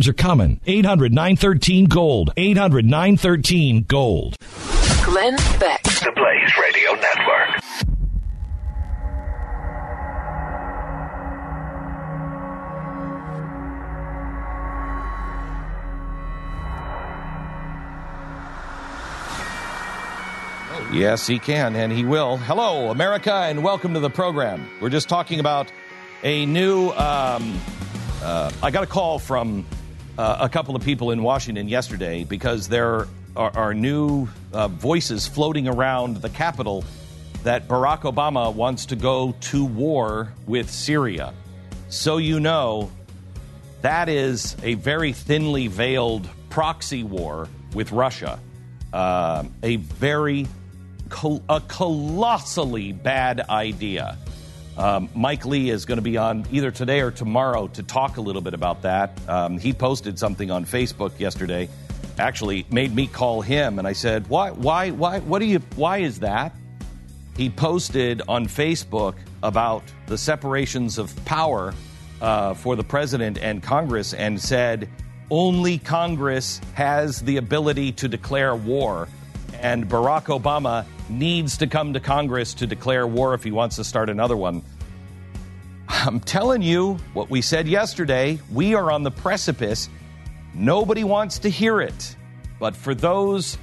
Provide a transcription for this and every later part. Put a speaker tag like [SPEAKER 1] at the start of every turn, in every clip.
[SPEAKER 1] times are coming. 800 913 Gold. 800 913 Gold.
[SPEAKER 2] Glenn Beck. The Blaze Radio Network.
[SPEAKER 3] Yes, he can, and he will. Hello, America, and welcome to the program. We're just talking about a new. Um, uh, I got a call from uh, a couple of people in Washington yesterday because there are, are new uh, voices floating around the Capitol that Barack Obama wants to go to war with Syria. So you know, that is a very thinly veiled proxy war with Russia. Uh, a very, col- a colossally bad idea. Um, Mike Lee is going to be on either today or tomorrow to talk a little bit about that. Um, he posted something on Facebook yesterday, actually made me call him, and I said, "Why? Why? Why? What do you? Why is that?" He posted on Facebook about the separations of power uh, for the president and Congress, and said, "Only Congress has the ability to declare war." and Barack Obama needs to come to Congress to declare war if he wants to start another one. I'm telling you what we said yesterday. We are on the precipice. Nobody wants to hear it. But for those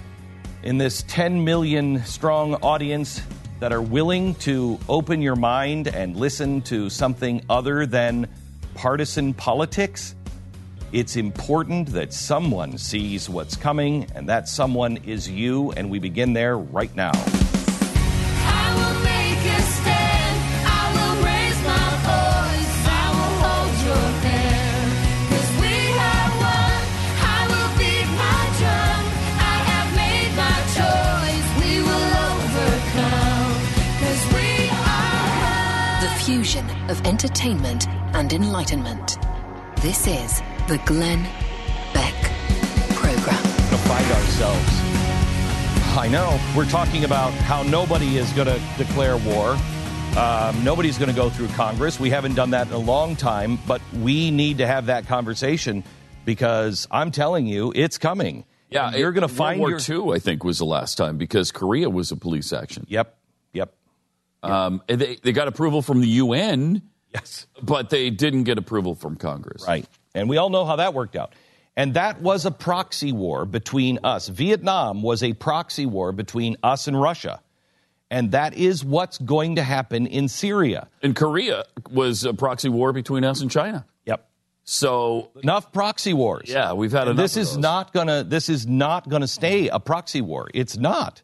[SPEAKER 3] in this 10 million strong audience that are willing to open your mind and listen to something other than partisan politics, it's important that someone sees what's coming, and that someone is you, and we begin there right now.
[SPEAKER 2] The fusion of entertainment and enlightenment. This is the Glenn Beck Program.
[SPEAKER 3] To find ourselves. I know. We're talking about how nobody is going to declare war. Um, nobody's going to go through Congress. We haven't done that in a long time, but we need to have that conversation because I'm telling you, it's coming.
[SPEAKER 4] Yeah,
[SPEAKER 3] you're going to find
[SPEAKER 4] World War II, I think, was the last time because Korea was a police action.
[SPEAKER 3] Yep, yep.
[SPEAKER 4] Um, they they got approval from the UN.
[SPEAKER 3] Yes,
[SPEAKER 4] but they didn't get approval from Congress.
[SPEAKER 3] Right. And we all know how that worked out. And that was a proxy war between us. Vietnam was a proxy war between us and Russia. And that is what's going to happen in Syria.
[SPEAKER 4] And Korea was a proxy war between us and China.
[SPEAKER 3] Yep.
[SPEAKER 4] So
[SPEAKER 3] enough proxy wars.
[SPEAKER 4] Yeah, we've had enough.
[SPEAKER 3] This is not gonna. This is not gonna stay a proxy war. It's not.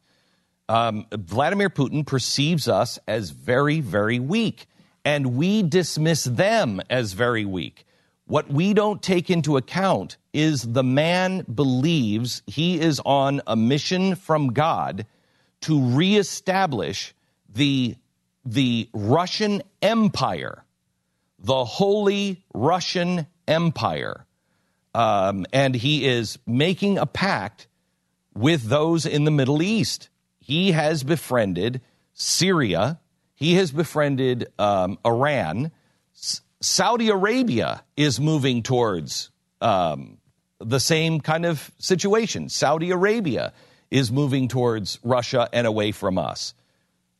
[SPEAKER 3] Um, Vladimir Putin perceives us as very, very weak, and we dismiss them as very weak. What we don't take into account is the man believes he is on a mission from God to reestablish the, the Russian Empire, the Holy Russian Empire. Um, and he is making a pact with those in the Middle East. He has befriended Syria, he has befriended um, Iran. Saudi Arabia is moving towards um, the same kind of situation. Saudi Arabia is moving towards Russia and away from us.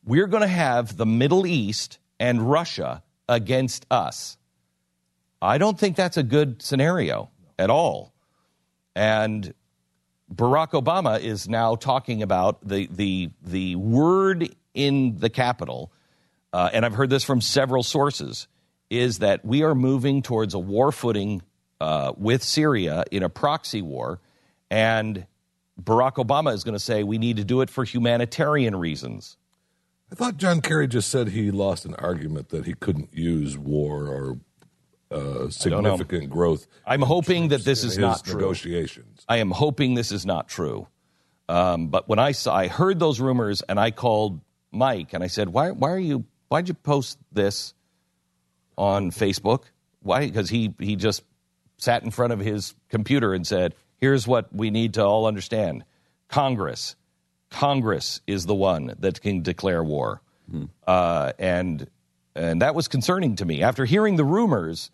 [SPEAKER 3] We're going to have the Middle East and Russia against us. I don't think that's a good scenario at all. And Barack Obama is now talking about the the the word in the Capitol, uh, and I've heard this from several sources is that we are moving towards a war footing uh, with Syria in a proxy war, and Barack Obama is going to say we need to do it for humanitarian reasons.
[SPEAKER 5] I thought John Kerry just said he lost an argument that he couldn't use war or uh, significant growth.
[SPEAKER 3] I'm hoping that this is not true.
[SPEAKER 5] negotiations.
[SPEAKER 3] I am hoping this is not true. Um, but when I saw, I heard those rumors, and I called Mike and I said, "Why? Why are you? Why'd you post this on Facebook? Why? Because he he just sat in front of his computer and said, "Here's what we need to all understand: Congress, Congress is the one that can declare war." Uh, and and that was concerning to me after hearing the rumors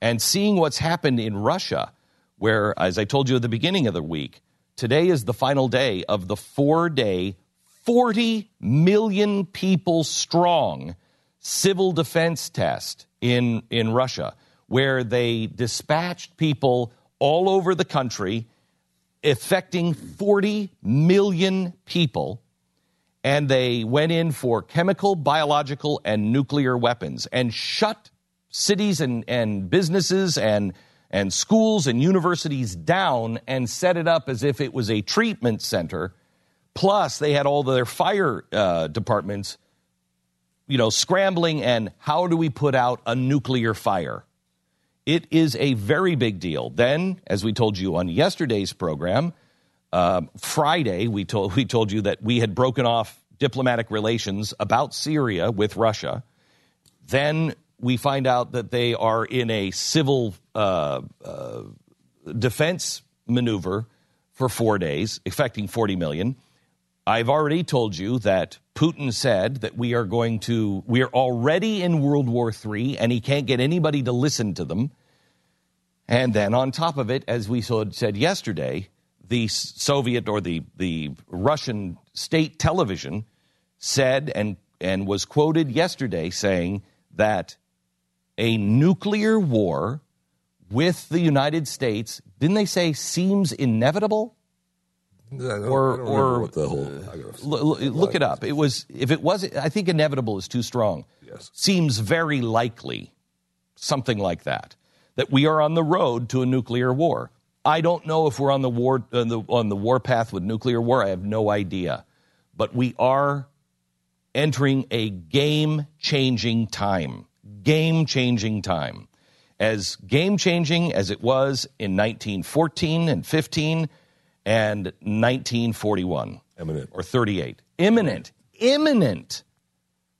[SPEAKER 3] and seeing what's happened in Russia, where, as I told you at the beginning of the week, today is the final day of the four day, 40 million people strong civil defense test in, in Russia, where they dispatched people all over the country, affecting 40 million people and they went in for chemical, biological, and nuclear weapons and shut cities and, and businesses and, and schools and universities down and set it up as if it was a treatment center. Plus, they had all their fire uh, departments, you know, scrambling and how do we put out a nuclear fire? It is a very big deal. Then, as we told you on yesterday's program, um, Friday, we told we told you that we had broken off diplomatic relations about Syria with Russia. Then we find out that they are in a civil uh, uh, defense maneuver for four days, affecting 40 million. I've already told you that Putin said that we are going to, we are already in World War III, and he can't get anybody to listen to them. And then on top of it, as we said yesterday, the Soviet or the, the Russian state television said and, and was quoted yesterday saying that a nuclear war with the United States, didn't they say seems inevitable? Or- or-
[SPEAKER 5] what the whole. I gotta-
[SPEAKER 3] L- l- look it up. It was if it was I think inevitable is too strong.
[SPEAKER 5] Yes.
[SPEAKER 3] Seems very likely. Something like that. That we are on the road to a nuclear war. I don't know if we're on the war on the, on the war path with nuclear war. I have no idea. But we are entering a game changing time. Game changing time. As game changing as it was in 1914 and 15 and 1941
[SPEAKER 5] Imminent.
[SPEAKER 3] or 38. Imminent, imminent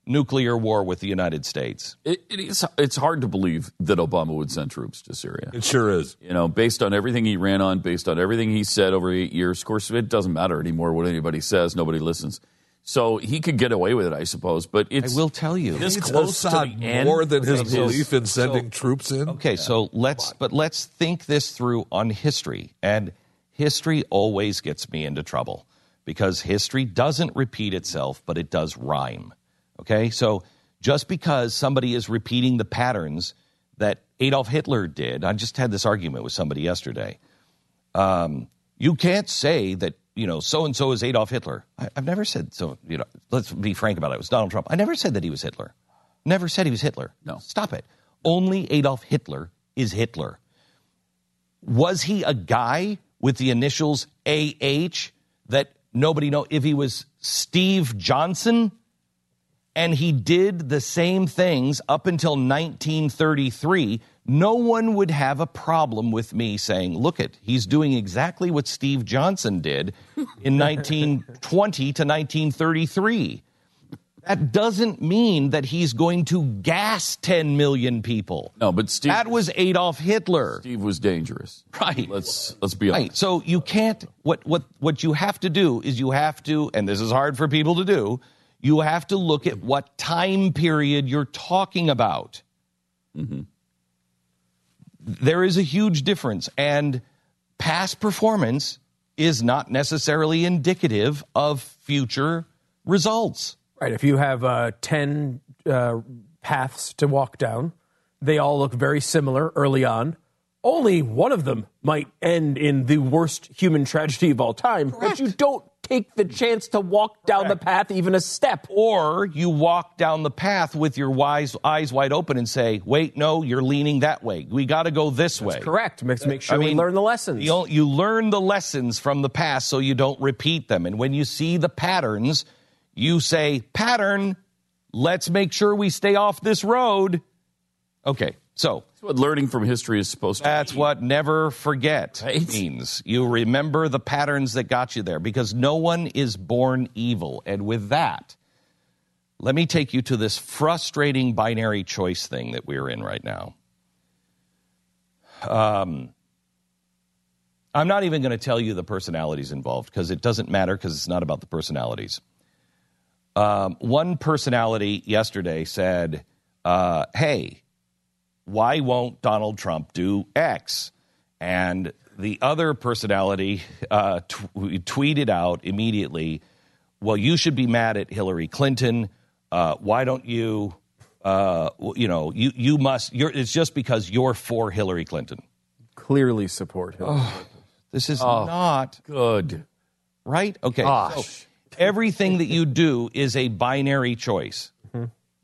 [SPEAKER 3] nuclear war with the United States.
[SPEAKER 4] It, it is, it's hard to believe that Obama would send troops to Syria.
[SPEAKER 5] It sure is.
[SPEAKER 4] You know, based on everything he ran on, based on everything he said over eight years. Of course, it doesn't matter anymore what anybody says. Nobody listens. So he could get away with it, I suppose. But
[SPEAKER 3] I will tell you.
[SPEAKER 4] this
[SPEAKER 5] Needs
[SPEAKER 4] close
[SPEAKER 5] Assad
[SPEAKER 4] to the end
[SPEAKER 5] more than his
[SPEAKER 4] of
[SPEAKER 5] belief in sending troops in.
[SPEAKER 3] Okay, so let's but let's think this through on history. And history always gets me into trouble because history doesn't repeat itself, but it does rhyme. Okay? So just because somebody is repeating the patterns that Adolf Hitler did, I just had this argument with somebody yesterday. Um, you can't say that, you know, so and so is Adolf Hitler. I, I've never said so, you know, let's be frank about it. It was Donald Trump. I never said that he was Hitler. Never said he was Hitler.
[SPEAKER 4] No.
[SPEAKER 3] Stop it. Only Adolf Hitler is Hitler. Was he a guy with the initials AH that nobody know if he was Steve Johnson? and he did the same things up until 1933, no one would have a problem with me saying, look it, he's doing exactly what Steve Johnson did in 1920 to 1933. That doesn't mean that he's going to gas 10 million people.
[SPEAKER 4] No, but Steve,
[SPEAKER 3] That was Adolf Hitler.
[SPEAKER 4] Steve was dangerous.
[SPEAKER 3] Right.
[SPEAKER 4] Let's let's be honest.
[SPEAKER 3] Right. So you can't what what what you have to do is you have to and this is hard for people to do, you have to look at what time period you're talking about. Mm-hmm. There is a huge difference and past performance is not necessarily indicative of future results.
[SPEAKER 6] Right. If you have uh, 10 uh, paths to walk down, they all look very similar early on. Only one of them might end in the worst human tragedy of all time, but you don't take the chance to walk down the path even a step.
[SPEAKER 3] Or you walk down the path with your wise, eyes wide open and say, wait, no, you're leaning that way. We got to go this way.
[SPEAKER 6] Correct. Make, make sure
[SPEAKER 3] I
[SPEAKER 6] we learn the lessons.
[SPEAKER 3] You learn the lessons from the past so you don't repeat them. And when you see the patterns, you say, pattern, let's make sure we stay off this road. Okay, so
[SPEAKER 4] That's what learning from history is supposed to
[SPEAKER 3] that's
[SPEAKER 4] be.
[SPEAKER 3] what never forget
[SPEAKER 4] Right.
[SPEAKER 3] means. You remember the patterns that got you there because no one is born evil. And with that, let me take you to this frustrating binary choice thing that we're in right now. Um, I'm not even going to tell you the personalities involved because it doesn't matter because it's not about the personalities. Um, one personality yesterday said, uh, Hey, why won't Donald Trump do X? And the other personality uh, t- tweeted out immediately, well, you should be mad at Hillary Clinton. Uh, why don't you, uh, you know, you, you must, you're, it's just because you're for Hillary Clinton.
[SPEAKER 6] Clearly support him.
[SPEAKER 3] This is not
[SPEAKER 4] Good.
[SPEAKER 3] right. Okay.
[SPEAKER 6] Gosh.
[SPEAKER 3] So everything that you do is a binary choice.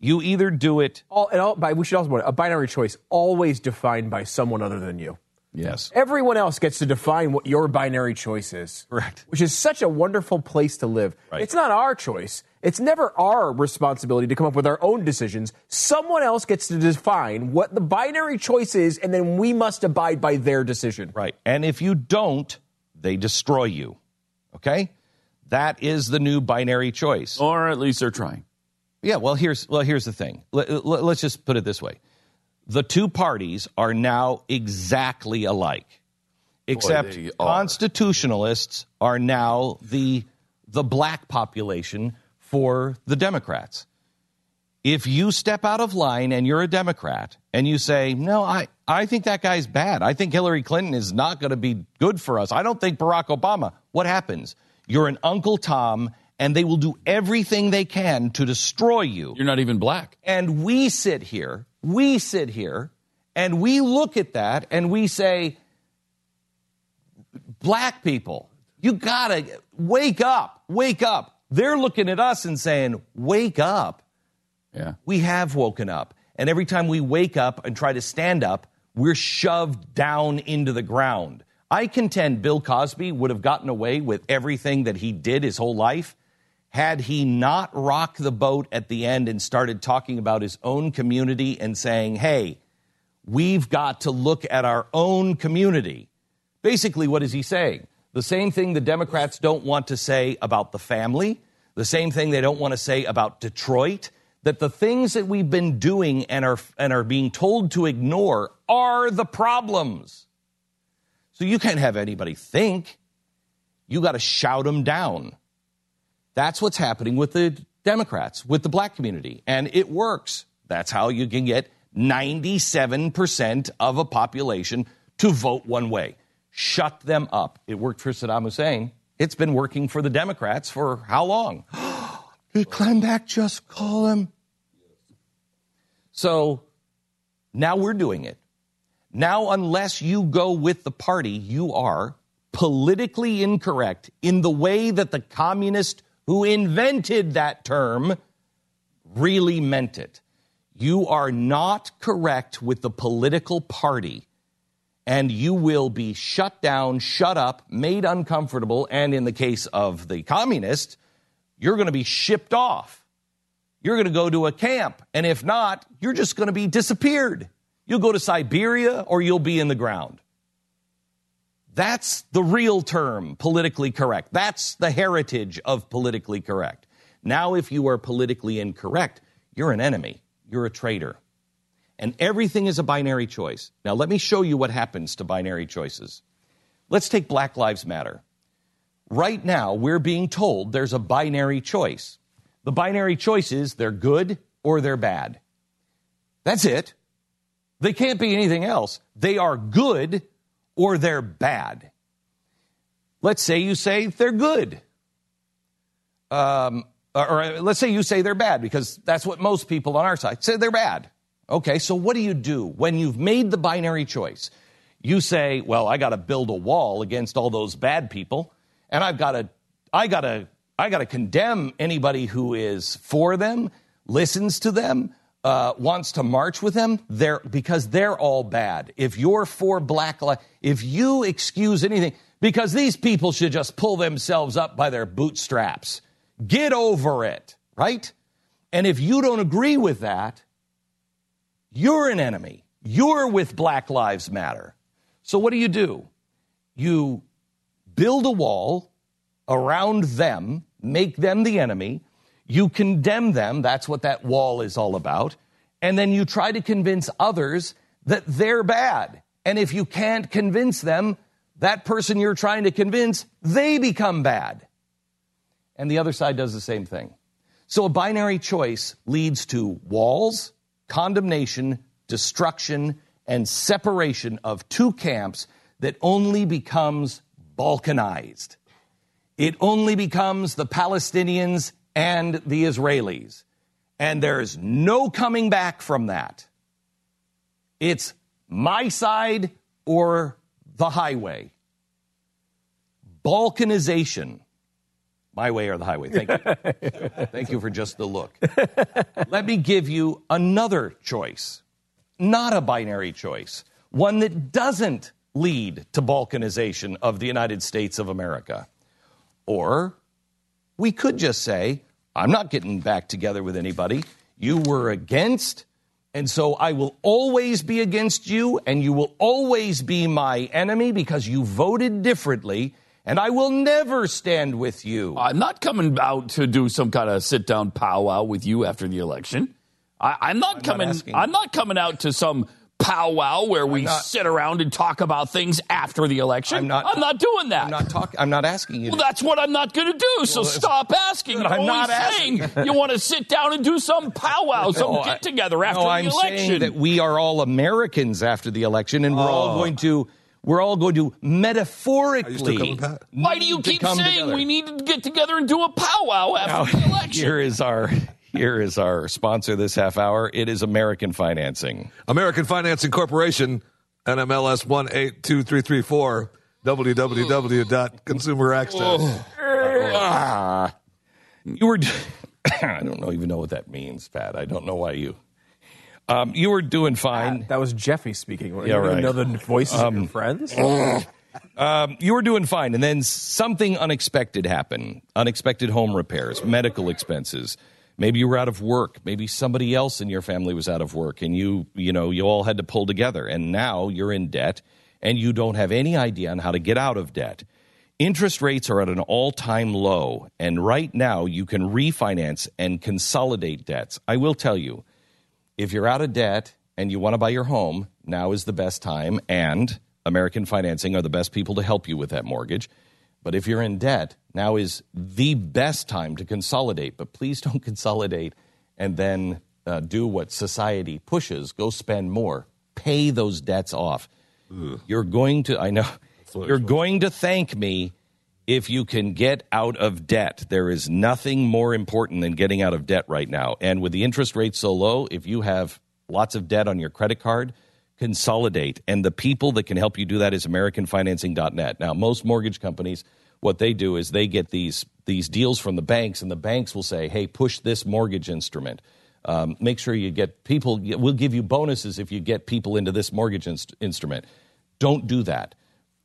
[SPEAKER 3] You either do it,
[SPEAKER 6] All, and all, we should also point out, a binary choice always defined by someone other than you.
[SPEAKER 3] yes,
[SPEAKER 6] Everyone else gets to define what your binary choice is.
[SPEAKER 3] Correct.
[SPEAKER 6] Which is such a wonderful place to live.
[SPEAKER 3] Right.
[SPEAKER 6] It's not our choice. It's never our responsibility to come up with our own decisions. Someone else gets to define what the binary choice is, and then we must abide by their decision.
[SPEAKER 3] Right. And if you don't, they destroy you. Okay? That is the new binary choice.
[SPEAKER 4] Or at least they're trying.
[SPEAKER 3] Yeah, well here's well here's the thing. Let, let- let's just put it this way. The two parties are now exactly alike. Except
[SPEAKER 4] they are.
[SPEAKER 3] constitutionalists are now the the black population for the Democrats. If you step out of line and you're a Democrat and you say, "No, I I think that guy's bad. I think Hillary Clinton is not going to be good for us. I don't think Barack Obama." What happens? You're an Uncle Tom and they will do everything they can to destroy you.
[SPEAKER 4] You're not even black.
[SPEAKER 3] And we sit here, we sit here, and we look at that and we say, black people, you gotta wake up, wake up. They're looking at us and saying, wake up.
[SPEAKER 4] Yeah.
[SPEAKER 3] We have woken up. And every time we wake up and try to stand up, we're shoved down into the ground. I contend Bill Cosby would have gotten away with everything that he did his whole life had he not rocked the boat at the end and started talking about his own community and saying, hey, we've got to look at our own community. Basically, what is he saying? The same thing the Democrats don't want to say about the family, the same thing they don't want to say about Detroit, that the things that we've been doing and are, and are being told to ignore are the problems. So you can't have anybody think. You got to shout them down. That's what's happening with the Democrats, with the black community. And it works. That's how you can get 97% of a population to vote one way. Shut them up. It worked for Saddam Hussein. It's been working for the Democrats for how long? Did Glenn just call him? So now we're doing it. Now, unless you go with the party, you are politically incorrect in the way that the communist who invented that term really meant it. You are not correct with the political party, and you will be shut down, shut up, made uncomfortable, and in the case of the communist, you're going to be shipped off. You're going to go to a camp, and if not, you're just going to be disappeared. You'll go to Siberia or you'll be in the ground. That's the real term, politically correct. That's the heritage of politically correct. Now, if you are politically incorrect, you're an enemy, you're a traitor. And everything is a binary choice. Now, let me show you what happens to binary choices. Let's take Black Lives Matter. Right now, we're being told there's a binary choice. The binary choice is they're good or they're bad. That's it. They can't be anything else. They are good or they're bad. Let's say you say they're good. Um, or, let's say you say they're bad because that's what most people on our side say they're bad. Okay, so what do you do when you've made the binary choice? You say, well, I got to build a wall against all those bad people, and I've got to, I got to, I got to condemn anybody who is for them, listens to them, uh, wants to march with them. They're because they're all bad. If you're for black life, if you excuse anything, because these people should just pull themselves up by their bootstraps. Get over it, right? And if you don't agree with that, you're an enemy. You're with Black Lives Matter. So what do you do? You build a wall around them, make them the enemy. You condemn them. That's what that wall is all about. And then you try to convince others that they're bad. And if you can't convince them, that person you're trying to convince, they become bad. And the other side does the same thing. So a binary choice leads to walls, condemnation, destruction, and separation of two camps that only becomes balkanized. It only becomes the Palestinians and the Israelis. And there's no coming back from that. It's my side or the highway. Balkanization. My way or the highway. Thank you. Thank you for just the look. Let me give you another choice, not a binary choice, one that doesn't lead to balkanization of the United States of America. Or we could just say, I'm not getting back together with anybody. You were against, and so I will always be against you, and you will always be my enemy because you voted differently, and I will never stand with you.
[SPEAKER 4] I'm not coming out to do some kind of sit down powwow with you after the election. I, am not
[SPEAKER 3] I'm
[SPEAKER 4] coming.
[SPEAKER 3] not
[SPEAKER 4] I'm not coming out to some powwow where we
[SPEAKER 3] not-
[SPEAKER 4] sit around and talk about things after the election.
[SPEAKER 3] I'm not-
[SPEAKER 4] I'm not doing that.
[SPEAKER 3] I'm not talking. I'm not asking you.
[SPEAKER 4] well,
[SPEAKER 3] to-
[SPEAKER 4] that's what I'm not going to do. So
[SPEAKER 3] Well,
[SPEAKER 4] stop asking.
[SPEAKER 3] But I'm
[SPEAKER 4] Always
[SPEAKER 3] not
[SPEAKER 4] saying
[SPEAKER 3] asking.
[SPEAKER 4] you want to sit down and do some powwow, some
[SPEAKER 3] No, I-
[SPEAKER 4] get together after
[SPEAKER 3] no,
[SPEAKER 4] the
[SPEAKER 3] I'm
[SPEAKER 4] election.
[SPEAKER 3] saying that we are all Americans after the election, and we're all oh. going to we're all going to metaphorically.
[SPEAKER 5] Are you still coming, Pat?
[SPEAKER 4] Why do you keep saying
[SPEAKER 3] together.
[SPEAKER 4] we need to get together and do a powwow after the election?
[SPEAKER 3] here is our here is our sponsor this half hour. It is American Financing.
[SPEAKER 5] American Financing Corporation, NMLS 182334, www.consumer access.
[SPEAKER 3] Ah, you were. I don't know even know what that means, Pat. I don't know why you. Um, you were doing fine.
[SPEAKER 6] That was Jeffy speaking.
[SPEAKER 3] Yeah,
[SPEAKER 6] don't
[SPEAKER 3] right.
[SPEAKER 6] know the voices of your friends?
[SPEAKER 3] Um, you were doing fine, and then something unexpected happened. Unexpected home repairs, medical expenses. Maybe you were out of work. Maybe somebody else in your family was out of work, and you, you know, you all had to pull together. And now you're in debt, and you don't have any idea on how to get out of debt. Interest rates are at an all-time low, and right now you can refinance and consolidate debts. I will tell you, if you're out of debt and you want to buy your home, now is the best time, and American Financing are the best people to help you with that mortgage. But if you're in debt, now is the best time to consolidate. But please don't consolidate and then uh, do what society pushes go spend more, pay those debts off. You're going to, I know, you're going to thank me if you can get out of debt. There is nothing more important than getting out of debt right now. And with the interest rate so low, if you have lots of debt on your credit card, consolidate. And the people that can help you do that is AmericanFinancing.net. Now, most mortgage companies, what they do is they get these these deals from the banks, and the banks will say, "Hey, push this mortgage instrument." Um, make sure you get people. We'll give you bonuses if you get people into this mortgage inst- instrument. Don't do that.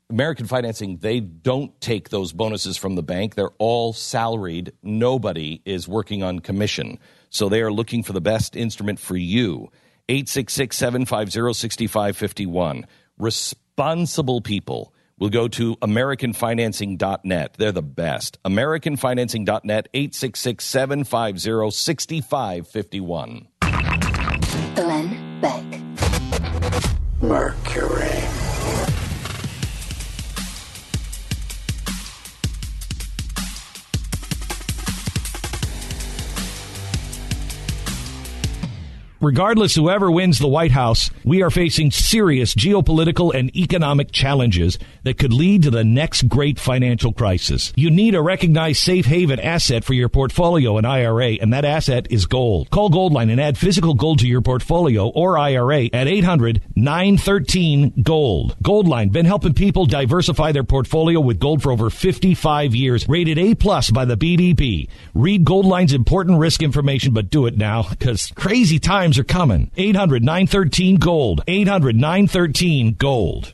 [SPEAKER 3] American Financing, they don't take those bonuses from the bank. They're all salaried. Nobody is working on commission. So they are looking for the best instrument for you. 866 750 6551. Responsible people will go to AmericanFinancing.net. They're the best. AmericanFinancing.net, 866 750 6551.
[SPEAKER 7] Glenn Beck.
[SPEAKER 2] Mercury.
[SPEAKER 1] Regardless whoever wins the White House, we are facing serious geopolitical and economic challenges that could lead to the next great financial crisis. You need a recognized safe haven asset for your portfolio and IRA, and that asset is gold. Call Goldline and add physical gold to your portfolio or IRA at 800 913 Gold. Goldline been helping people diversify their portfolio with gold for over 55 years. Rated A plus by the BBB. Read Goldline's important risk information, but do it now because crazy times are coming. 800 913 Gold. 800 913 Gold.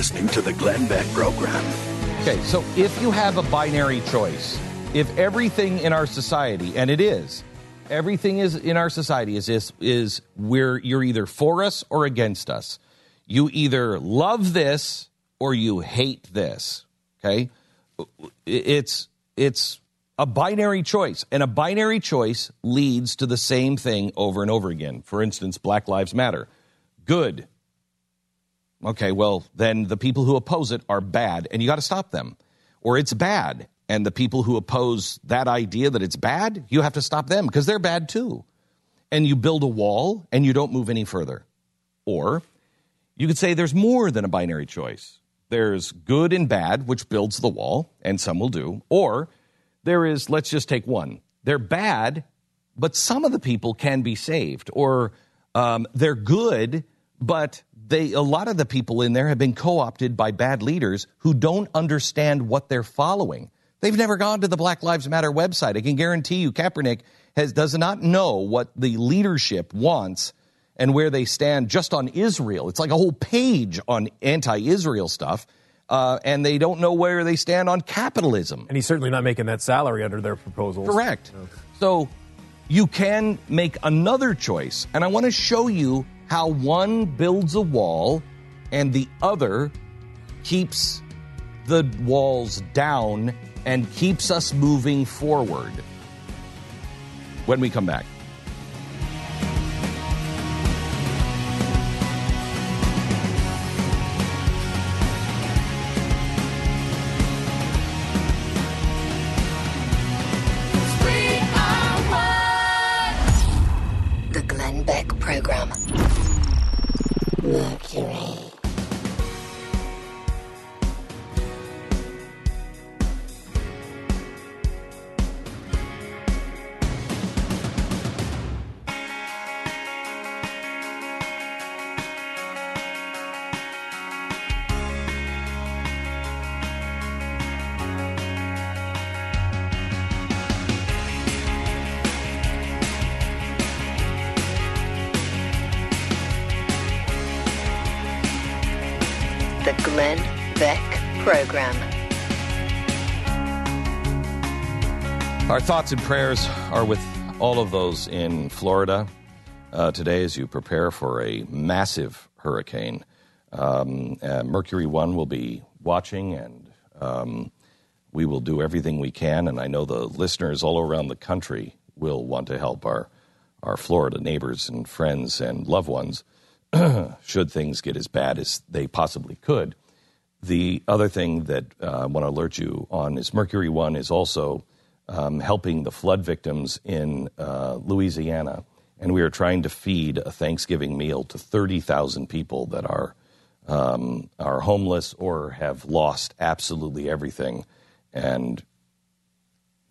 [SPEAKER 2] Listening to the Glenn Beck Program.
[SPEAKER 3] Okay, so if you have a binary choice, if everything in our society, and it is, everything is in our society is is, is where you're either for us or against us. You either love this or you hate this. Okay, it's it's a binary choice, and a binary choice leads to the same thing over and over again. For instance, Black Lives Matter, good. Okay, well then the people who oppose it are bad, and you got to stop them, or it's bad, and the people who oppose that idea that it's bad, you have to stop them because they're bad too. And you build a wall and you don't move any further. Or you could say there's more than a binary choice. There's good and bad, which builds the wall, and some will do. Or there is, let's just take one. They're bad, but some of the people can be saved. Or um, they're good, but they, a lot of the people in there have been co opted by bad leaders who don't understand what they're following. They've never gone to the Black Lives Matter website. I can guarantee you, Kaepernick has, does not know what the leadership wants and where they stand just on Israel. It's like a whole page on anti Israel stuff. Uh, and they don't know where they stand on capitalism.
[SPEAKER 6] And he's certainly not making that salary under their proposals.
[SPEAKER 3] Correct. So you can make another choice. And I want to show you how one builds a wall and the other keeps the walls down and keeps us moving forward. When we come back.
[SPEAKER 7] The Glenn Beck Program.
[SPEAKER 3] Our thoughts and prayers are with all of those in Florida uh, today as you prepare for a massive hurricane. Um, uh, Mercury One will be watching, and um, we will do everything we can. And I know the listeners all around the country will want to help our our Florida neighbors and friends and loved ones should things get as bad as they possibly could. The other thing that uh, I want to alert you on is Mercury One is also um, helping the flood victims in uh, Louisiana, and we are trying to feed a Thanksgiving meal to thirty thousand people that are um, are homeless or have lost absolutely everything. And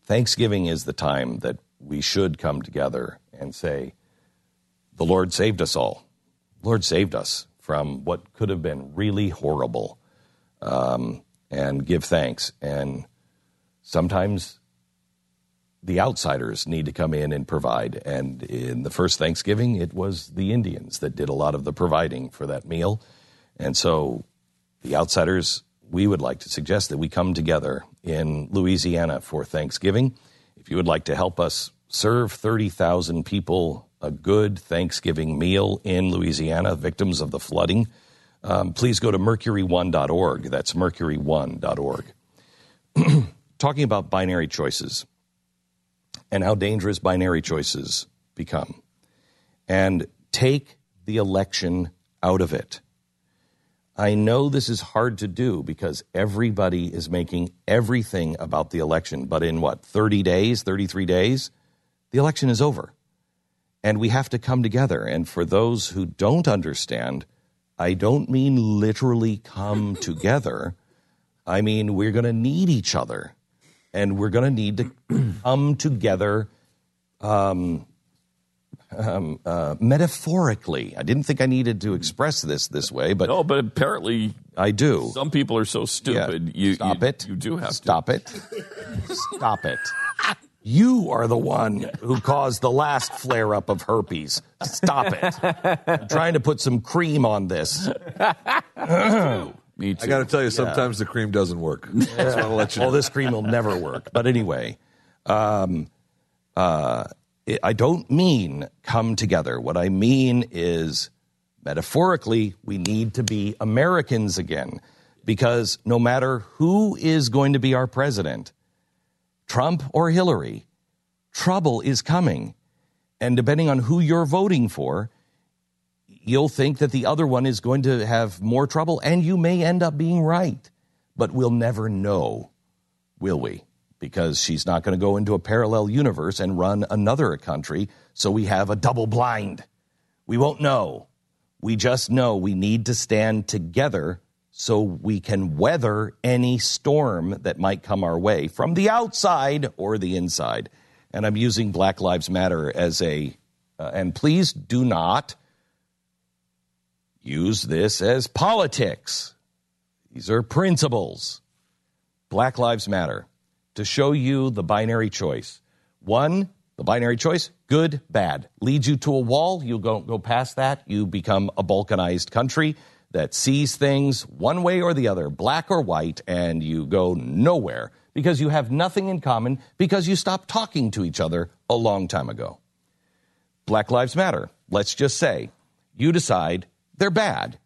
[SPEAKER 3] Thanksgiving is the time that we should come together and say, "The Lord saved us all." Lord saved us from what could have been really horrible um, and give thanks. And sometimes the outsiders need to come in and provide. And in the first Thanksgiving, it was the Indians that did a lot of the providing for that meal. And so the outsiders, we would like to suggest that we come together in Louisiana for Thanksgiving. If you would like to help us serve 30,000 people a good Thanksgiving meal in Louisiana, victims of the flooding, um, please go to mercury1.org. That's mercury1.org. Talking about binary choices and how dangerous binary choices become. And take the election out of it. I know this is hard to do because everybody is making everything about the election. But in what, 30 days, 33 days, the election is over. And we have to come together. And for those who don't understand, I don't mean literally come together. I mean, we're going to need each other. And we're going to need to come together um, um, uh, metaphorically. I didn't think I needed to express this this way, but
[SPEAKER 4] No, but apparently
[SPEAKER 3] I do.
[SPEAKER 4] some people are so stupid.
[SPEAKER 3] Yeah.
[SPEAKER 4] You
[SPEAKER 3] Stop
[SPEAKER 4] you,
[SPEAKER 3] it.
[SPEAKER 4] You do have
[SPEAKER 3] Stop it. Stop it. You are the one who caused the last flare up of herpes. Stop it. I'm trying to put some cream on this.
[SPEAKER 4] Me too.
[SPEAKER 5] I got to tell you, sometimes the cream doesn't work. Just want to let you know.
[SPEAKER 3] Well, this cream will never work. But anyway, um, uh, it, I don't mean come together. What I mean is, metaphorically, we need to be Americans again. Because no matter who is going to be our president, Trump or Hillary, trouble is coming. And depending on who you're voting for, you'll think that the other one is going to have more trouble, and you may end up being right. But we'll never know, will we? Because she's not going to go into a parallel universe and run another country, so we have a double blind. We won't know. We just know we need to stand together so we can weather any storm that might come our way from the outside or the inside. And I'm using Black Lives Matter as a, uh, and please do not use this as politics. These are principles. Black Lives Matter to show you the binary choice. One, the binary choice, good, bad. Leads you to a wall, you go, go past that, you become a balkanized country that sees things one way or the other, black or white, and you go nowhere because you have nothing in common because you stopped talking to each other a long time ago. Black Lives Matter. Let's just say you decide they're bad.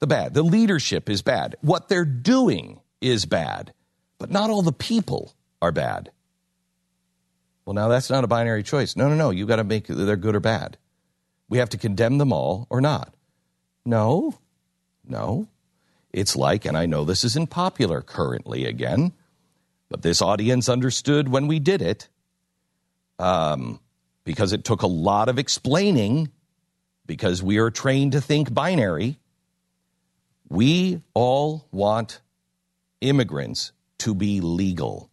[SPEAKER 3] The bad. The leadership is bad. What they're doing is bad. But not all the people are bad. Well, now that's not a binary choice. No, no, no. You've got to make they're good or bad. We have to condemn them all or not. No, no. It's like, and I know this isn't popular currently again, but this audience understood when we did it um, because it took a lot of explaining because we are trained to think binary. We all want immigrants to be legal.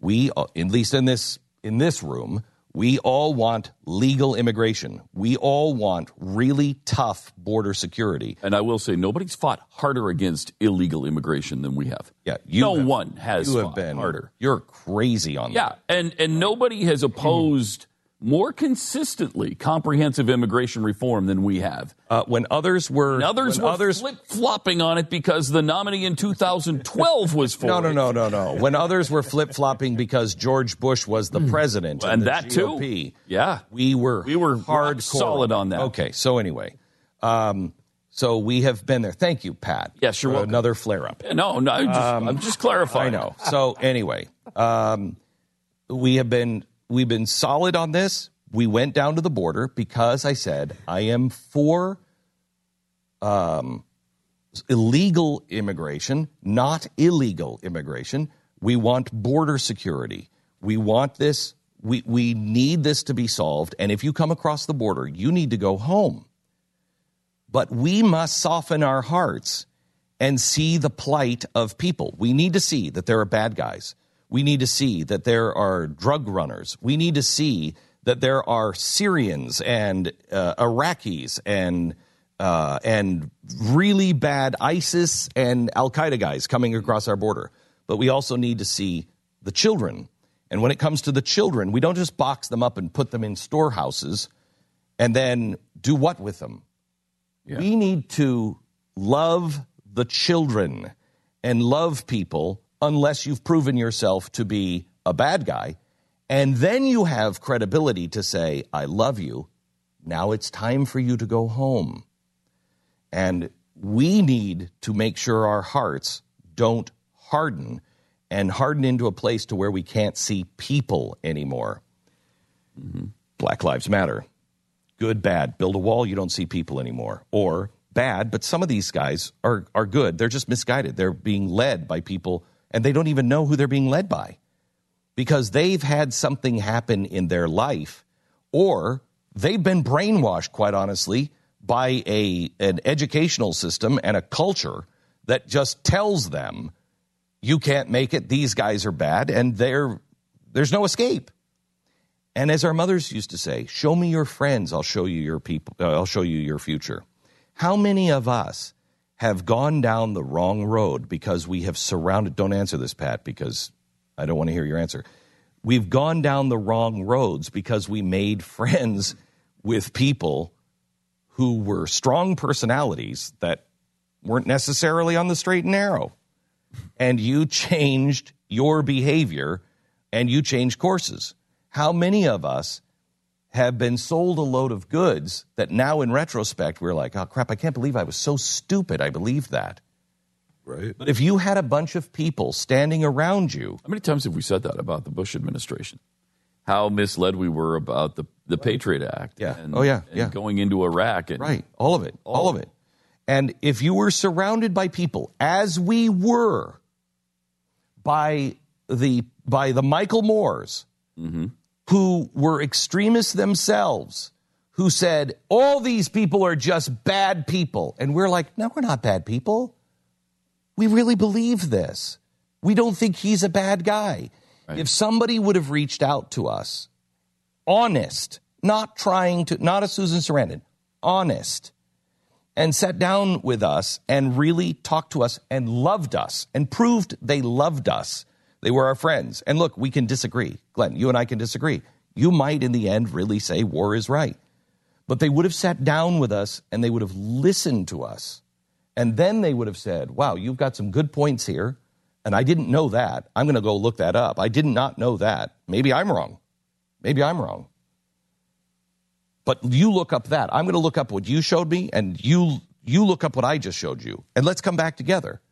[SPEAKER 3] We, uh, at least in this in this room, we all want legal immigration. We all want really tough border security.
[SPEAKER 4] And I will say, nobody's fought harder against illegal immigration than we have.
[SPEAKER 3] Yeah,
[SPEAKER 4] no
[SPEAKER 3] have-
[SPEAKER 4] one has
[SPEAKER 3] You have
[SPEAKER 4] fought
[SPEAKER 3] been
[SPEAKER 4] harder.
[SPEAKER 3] You're crazy on
[SPEAKER 4] Yeah,
[SPEAKER 3] that.
[SPEAKER 4] Yeah, and and nobody has opposed more consistently comprehensive immigration reform than we have.
[SPEAKER 3] Uh, when others were,
[SPEAKER 4] And others were
[SPEAKER 3] others
[SPEAKER 4] flip flopping on it because the nominee in 2012 was for
[SPEAKER 3] No, no, no, no, no. When others were flip flopping because George Bush was the president
[SPEAKER 4] Hmm. And
[SPEAKER 3] the
[SPEAKER 4] that too.
[SPEAKER 3] GOP,
[SPEAKER 4] Yeah.
[SPEAKER 3] we were
[SPEAKER 4] We were
[SPEAKER 3] hardcore
[SPEAKER 4] solid on that.
[SPEAKER 3] Okay, so anyway, um, so we have been there. Thank you, Pat.
[SPEAKER 4] Yes, you're welcome.
[SPEAKER 3] Another flare up.
[SPEAKER 4] No, no, I'm just, I'm just clarifying.
[SPEAKER 3] I know. So anyway, um, we have been we've been solid on this. We went down to the border because I said I am for um, illegal immigration, not illegal immigration. We want border security. We want this. We we need this to be solved. And if you come across the border, you need to go home. But we must soften our hearts and see the plight of people. We need to see that there are bad guys. We need to see that there are drug runners. We need to see that there are Syrians and uh, Iraqis and uh, and really bad ISIS and Al Qaeda guys coming across our border. But we also need to see the children. And when it comes to the children, we don't just box them up and put them in storehouses and then do what with them? We need to love the children and love people unless you've proven yourself to be a bad guy. And then you have credibility to say, I love you. Now it's time for you to go home. And we need to make sure our hearts don't harden and harden into a place to where we can't see people anymore. Mm-hmm. Black Lives Matter. Good, bad. Build a wall, you don't see people anymore. Or bad, but some of these guys are, are good. They're just misguided. They're being led by people, and they don't even know who they're being led by because they've had something happen in their life, or they've been brainwashed, quite honestly, by a, an educational system and a culture that just tells them you can't make it, these guys are bad, and there's no escape. And as our mothers used to say, show me your friends, I'll show you your people, uh, I'll show you your future. How many of us have gone down the wrong road because we have surrounded, don't answer this, Pat, because I don't want to hear your answer. We've gone down the wrong roads because we made friends with people who were strong personalities that weren't necessarily on the straight and narrow. And you changed your behavior and you changed courses. How many of us have been sold a load of goods that now in retrospect we're like, oh crap, I can't believe I was so stupid. I believed that.
[SPEAKER 5] Right.
[SPEAKER 3] But if you had a bunch of people standing around you,
[SPEAKER 4] How many times have we said that about the Bush administration? How misled we were about the, the Patriot Act.
[SPEAKER 3] Yeah.
[SPEAKER 4] And,
[SPEAKER 3] Oh, yeah, yeah.
[SPEAKER 4] going into Iraq. And,
[SPEAKER 3] right, all of it, all, of it. And if you were surrounded by people, as we were, by the by the Michael Moores, mm-hmm. Who were extremists themselves, who said all these people are just bad people, and we're like, no, we're not bad people. We really believe this. We don't think he's a bad guy. If somebody would have reached out to us, honest, not trying to, not a Susan Sarandon, honest, and sat down with us and really talked to us and loved us and proved they loved us. They were our friends. And look, we can disagree. Glenn, you and I can disagree. You might, in the end, really say war is right. But they would have sat down with us and they would have listened to us. And then they would have said, wow, you've got some good points here. And I didn't know that. I'm going to go look that up. I did not know that. Maybe I'm wrong. Maybe I'm wrong. But you look up that. I'm going to look up what you showed me, and you you look up what I just showed you, and let's come back together.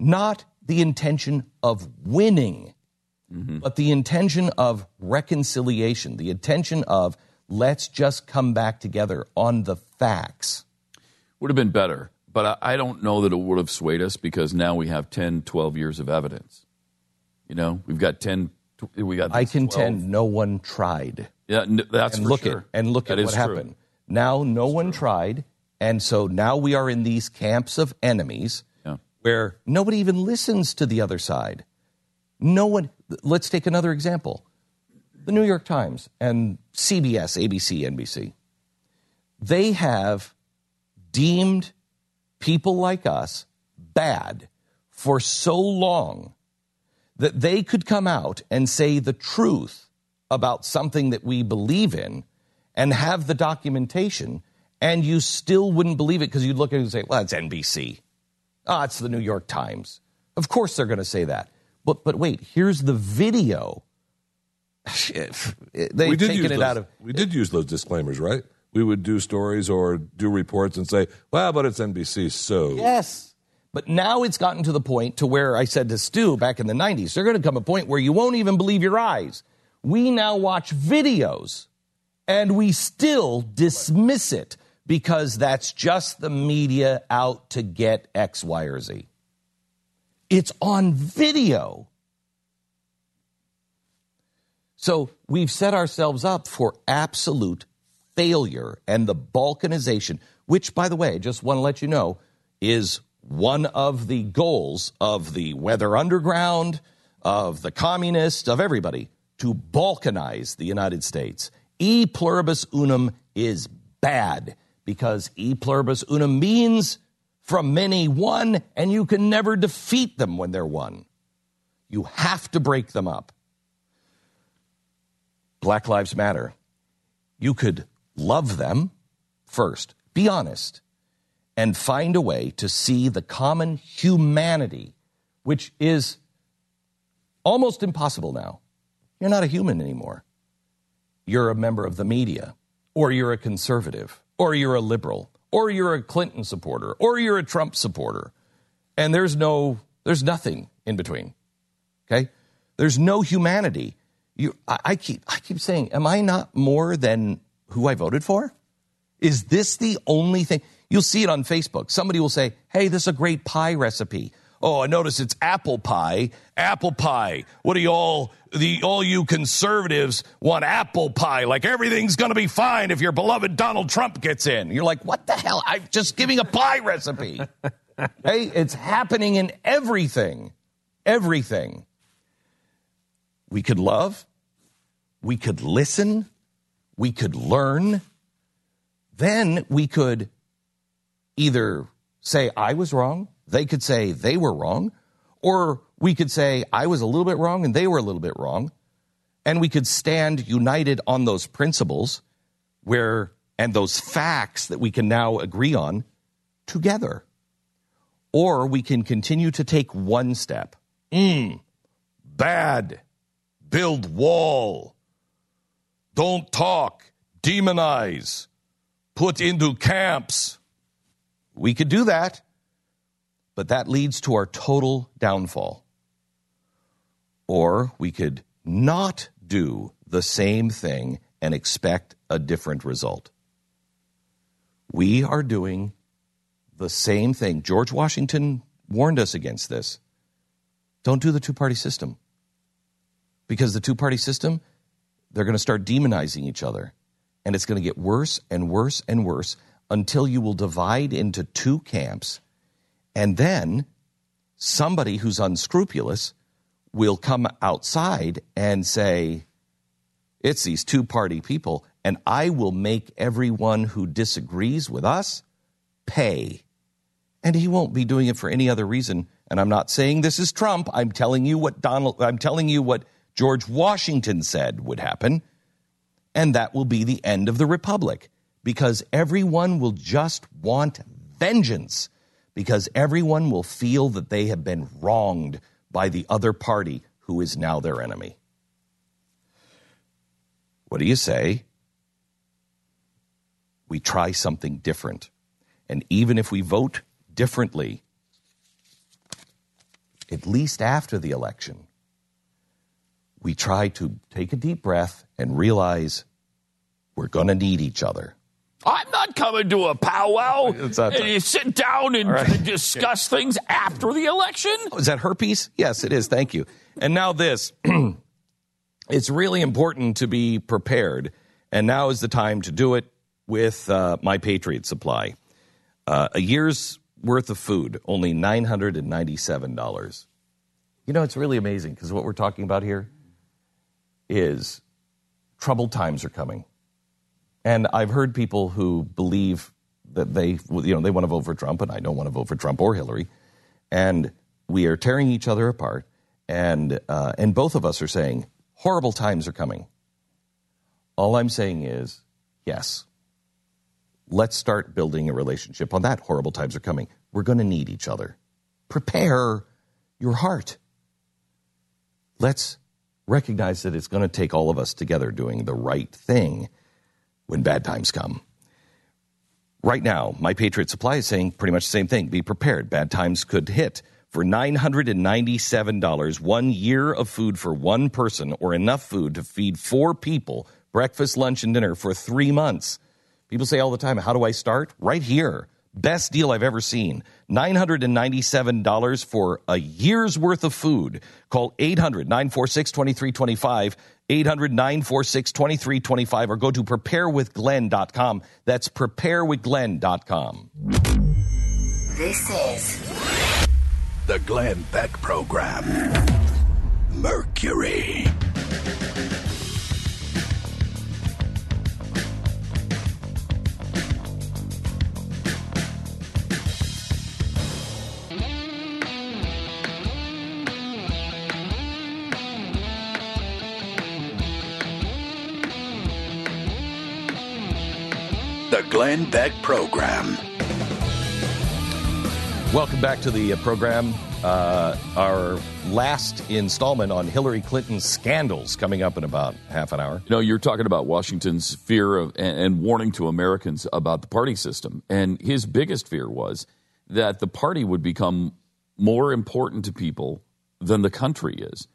[SPEAKER 3] Not the intention of winning, mm-hmm. but the intention of reconciliation, the intention of let's just come back together on the facts.
[SPEAKER 4] Would have been better. But I, I don't know that it would have swayed us because now we have 10, 12 years of evidence. You know, we've got 10, tw- we got
[SPEAKER 3] I contend
[SPEAKER 4] 12.
[SPEAKER 3] no one tried.
[SPEAKER 4] Yeah, n- that's
[SPEAKER 3] and look
[SPEAKER 4] sure.
[SPEAKER 3] at and look
[SPEAKER 4] That
[SPEAKER 3] at what
[SPEAKER 4] true.
[SPEAKER 3] happened. Now no one tried, and so now we are in these camps of enemies. Where nobody even listens to the other side. No one. Let's take another example: the New York Times and CBS, ABC, NBC. They have deemed people like us bad for so long that they could come out and say the truth about something that we believe in and have the documentation, and you still wouldn't believe it because you'd look at it and say, well, it's NBC. Ah, it's the New York Times. Of course they're going to say that. But, but wait, here's the video. They've
[SPEAKER 5] we did
[SPEAKER 3] taken it
[SPEAKER 5] those,
[SPEAKER 3] out of.
[SPEAKER 5] we did use those disclaimers, right? We would do stories or do reports and say, "Well, but it's NBC, so
[SPEAKER 3] Yes. But now it's gotten to the point to where I said to Stu back in the 90s, there's going to come a point where you won't even believe your eyes. We now watch videos and we still dismiss it because that's just the media out to get X, Y, or Z. It's on video. So we've set ourselves up for absolute failure and the balkanization, which, by the way, just want to let you know, is one of the goals of the Weather Underground, of the communists, of everybody, to balkanize the United States. E pluribus unum is bad because e pluribus unum means from many one, and you can never defeat them when they're one. You have to break them up. Black Lives Matter. You could love them first, be honest, and find a way to see the common humanity, which is almost impossible now. You're not a human anymore. You're a member of the media, or you're a conservative, or you're a liberal, or you're a Clinton supporter, or you're a Trump supporter. And there's no, there's nothing in between. Okay? There's no humanity. You, I, I keep, I keep saying, am I not more than who I voted for? Is this the only thing? You'll see it on Facebook. Somebody will say, hey, this is a great pie recipe. Oh, I notice it's apple pie. Apple pie. What do you all, the, all you conservatives want apple pie? Like everything's going to be fine if your beloved Donald Trump gets in. You're like, what the hell? I'm just giving a pie recipe. hey, it's happening in everything. Everything. We could love. We could listen. We could learn. Then we could either say, I was wrong. They could say they were wrong. Or we could say, I was a little bit wrong and they were a little bit wrong. And we could stand united on those principles where, and those facts that we can now agree on together. Or we can continue to take one step. Mm, bad. Build wall. Don't talk. Demonize. Put into camps. We could do that, but that leads to our total downfall. Or we could not do the same thing and expect a different result. We are doing the same thing. George Washington warned us against this. Don't do the two party system. Because the two party system, they're going to start demonizing each other. And it's going to get worse and worse and worse until you will divide into two camps. And then somebody who's unscrupulous will come outside and say, it's these two party people, and I will make everyone who disagrees with us pay. And he won't be doing it for any other reason. And I'm not saying this is Trump. I'm telling you what Donald, I'm telling you what George Washington said would happen. And that will be the end of the republic because everyone will just want vengeance because everyone will feel that they have been wronged by the other party who is now their enemy. What do you say? We try something different. And even if we vote differently, at least after the election, we try to take a deep breath and realize we're going to need each other.
[SPEAKER 4] I'm not coming to a powwow.
[SPEAKER 3] It's not-
[SPEAKER 4] and you sit down and
[SPEAKER 3] right.
[SPEAKER 4] discuss things after the election.
[SPEAKER 3] Oh, Is that herpes? Yes, it is. Thank you. And now this. it's really important to be prepared. And now is the time to do it with uh, My Patriot Supply. Uh, a year's worth of food, only $997. You know, it's really amazing because what we're talking about here is troubled times are coming. And I've heard people who believe that they, you know, they want to vote for Trump, and I don't want to vote for Trump or Hillary. And we are tearing each other apart. And, uh, and both of us are saying horrible times are coming. All I'm saying is, yes, let's start building a relationship on that. Horrible times are coming. We're going to need each other. Prepare your heart. Let's recognize that it's going to take all of us together doing the right thing when bad times come. Right now, My Patriot Supply is saying pretty much the same thing. Be prepared. Bad times could hit. For $997, one year of food for one person, or enough food to feed four people, breakfast, lunch, and dinner for three months. People say all the time, How do I start? Right here. Best deal I've ever seen. $997 for a year's worth of food. Call 800 946 2325, 800 946 2325, or go to preparewithglenn.com. That's preparewithglenn.com.
[SPEAKER 7] This is
[SPEAKER 8] The Glenn Beck Program. Mercury. The Glenn Beck Program.
[SPEAKER 3] Welcome back to the uh, program. Uh, our last installment on Hillary Clinton's scandals coming up in about half an hour.
[SPEAKER 4] You know, you're talking about Washington's fear of and, and warning to Americans about the party system, and his biggest fear was that the party would become more important to people than the country is.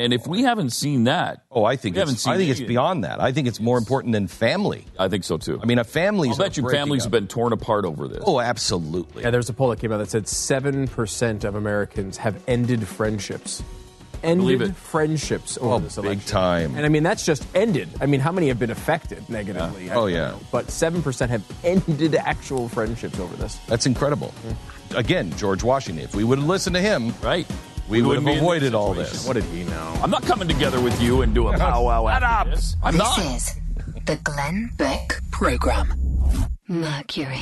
[SPEAKER 4] And if we haven't seen that,
[SPEAKER 3] Oh, I think it's, I think it's
[SPEAKER 4] yet.
[SPEAKER 3] beyond that. I think it's more important than family.
[SPEAKER 4] I think so too.
[SPEAKER 3] I mean, a family's.
[SPEAKER 4] I'll bet you families have been torn apart over this.
[SPEAKER 3] Oh, absolutely.
[SPEAKER 6] Yeah, there's a poll that came out that said 7% of Americans have ended friendships.
[SPEAKER 4] Believe
[SPEAKER 6] Ended
[SPEAKER 4] it.
[SPEAKER 6] friendships over
[SPEAKER 3] Oh,
[SPEAKER 6] this
[SPEAKER 3] big time.
[SPEAKER 6] And I mean, that's just ended. I mean, how many have been affected negatively? I
[SPEAKER 3] Oh, yeah.
[SPEAKER 6] know. But 7% have ended actual friendships over this.
[SPEAKER 3] That's incredible. Again, George Washington. If we would have listened to him,
[SPEAKER 4] right?
[SPEAKER 3] We, would
[SPEAKER 4] wouldn't
[SPEAKER 3] have avoided all this.
[SPEAKER 6] What did he know?
[SPEAKER 4] I'm not coming together with you and do a powwow
[SPEAKER 3] Shut
[SPEAKER 4] after
[SPEAKER 3] up.
[SPEAKER 4] this. I'm
[SPEAKER 7] this
[SPEAKER 4] not.
[SPEAKER 7] is the Glenn Beck Program. Mercury.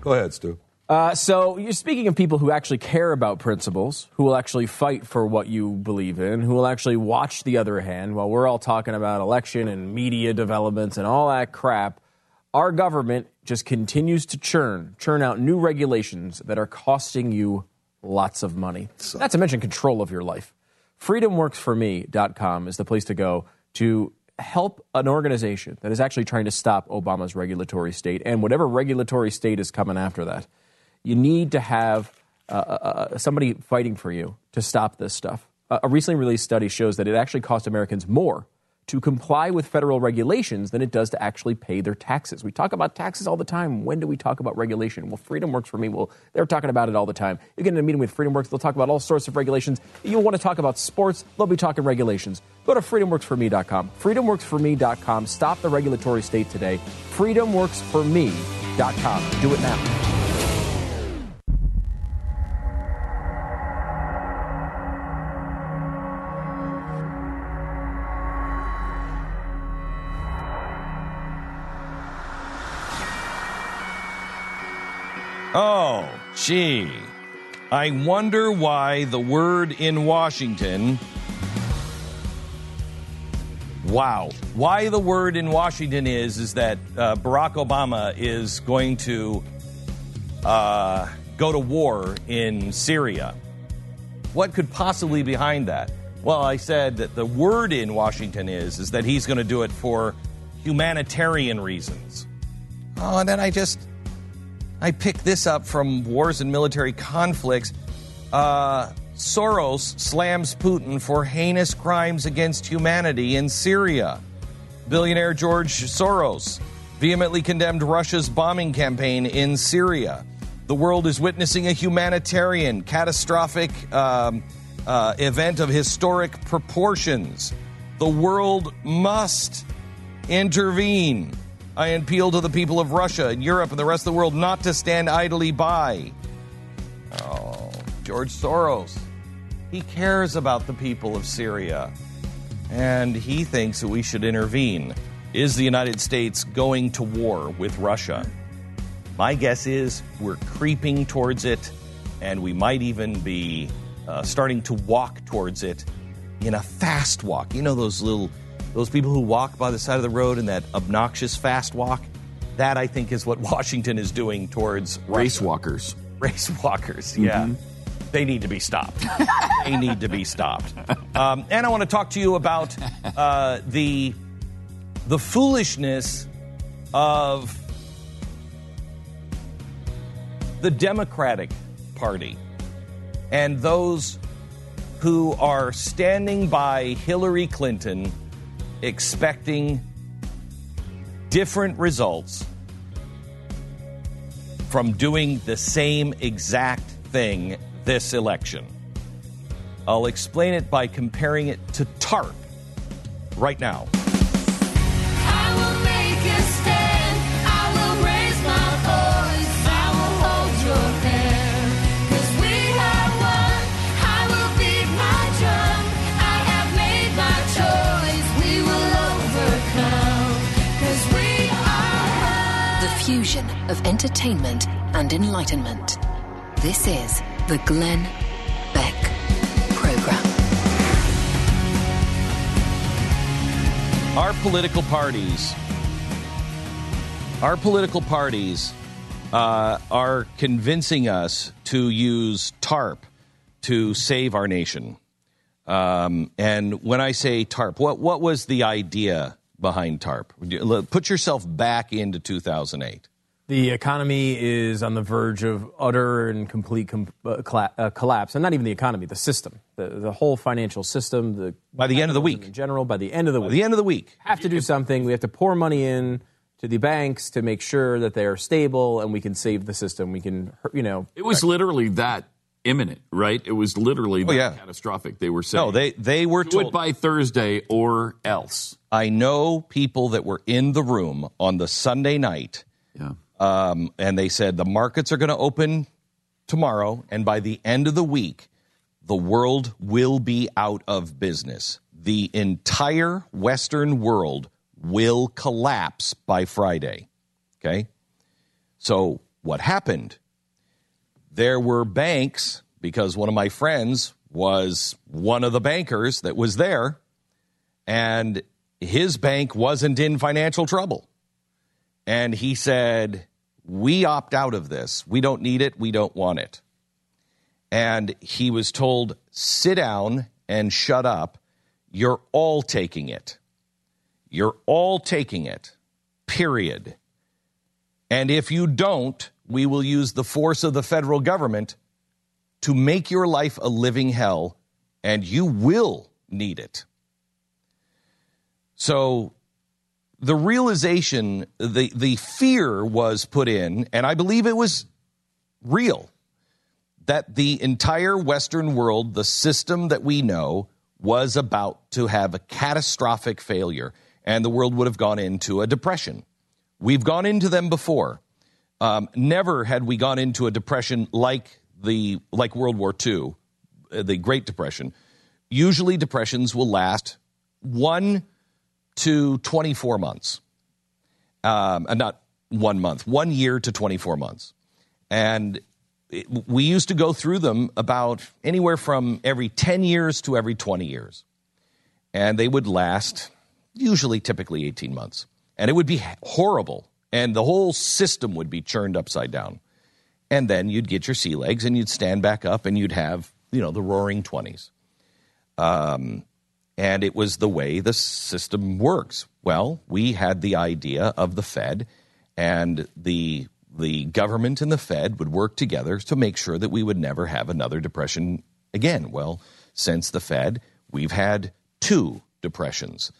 [SPEAKER 5] Go ahead, Stu.
[SPEAKER 6] Uh, so, you're speaking of people who actually care about principles, who will actually fight for what you believe in, who will actually watch the other hand while we're all talking about election and media developments and all that crap. Our government just continues to churn, churn out new regulations that are costing you lots of money. Not to mention control of your life. FreedomWorksForMe.com is the place to go to help an organization that is actually trying to stop Obama's regulatory state and whatever regulatory state is coming after that. You need to have uh, uh, somebody fighting for you to stop this stuff. Uh, a recently released study shows that it actually costs Americans more to comply with federal regulations than it does to actually pay their taxes. We talk about taxes all the time. When do we talk about regulation? Well, Freedom Works for me. Well, they're talking about it all the time. You get in a meeting with Freedom Works, they'll talk about all sorts of regulations. You want to talk about sports, they'll be talking regulations. Go to freedomworksforme.com. Freedomworksforme.com. Stop the regulatory state today. Freedomworksforme.com. Do it now.
[SPEAKER 3] Oh, gee. I wonder why the word in Washington. Wow. Why the word in Washington is, is that uh, Barack Obama is going to uh, go to war in Syria. What could possibly be behind that? Well, I said that the word in Washington is, is that he's going to do it for humanitarian reasons. Oh, and then I just I picked this up from Wars and Military Conflicts. Uh, Soros slams Putin for heinous crimes against humanity in Syria. Billionaire George Soros vehemently condemned Russia's bombing campaign in Syria. The world is witnessing a humanitarian, catastrophic um, uh, event of historic proportions. The world must intervene. I appeal to the people of Russia and Europe and the rest of the world not to stand idly by. Oh, George Soros. He cares about the people of Syria. And he thinks that we should intervene. Is the United States going to war with Russia? My guess is we're creeping towards it, and we might even be uh, starting to walk towards it in a fast walk. You know those little those people who walk by the side of the road in that obnoxious fast walk, that I think is what Washington is doing towards
[SPEAKER 4] race walkers.
[SPEAKER 3] Race walkers, yeah. Mm-hmm. They need to be stopped. they need to be stopped. Um, and I want to talk to you about uh, the the foolishness of the Democratic Party and those who are standing by Hillary Clinton expecting different results from doing the same exact thing this election. I'll explain it by comparing it to TARP right now.
[SPEAKER 7] Fusion of entertainment and enlightenment. This is the Glenn Beck Program.
[SPEAKER 3] Our political parties, our political parties uh, are convincing us to use TARP to save our nation. Um, and when I say TARP, what, what was the idea behind TARP? Put yourself back into 2008.
[SPEAKER 6] The economy is on the verge of utter and complete com- uh, uh, collapse, and not even the economy, the system, the, the whole financial system. The
[SPEAKER 3] by the end of the week,
[SPEAKER 6] in general, by the end of the
[SPEAKER 3] by
[SPEAKER 6] week,
[SPEAKER 3] the end of the week,
[SPEAKER 6] have to do something. We have to pour money in to the banks to make sure that they are stable, and we can save the system. We can, you know,
[SPEAKER 4] it was literally that imminent, right? It was literally oh, yeah. catastrophic. They were saying,
[SPEAKER 3] no, they they were
[SPEAKER 4] do
[SPEAKER 3] told
[SPEAKER 4] it by Thursday or else.
[SPEAKER 3] I know people that were in the room on the Sunday night.
[SPEAKER 4] Yeah.
[SPEAKER 3] Um, and they said the markets are going to open tomorrow, and by the end of the week, the world will be out of business. The entire Western world will collapse by Friday. Okay? So, what happened? There were banks because one of my friends was one of the bankers that was there, and his bank wasn't in financial trouble. And he said, We opt out of this. We don't need it. We don't want it. And he was told, Sit down and shut up. You're all taking it. You're all taking it, period. And if you don't, we will use the force of the federal government to make your life a living hell, and you will need it. So the realization, the, the fear was put in, and I believe it was real, that the entire Western world, the system that we know, was about to have a catastrophic failure, and the world would have gone into a depression. We've gone into them before. Um, never had we gone into a depression like the like World War II, uh, the Great Depression. Usually, depressions will last one to 24 months. Um, and not one month, one year to 24 months. And it, we used to go through them about anywhere from every 10 years to every 20 years. And they would last usually, typically 18 months. And it would be horrible. And the whole system would be churned upside down. And then you'd get your sea legs and you'd stand back up and you'd have, you know, the roaring 20s. Um, and it was the way the system works. Well, we had the idea of the Fed, and the the government and the Fed would work together to make sure that we would never have another depression again. Well, since the Fed, we've had two depressions,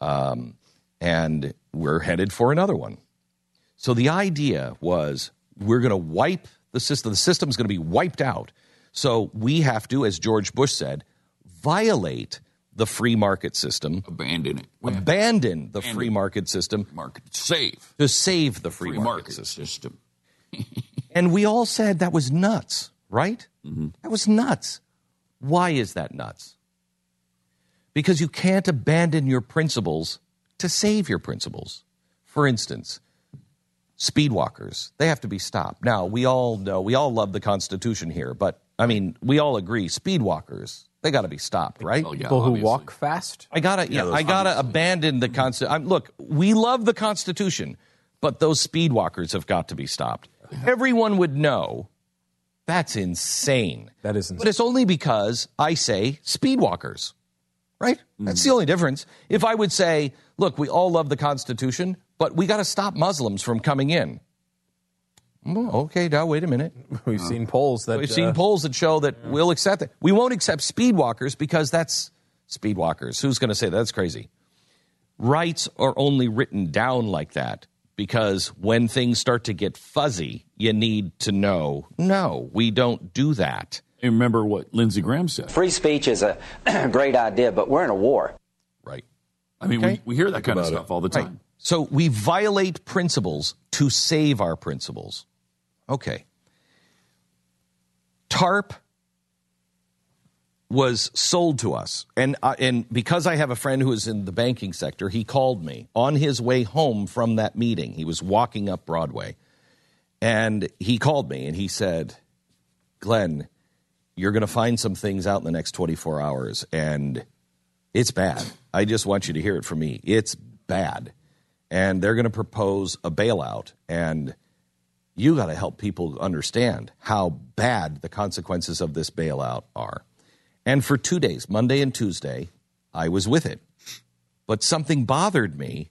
[SPEAKER 3] um, and we're headed for another one. So the idea was we're going to wipe the system. The system is going to be wiped out. So we have to, as George Bush said, violate the free market system.
[SPEAKER 4] Abandon it.
[SPEAKER 3] Abandon the free market system.
[SPEAKER 4] Market save.
[SPEAKER 3] To save the free,
[SPEAKER 4] Free
[SPEAKER 3] market,
[SPEAKER 4] market
[SPEAKER 3] system.
[SPEAKER 4] system.
[SPEAKER 3] And we all said that was nuts, right?
[SPEAKER 4] Mm-hmm.
[SPEAKER 3] That was nuts. Why is that nuts? Because you can't abandon your principles to save your principles. For instance, speedwalkers, they have to be stopped. Now, we all know, we all love the Constitution here, but I mean, we all agree speedwalkers, they got to be stopped, right?
[SPEAKER 4] Oh, yeah,
[SPEAKER 6] People who
[SPEAKER 4] obviously.
[SPEAKER 6] walk fast.
[SPEAKER 3] I gotta, yeah,
[SPEAKER 4] those
[SPEAKER 3] I gotta abandon the Constitution. Look, we love the Constitution, but those speedwalkers have got to be stopped. Everyone would know that's insane.
[SPEAKER 6] That is insane.
[SPEAKER 3] But it's only because I say speedwalkers, right? That's
[SPEAKER 4] Mm.
[SPEAKER 3] the only difference. If I would say, look, we all love the Constitution, but we got to stop Muslims from coming in. Well, okay, now wait a minute.
[SPEAKER 6] We've seen polls that
[SPEAKER 3] We've
[SPEAKER 6] uh,
[SPEAKER 3] seen polls that show that we'll accept it. We won't accept speedwalkers because that's speedwalkers. Who's going to say that? that's crazy? Rights are only written down like that because when things start to get fuzzy, you need to know. No, we don't do that.
[SPEAKER 4] And remember what Lindsey Graham said.
[SPEAKER 9] Free speech is a great idea, but we're in a war.
[SPEAKER 3] Right.
[SPEAKER 4] I mean,
[SPEAKER 3] Okay.
[SPEAKER 4] we, we hear that kind of
[SPEAKER 5] about
[SPEAKER 4] stuff all the
[SPEAKER 3] Right. So we violate principles to save our principles. Okay. TARP was sold to us, and uh, and because I have a friend who is in the banking sector, he called me on his way home from that meeting. He was walking up Broadway, and he called me and he said, "Glenn, you're going to find some things out in the next 24 hours, and it's bad. I just want you to hear it from me. It's bad. And they're going to propose a bailout. And you got to help people understand how bad the consequences of this bailout are. And for two days, Monday and Tuesday, I was with it. But something bothered me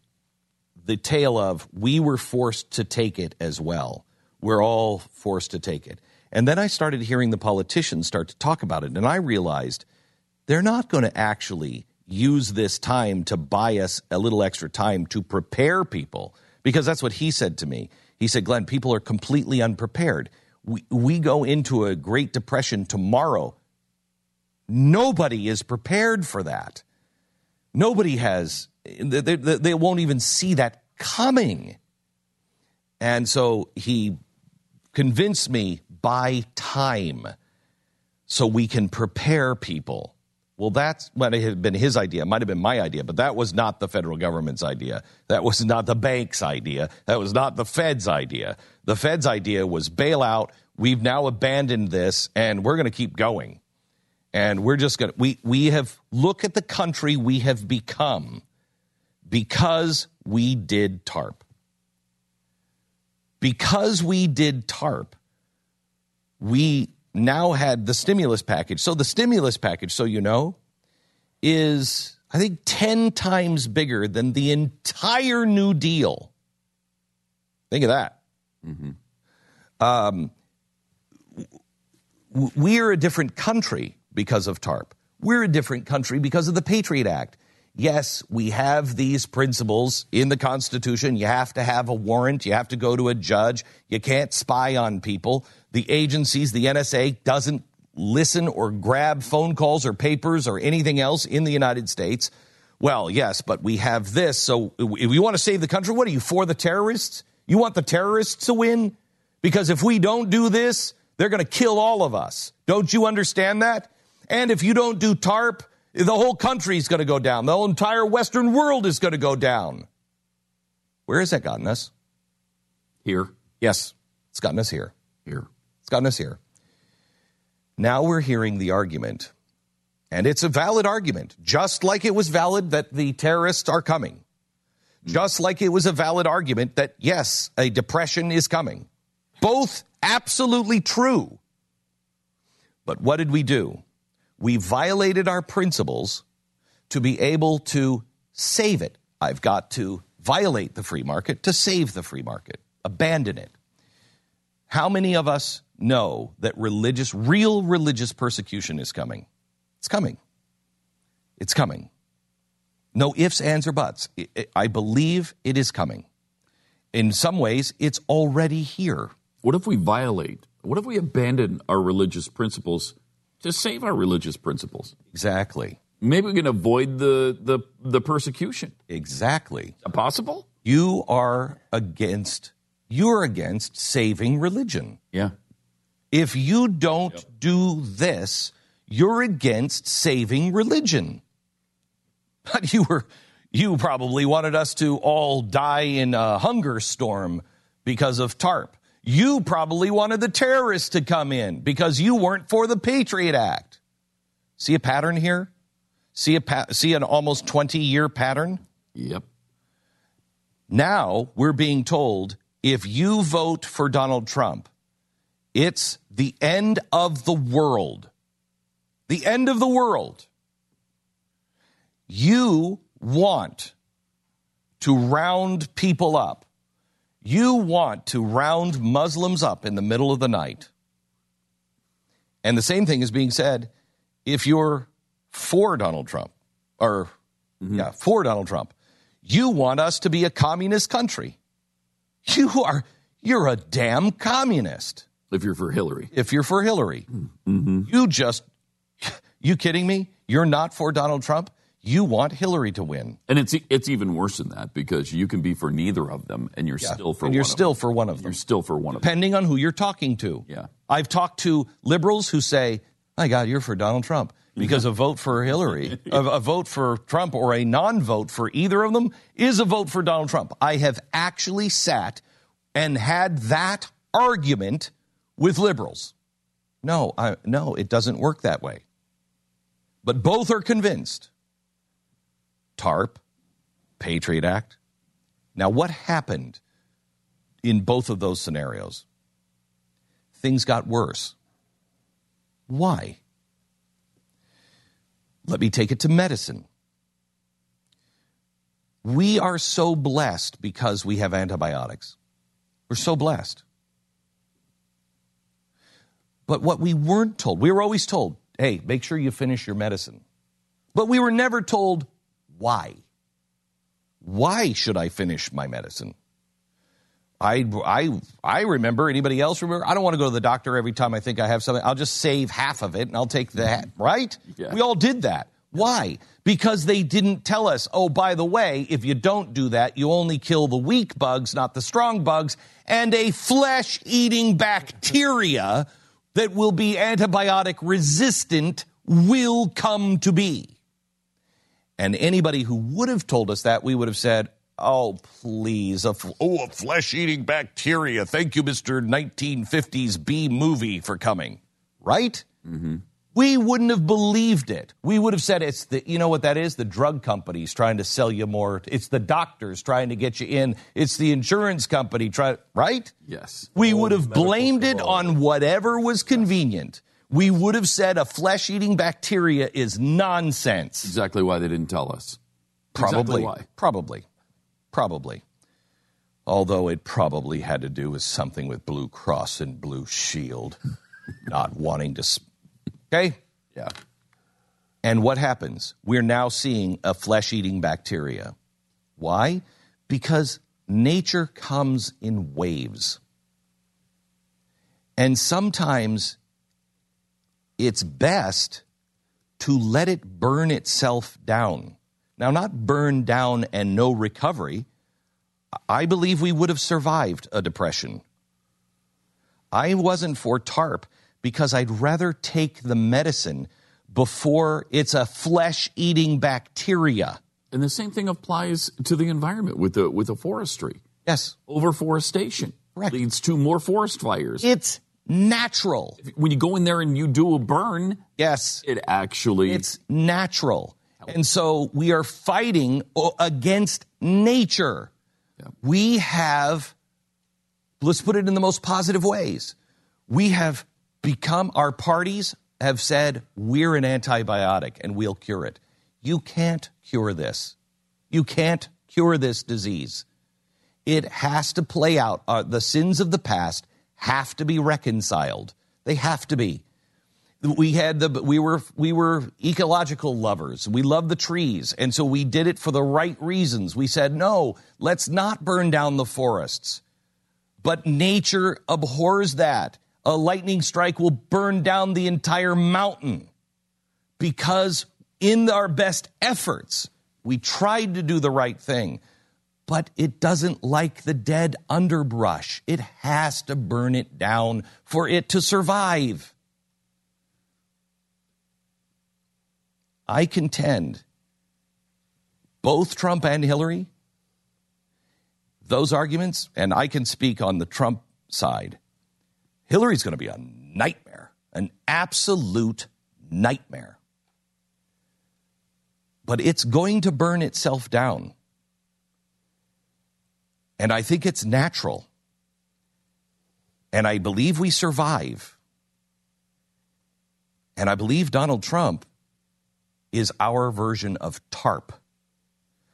[SPEAKER 3] the tale of we were forced to take it as well. We're all forced to take it. And then I started hearing the politicians start to talk about it. And I realized they're not going to actually use this time to buy us a little extra time to prepare people because that's what he said to me. He said, Glenn, people are completely unprepared. We, we go into a Great Depression tomorrow. Nobody is prepared for that. Nobody has, they, they, they won't even see that coming. And so he convinced me buy time so we can prepare people. Well, that's what had been his idea. Might have been my idea, but that was not the federal government's idea. That was not the bank's idea. That was not the Fed's idea. The Fed's idea was bailout. We've now abandoned this and we're going to keep going. And we're just going to, we, we have, look at the country we have become because we did TARP. Because we did TARP, we now had the stimulus package. So the stimulus package, so you know, is I think 10 times bigger than the entire New Deal. Think of that. Um, we're a different country because of TARP. We're a different country because of the Patriot Act. Yes, we have these principles in the Constitution. You have to have a warrant. You have to go to a judge. You can't spy on people. The agencies, the NSA doesn't listen or grab phone calls or papers or anything else in the United States. Well, yes, but we have this. So if you want to save the country, what are you for the terrorists? You want the terrorists to win? Because if we don't do this, they're going to kill all of us. Don't you understand that? And if you don't do TARP, the whole country is going to go down. The whole entire Western world is going to go down. Where has that gotten us?
[SPEAKER 4] Here.
[SPEAKER 3] Yes, it's gotten us here.
[SPEAKER 4] Here.
[SPEAKER 3] It's gotten us here. Now we're hearing the argument, and it's a valid argument, just like it was valid that the terrorists are coming. Just like it was a valid argument that, yes, a depression is coming. Both absolutely true. But what did we do? We violated our principles to be able to save it. I've got to violate the free market to save the free market, abandon it. How many of us know that religious, real religious persecution is coming? It's coming. It's coming. No ifs, ands, or buts. I- believe it is coming. In some ways, it's already here.
[SPEAKER 4] What if we violate? What if we abandon our religious principles to save our religious principles?
[SPEAKER 3] Exactly.
[SPEAKER 4] Maybe we can avoid the the, the persecution.
[SPEAKER 3] Exactly.
[SPEAKER 4] Possible?
[SPEAKER 3] You are against you're against saving religion.
[SPEAKER 4] Yeah.
[SPEAKER 3] If you don't do this, you're against saving religion. But you were you probably wanted us to all die in a hunger storm because of TARP. You probably wanted the terrorists to come in because you weren't for the Patriot Act. See a pattern here? See a pa- see an almost 20 year pattern?
[SPEAKER 4] Yep.
[SPEAKER 3] Now we're being told if you vote for Donald Trump, it's the end of the world. The end of the world. You want to round people up. You want to round Muslims up in the middle of the night. And the same thing is being said if you're for Donald Trump, or mm-hmm. yeah, for Donald Trump. You want us to be a communist country. You are, you're a damn communist
[SPEAKER 4] If you're for Hillary.
[SPEAKER 3] if you're for Hillary. Mm-hmm. You just, you kidding me? You're not for Donald Trump? You want Hillary to win.
[SPEAKER 4] And it's it's even worse than that because you can be for neither of them and you're
[SPEAKER 3] Yeah,
[SPEAKER 4] still for
[SPEAKER 3] and you're still for one of them.
[SPEAKER 4] You're still for one of them.
[SPEAKER 3] Depending on who you're talking to.
[SPEAKER 4] Yeah.
[SPEAKER 3] I've talked to liberals who say, my God, you're for Donald Trump. Because a vote for Hillary, a, a vote for Trump or a non vote for either of them is a vote for Donald Trump. I have actually sat and had that argument with liberals. No, I, no, it doesn't work that way. But both are convinced. TARP, Patriot Act. Now, what happened in both of those scenarios? Things got worse. Why? Let me take it to medicine. We are so blessed because we have antibiotics. We're so blessed. But what we weren't told, we were always told, hey, make sure you finish your medicine. But we were never told why. Why should I finish my medicine? I, I, I remember, anybody else remember? I don't want to go to the doctor every time I think I have something. I'll just save half of it and I'll take that, right?
[SPEAKER 4] Yeah.
[SPEAKER 3] We all did that. Why? Because they didn't tell us, oh, by the way, if you don't do that, you only kill the weak bugs, not the strong bugs, and a flesh eating bacteria that will be antibiotic resistant will come to be. And anybody who would have told us that, we would have said, Oh, please. A, oh, a flesh eating bacteria. Thank you, Mr. 1950s B movie, for coming. Right? Mm-hmm. We wouldn't have believed it. We would have said it's the, you know what that is? The drug companies trying to sell you more. It's the doctors trying to get you in. It's the insurance company try, right?
[SPEAKER 4] Yes.
[SPEAKER 3] We would have blamed it on whatever was convenient. We would have said a flesh eating bacteria is nonsense.
[SPEAKER 4] Exactly why they didn't tell us.
[SPEAKER 3] Probably.
[SPEAKER 4] Exactly why.
[SPEAKER 3] Probably. Probably. Although it probably had to do with something with Blue Cross and Blue Shield not wanting to. Okay?
[SPEAKER 4] Yeah.
[SPEAKER 3] And what happens? We're now seeing a flesh eating bacteria. Why? Because nature comes in waves. And sometimes it's best to let it burn itself down. Now, not burn down and no recovery. I believe we would have survived a depression. I wasn't for TARP because I'd rather take the medicine before it's a flesh eating bacteria.
[SPEAKER 4] And the same thing applies to the environment with the with the forestry.
[SPEAKER 3] Yes.
[SPEAKER 4] Overforestation
[SPEAKER 3] Correct.
[SPEAKER 4] leads to more forest fires.
[SPEAKER 3] It's natural.
[SPEAKER 4] when you go in there and you do a burn,
[SPEAKER 3] Yes.
[SPEAKER 4] it actually
[SPEAKER 3] It's natural. And so we are fighting against nature.
[SPEAKER 4] Yeah.
[SPEAKER 3] We have, let's put it in the most positive ways. We have become, our parties have said, we're an antibiotic and we'll cure it. You can't cure this. You can't cure this disease. It has to play out. Uh, the sins of the past have to be reconciled. They have to be we had the we were we were ecological lovers we love the trees and so we did it for the right reasons we said no let's not burn down the forests but nature abhors that a lightning strike will burn down the entire mountain. Because in our best efforts we tried to do the right thing but it doesn't like the dead underbrush. It has to burn it down for it to survive. I contend both Trump and Hillary, those arguments, and I can speak on the Trump side, Hillary's going to be a nightmare, an absolute nightmare. But it's going to burn itself down. And I think it's natural. And I believe we survive. And I believe Donald Trump is our version of TARP.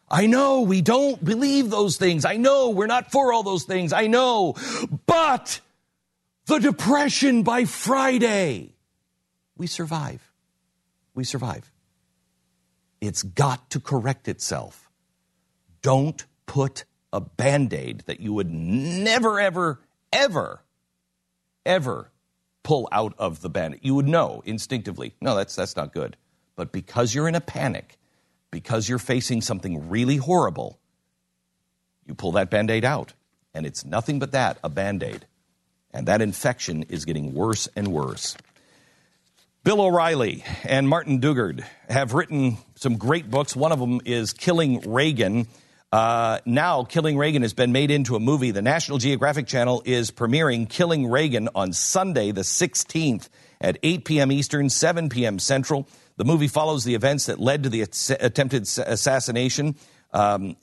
[SPEAKER 3] I know we don't believe those things. I know we're not for all those things. I know. But the depression by Friday, we survive. We survive. It's got to correct itself. Don't put a band aid that you would never, ever, ever, ever pull out of the band. You would know instinctively. No, that's that's not good. But because you're in a panic, because you're facing something really horrible, you pull that band aid out. And it's nothing but that a band aid. And that infection is getting worse and worse. Bill O'Reilly and Martin Dugard have written some great books. One of them is Killing Reagan. Uh, now, Killing Reagan has been made into a movie. The National Geographic Channel is premiering Killing Reagan on Sunday, the 16th at 8 p.m. Eastern, 7 p.m. Central. The movie follows the events that led to the attempted assassination. Um,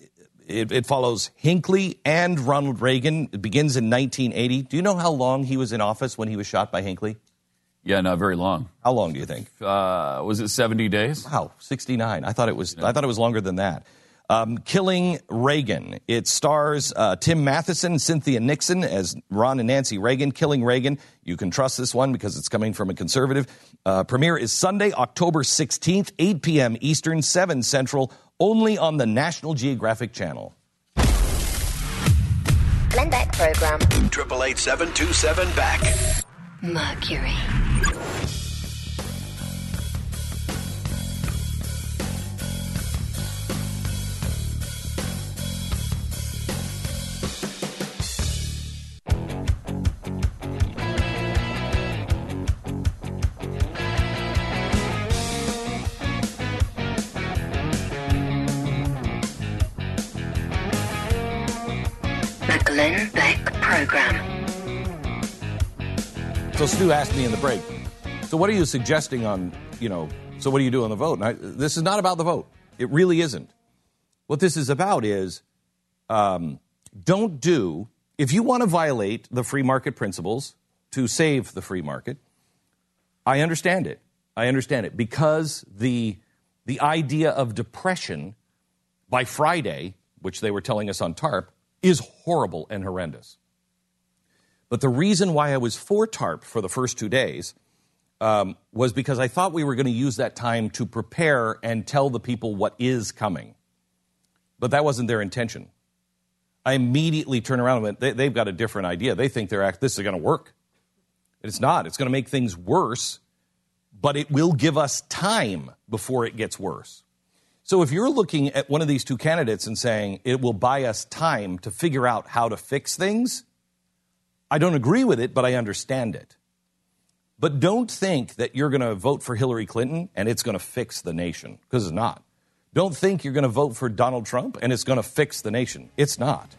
[SPEAKER 3] it, it, follows Hinckley and Ronald Reagan. It begins in 1980. Do you know how long he was in office when he was shot by Hinckley?
[SPEAKER 4] Yeah, not very long.
[SPEAKER 3] How long do you think?
[SPEAKER 4] Uh, was it 70 days?
[SPEAKER 3] Wow, 69. I thought it was. I thought it was longer than that. Um, Killing Reagan. It stars uh, Tim Matheson, Cynthia Nixon as Ron and Nancy Reagan. Killing Reagan. You can trust this one because it's coming from a conservative. Uh, premiere is Sunday, October 16th, 8 p.m. Eastern, 7 Central, only on the National Geographic Channel.
[SPEAKER 10] Glenn Beck program.
[SPEAKER 8] Triple eight seven two seven Beck.
[SPEAKER 7] Mercury. Glenn Beck Program.
[SPEAKER 3] So Stu asked me in the break. So what are you suggesting on you know? So what do you do on the vote? I, this is not about the vote. It really isn't. What this is about is um, don't do if you want to violate the free market principles to save the free market. I understand it. I understand it because the the idea of depression by Friday, which they were telling us on TARP, is horrible and horrendous. But the reason why I was for TARP for the first two days um, was because I thought we were going to use that time to prepare and tell the people what is coming. But that wasn't their intention. I immediately turn around and went, they, have got a different idea. They think they're this is going to work. It's not. It's going to make things worse, but it will give us time before it gets worse. So if you're looking at one of these two candidates and saying it will buy us time to figure out how to fix things, I don't agree with it, but I understand it. But don't think that you're going to vote for Hillary Clinton and it's going to fix the nation, because it's not. Don't think you're going to vote for Donald Trump and it's going to fix the nation. It's not.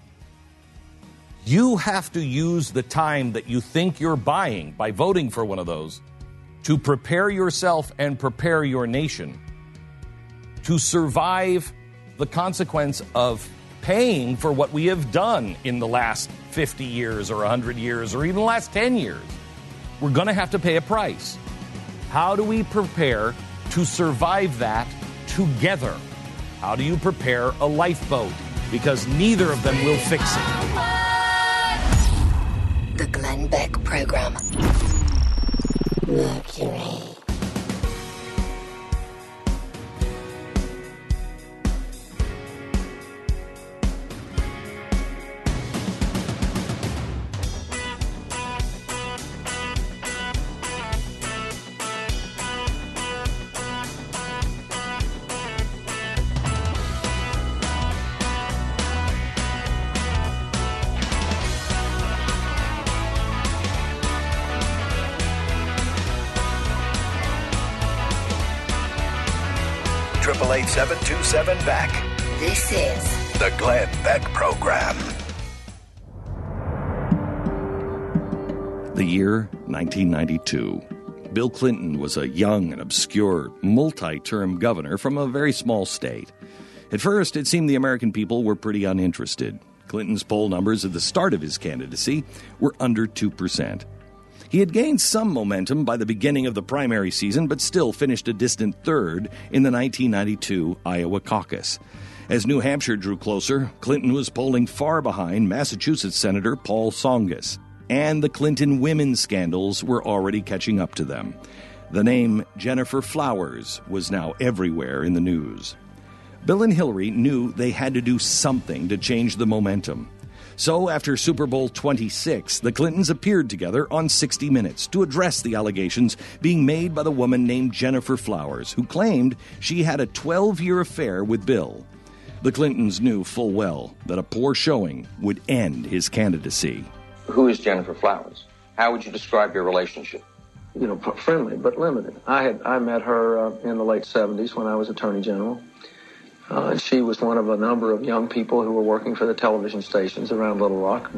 [SPEAKER 3] You have to use the time that you think you're buying by voting for one of those to prepare yourself and prepare your nation to survive the consequence of paying for what we have done in the last 50 years or 100 years or even the last 10 years. We're going to have to pay a price. How do we prepare to survive that together? How do you prepare a lifeboat? Because neither of them will fix it.
[SPEAKER 7] The Glenn Beck Program. Mercury.
[SPEAKER 8] Seven two seven back.
[SPEAKER 7] This is
[SPEAKER 8] The Glenn Beck Program.
[SPEAKER 3] The year 1992. Bill Clinton was a young and obscure, multi term governor from a very small state. At first, it seemed the American people were pretty uninterested. Clinton's poll numbers at the start of his candidacy were under 2%. He had gained some momentum by the beginning of the primary season, but still finished a distant third in the 1992 Iowa caucus. As New Hampshire drew closer, Clinton was polling far behind Massachusetts Senator Paul Tsongas, and the Clinton women's scandals were already catching up to them. The name Gennifer Flowers was now everywhere in the news. Bill and Hillary knew they had to do something to change the momentum. So, after Super Bowl 26, the Clintons appeared together on 60 Minutes to address the allegations being made by the woman named Gennifer Flowers, who claimed she had a 12 year affair with Bill. The Clintons knew full well that a poor showing would end his candidacy.
[SPEAKER 10] Who is Gennifer Flowers? How would you describe your relationship?
[SPEAKER 11] You know, friendly but limited. I had I met her uh, in the late 70s when I was Attorney General. Uh, and she was one of a number of young people who were working for the television stations around Little Rock.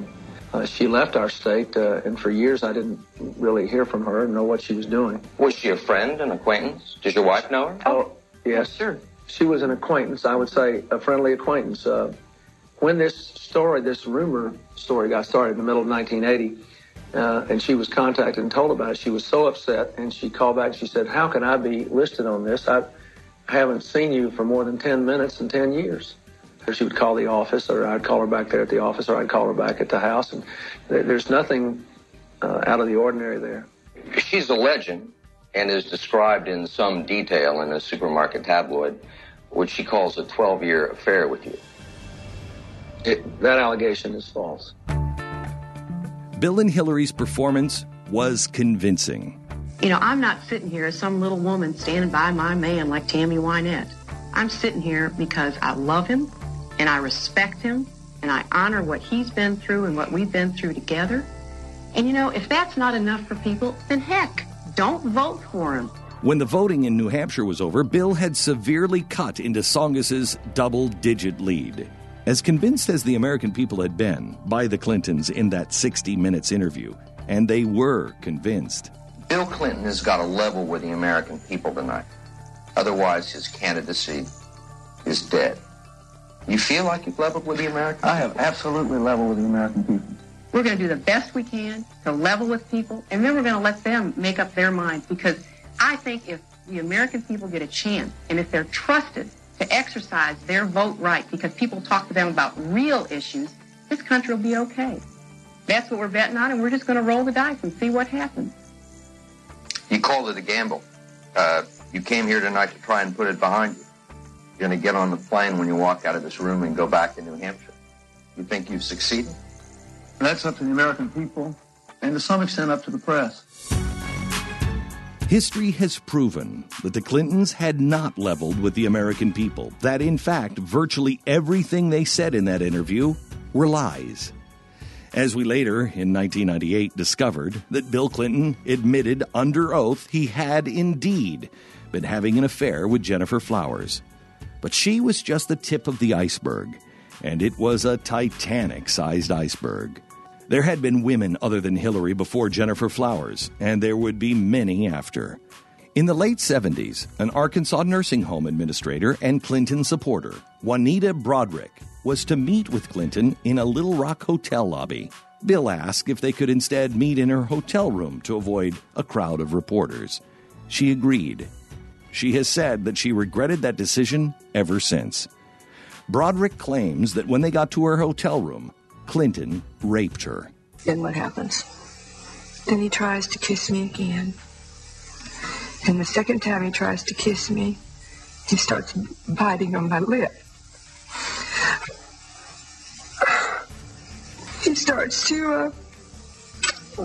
[SPEAKER 11] Uh, she left our state, uh, and for years I didn't really hear from her and know what she was doing.
[SPEAKER 10] Was she a friend, an acquaintance? Does your wife know her?
[SPEAKER 11] Oh, yes.
[SPEAKER 10] Sure.
[SPEAKER 11] She was an acquaintance, I would say a friendly acquaintance. Uh, when this story, this rumor story got started in the middle of 1980, uh, and she was contacted and told about it, she was so upset, and she called back and she said, how can I be listed on this? I, haven't seen you for more than 10 minutes in 10 years. She would call the office, or I'd call her back there at the office, or I'd call her back at the house. And there's nothing uh, out of the ordinary there.
[SPEAKER 10] She's a legend and is described in some detail in a supermarket tabloid, which she calls a 12 year affair with you.
[SPEAKER 11] It, that allegation is false.
[SPEAKER 3] Bill and Hillary's performance was convincing.
[SPEAKER 12] You know, I'm not sitting here as some little woman standing by my man like Tammy Wynette. I'm sitting here because I love him and I respect him and I honor what he's been through and what we've been through together. And you know, if that's not enough for people, then heck, don't vote for him.
[SPEAKER 3] When the voting in New Hampshire was over, Bill had severely cut into Tsongas's double digit lead. As convinced as the American people had been by the Clintons in that 60 Minutes interview, and they were convinced.
[SPEAKER 10] Bill Clinton has got to level with the American people tonight. Otherwise, his candidacy is dead. You feel like you've leveled with the Americans?
[SPEAKER 11] I have absolutely leveled with the American people.
[SPEAKER 12] We're going to do the best we can to level with people, and then we're going to let them make up their minds because I think if the American people get a chance and if they're trusted to exercise their vote right because people talk to them about real issues, this country will be okay. That's what we're betting on, and we're just going to roll the dice and see what happens.
[SPEAKER 10] You called it a gamble. Uh, you came here tonight to try and put it behind you. You're going to get on the plane when you walk out of this room and go back to New Hampshire. You think you've succeeded?
[SPEAKER 11] That's up to the American people and to some extent up to the press.
[SPEAKER 3] History has proven that the Clintons had not leveled with the American people, that in fact, virtually everything they said in that interview were lies. As we later, in 1998, discovered that Bill Clinton admitted under oath he had indeed been having an affair with Gennifer Flowers. But she was just the tip of the iceberg, and it was a Titanic sized iceberg. There had been women other than Hillary before Gennifer Flowers, and there would be many after. In the late 70s, an Arkansas nursing home administrator and Clinton supporter, Juanita Broaddrick, was to meet with Clinton in a Little Rock hotel lobby. Bill asked if they could instead meet in her hotel room to avoid a crowd of reporters. She agreed. She has said that she regretted that decision ever since. Broaddrick claims that when they got to her hotel room, Clinton raped her.
[SPEAKER 13] Then what happens? Then he tries to kiss me again. And the second time he tries to kiss me, he starts biting on my lip. He starts to uh,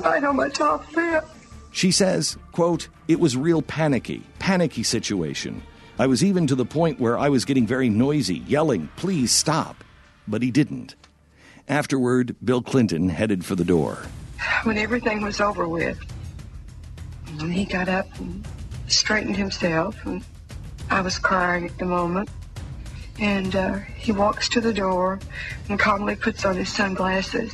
[SPEAKER 13] bite on my top lip.
[SPEAKER 3] She says, quote, it was real panicky, panicky situation. I was even to the point where I was getting very noisy, yelling, please stop. But he didn't. Afterward, Bill Clinton headed for the door.
[SPEAKER 13] When everything was over with, he got up and straightened himself, and I was crying at the moment. And uh, he walks to the door and calmly puts on his sunglasses.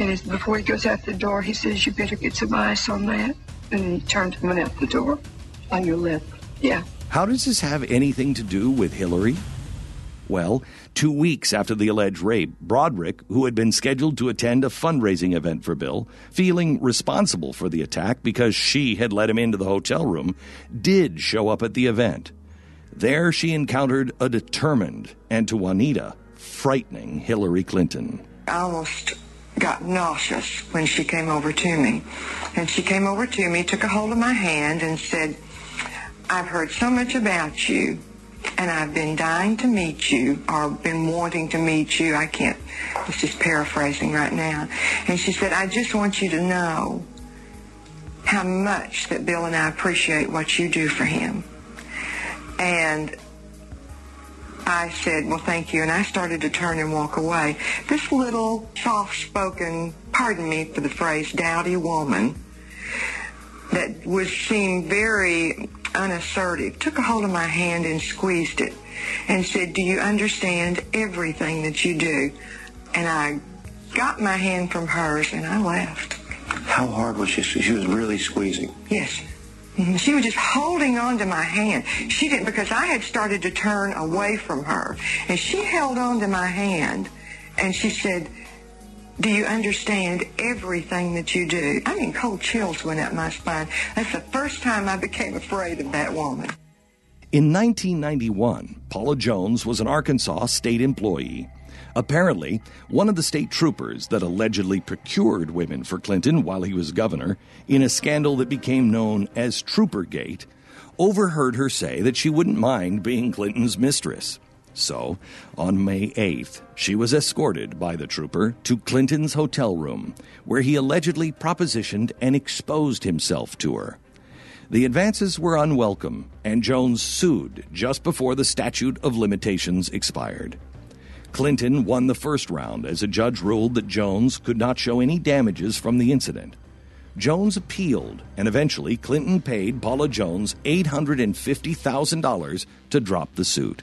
[SPEAKER 13] And his, before he goes out the door, he says, You better get some ice on that. And then he turns and went out the door. On your lip. Yeah.
[SPEAKER 3] How does this have anything to do with Hillary? Well, two weeks after the alleged rape, Broaddrick, who had been scheduled to attend a fundraising event for Bill, feeling responsible for the attack because she had let him into the hotel room, did show up at the event. There she encountered a determined and to Juanita, frightening Hillary Clinton.
[SPEAKER 13] I almost got nauseous when she came over to me. And she came over to me, took a hold of my hand, and said, I've heard so much about you, and I've been dying to meet you, or been wanting to meet you. I can't, it's just paraphrasing right now. And she said, I just want you to know how much that Bill and I appreciate what you do for him. And I said, well, thank you. And I started to turn and walk away. This little soft-spoken, pardon me for the phrase, dowdy woman that was seemed very unassertive took a hold of my hand and squeezed it and said, do you understand everything that you do? And I got my hand from hers and I left.
[SPEAKER 14] How hard was she? She was really squeezing.
[SPEAKER 13] Yes. She was just holding on to my hand. She didn't, because I had started to turn away from her. And she held on to my hand and she said, do you understand everything that you do? I mean, cold chills went up my spine. That's the first time I became afraid of that woman.
[SPEAKER 3] In 1991, Paula Jones was an Arkansas state employee. Apparently, one of the state troopers that allegedly procured women for Clinton while he was governor, in a scandal that became known as Troopergate, overheard her say that she wouldn't mind being Clinton's mistress. So, on May 8th, she was escorted by the trooper to Clinton's hotel room, where he allegedly propositioned and exposed himself to her. The advances were unwelcome, and Jones sued just before the statute of limitations expired. Clinton won the first round as a judge ruled that Jones could not show any damages from the incident. Jones appealed, and eventually Clinton paid Paula Jones $850,000 to drop the suit.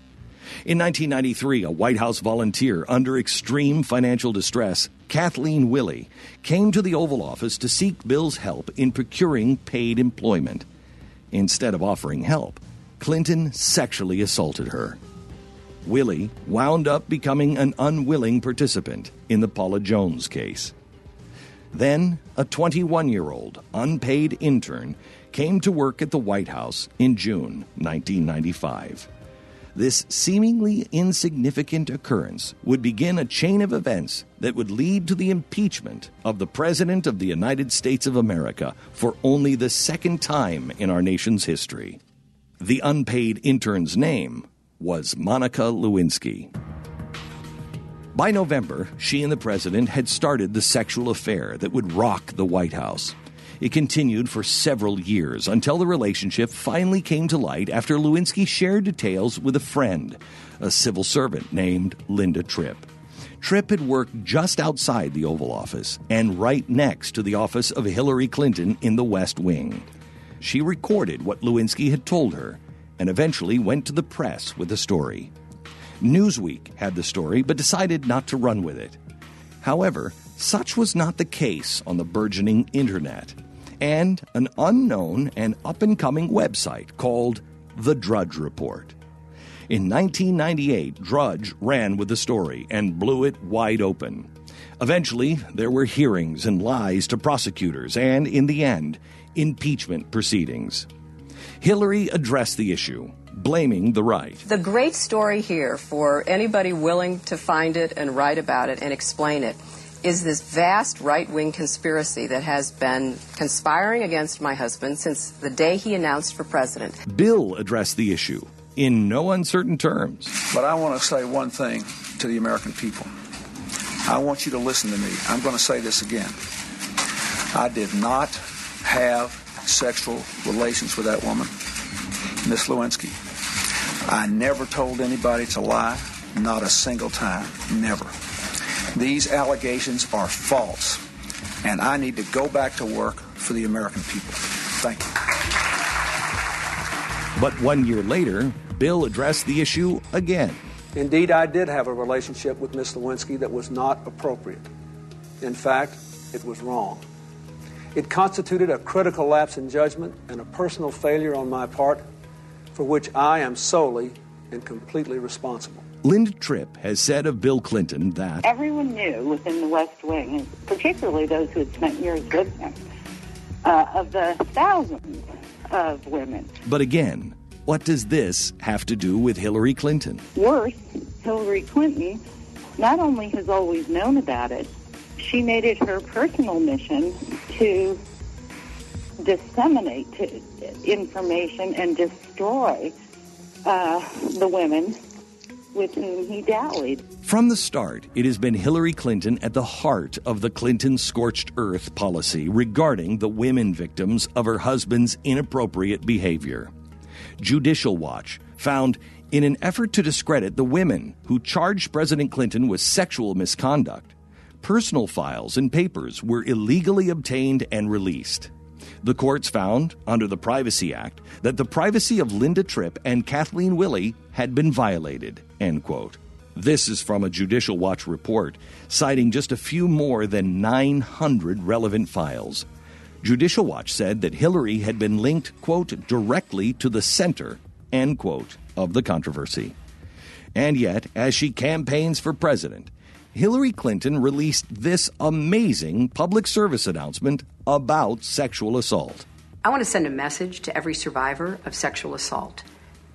[SPEAKER 3] In 1993, a White House volunteer under extreme financial distress, Kathleen Willey, came to the Oval Office to seek Bill's help in procuring paid employment. Instead of offering help, Clinton sexually assaulted her. Willey wound up becoming an unwilling participant in the Paula Jones case. Then, a 21 year old unpaid intern came to work at the White House in June 1995. This seemingly insignificant occurrence would begin a chain of events that would lead to the impeachment of the President of the United States of America for only the second time in our nation's history. The unpaid intern's name was Monica Lewinsky. By November, she and the president had started the sexual affair that would rock the White House. It continued for several years until the relationship finally came to light after Lewinsky shared details with a friend, a civil servant named Linda Tripp. Tripp had worked just outside the Oval Office and right next to the office of Hillary Clinton in the West Wing. She recorded what Lewinsky had told her and eventually went to the press with the story. Newsweek had the story but decided not to run with it. However, such was not the case on the burgeoning internet and an unknown and up and coming website called The Drudge Report. In 1998, Drudge ran with the story and blew it wide open. Eventually, there were hearings and lies to prosecutors, and in the end, impeachment proceedings. Hillary addressed the issue, blaming the right.
[SPEAKER 15] The great story here for anybody willing to find it and write about it and explain it is this vast right wing conspiracy that has been conspiring against my husband since the day he announced for president.
[SPEAKER 3] Bill addressed the issue in no uncertain terms.
[SPEAKER 16] But I want to say one thing to the American people. I want you to listen to me. I'm going to say this again. I did not have sexual relations with that woman, Miss Lewinsky. I never told anybody to lie, not a single time. Never. These allegations are false, and I need to go back to work for the American people. Thank you.
[SPEAKER 3] But one year later, Bill addressed the issue again.
[SPEAKER 17] Indeed, I did have a relationship with Miss Lewinsky that was not appropriate. In fact, it was wrong. It constituted a critical lapse in judgment and a personal failure on my part for which I am solely and completely responsible.
[SPEAKER 3] Linda Tripp has said of Bill Clinton that
[SPEAKER 18] everyone knew within the West Wing, particularly those who had spent years with him, uh, of the thousands of women.
[SPEAKER 3] But again, what does this have to do with Hillary Clinton?
[SPEAKER 18] Worse, Hillary Clinton not only has always known about it, she made it her personal mission to disseminate information and destroy uh, the women with whom he dallied.
[SPEAKER 3] From the start, it has been Hillary Clinton at the heart of the Clinton scorched earth policy regarding the women victims of her husband's inappropriate behavior. Judicial Watch found in an effort to discredit the women who charged President Clinton with sexual misconduct, personal files and papers were illegally obtained and released. The courts found, under the Privacy Act, that the privacy of Linda Tripp and Kathleen Willey had been violated. End quote. This is from a Judicial Watch report, citing just a few more than 900 relevant files. Judicial Watch said that Hillary had been linked, quote, directly to the center, end quote, of the controversy. And yet, as she campaigns for president, Hillary Clinton released this amazing public service announcement about sexual assault.
[SPEAKER 15] I want to send a message to every survivor of sexual assault.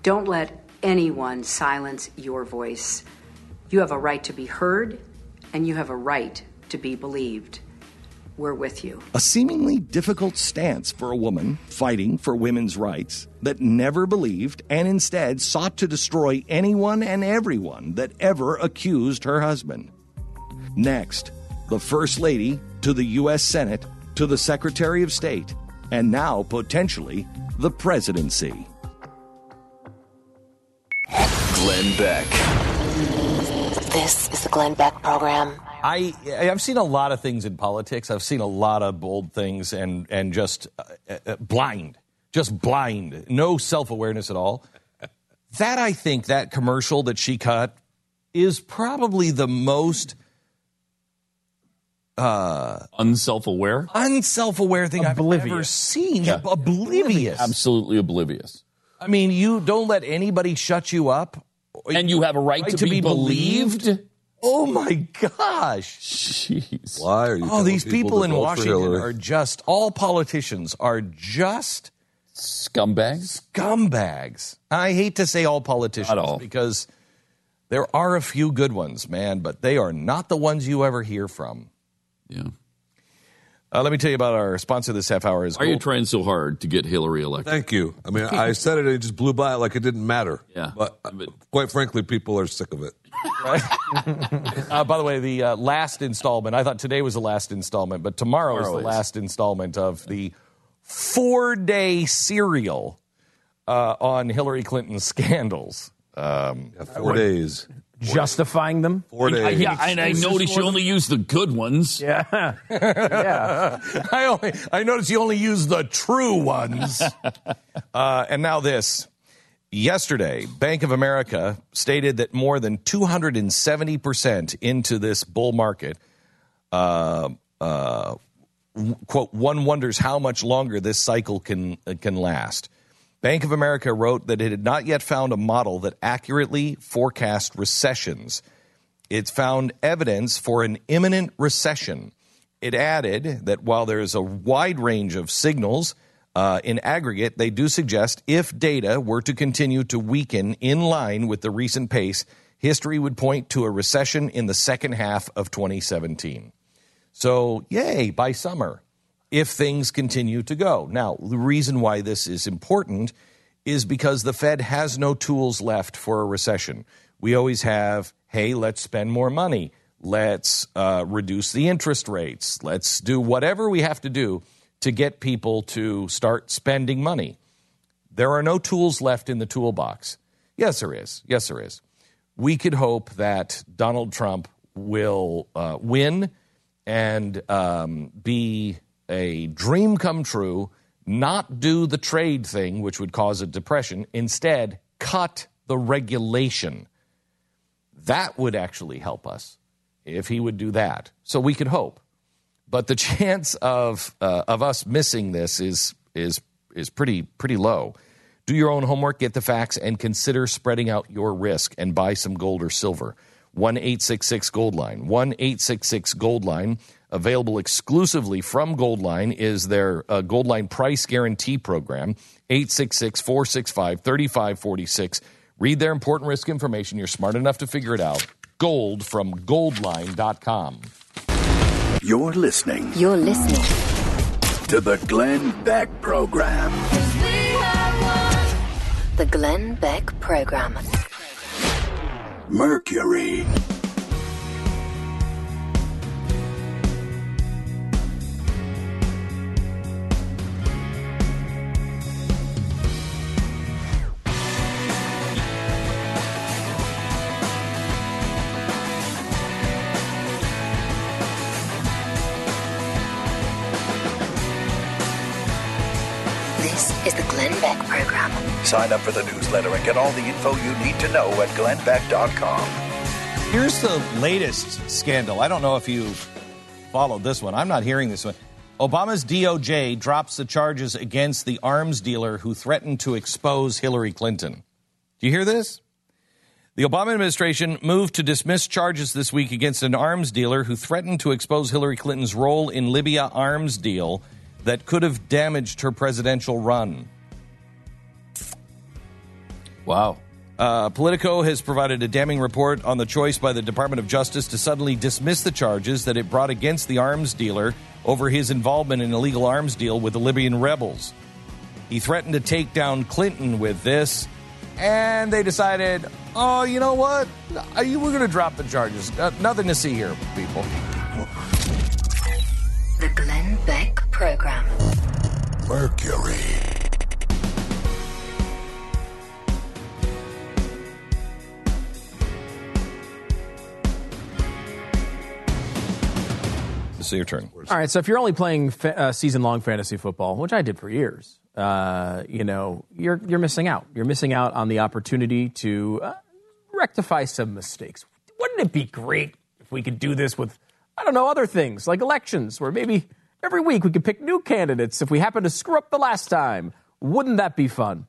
[SPEAKER 15] Don't let anyone silence your voice. You have a right to be heard, and you have a right to be believed. We're with you.
[SPEAKER 3] A seemingly difficult stance for a woman fighting for women's rights that never believed and instead sought to destroy anyone and everyone that ever accused her husband. Next, the First Lady to the U.S. Senate to the Secretary of State, and now potentially the presidency.
[SPEAKER 19] Glenn Beck.
[SPEAKER 7] This is the Glenn Beck Program.
[SPEAKER 3] I I've seen a lot of things in politics. I've seen a lot of bold things and and just uh, uh, blind, just blind, no self awareness at all. that I think that commercial that she cut is probably the most uh,
[SPEAKER 4] unself-aware,
[SPEAKER 3] unself-aware thing I've ever seen.
[SPEAKER 4] Yeah.
[SPEAKER 3] Oblivious.
[SPEAKER 4] Absolutely oblivious.
[SPEAKER 3] I mean, you don't let anybody shut you up,
[SPEAKER 4] and you have a right, to, be, believed.
[SPEAKER 3] Oh my gosh!
[SPEAKER 4] Jeez.
[SPEAKER 5] Why are you?
[SPEAKER 3] Oh, these people
[SPEAKER 5] to
[SPEAKER 3] in Washington are just all politicians are just
[SPEAKER 4] scumbags.
[SPEAKER 3] Scumbags. I hate to say all politicians
[SPEAKER 4] Not all.
[SPEAKER 3] because there are a few good ones, man, but they are not the ones you ever hear from.
[SPEAKER 4] Yeah.
[SPEAKER 3] Uh, let me tell you about our sponsor this half hour is
[SPEAKER 4] Why are you trying so hard to get Hillary elected?
[SPEAKER 5] Thank you. I mean, I said it and it just blew by it like it didn't matter.
[SPEAKER 4] Yeah.
[SPEAKER 5] But, uh, quite frankly, people are sick of it.
[SPEAKER 3] uh, by the way, the uh, last installment, I thought today was the last installment, but tomorrow, is
[SPEAKER 4] Tomorrow
[SPEAKER 3] the
[SPEAKER 4] is.
[SPEAKER 3] last installment of the four day serial uh, on Hillary Clinton's scandals. Um,
[SPEAKER 5] Four days.
[SPEAKER 6] Justifying them?
[SPEAKER 5] Four
[SPEAKER 4] I- yeah, and I noticed you only use the good ones.
[SPEAKER 6] Yeah. yeah.
[SPEAKER 3] I only I noticed you only use the true ones. uh, and now this. Yesterday, Bank of America stated that more than 270% into this bull market, uh, uh, quote, one wonders how much longer this cycle can, uh, can last. Bank of America wrote that it had not yet found a model that accurately forecast recessions. It's found evidence for an imminent recession. It added that while there is a wide range of signals uh, in aggregate, they do suggest if data were to continue to weaken in line with the recent pace, history would point to a recession in the second half of 2017. So, yay, by summer, if things continue to go. Now, the reason why this is important is because the Fed has no tools left for a recession. We always have, hey, let's spend more money. Let's uh, reduce the interest rates. Let's do whatever we have to do to get people to start spending money. There are no tools left in the toolbox. Yes, there is. Yes, there is. We could hope that Donald Trump will uh, win and um, be a dream come true, not do the trade thing, which would cause a depression, instead, cut the regulation. That would actually help us if he would do that. So we could hope. But the chance of, uh, of us missing this is, is, is pretty, pretty low. Do your own homework, get the facts, and consider spreading out your risk and buy some gold or silver. 1 866 Goldline. 1 866 Goldline. Available exclusively from Goldline is their uh, Goldline Price Guarantee Program. 866 465 3546. Read their important risk information. You're smart enough to figure it out. Gold from goldline.com.
[SPEAKER 8] You're listening
[SPEAKER 7] You're listening.
[SPEAKER 8] to the Glenn Beck Program.
[SPEAKER 7] The Glenn Beck Program.
[SPEAKER 8] Mercury.
[SPEAKER 7] This is the Glenn Beck Program.
[SPEAKER 8] Sign up for the newsletter and get all the info you need to know at glennbeck.com.
[SPEAKER 3] Here's the latest scandal. I don't know if you followed this one. I'm not hearing this one. Obama's DOJ drops the charges against the arms dealer who threatened to expose Hillary Clinton. Do you hear this? The Obama administration moved to dismiss charges this week against an arms dealer who threatened to expose Hillary Clinton's role in Libya arms deal that could have damaged her presidential run.
[SPEAKER 4] Wow.
[SPEAKER 3] Uh, Politico has provided a damning report on the choice by the Department of Justice to suddenly dismiss the charges that it brought against the arms dealer over his involvement in an illegal arms deal with the Libyan rebels. He threatened to take down Clinton with this, and they decided, oh, you know what? Uh, you- We're going to drop the charges. Uh, nothing to see here, people.
[SPEAKER 7] The Glenn Beck Program.
[SPEAKER 8] Mercury.
[SPEAKER 3] Is your turn.
[SPEAKER 6] All right, so if you're only playing fa- uh, season-long fantasy football, which I did for years, uh, you know, you're you're missing out. You're missing out on the opportunity to uh, rectify some mistakes. Wouldn't it be great if we could do this with, I don't know, other things like elections, where maybe every week we could pick new candidates if we happen to screw up the last time? Wouldn't that be fun?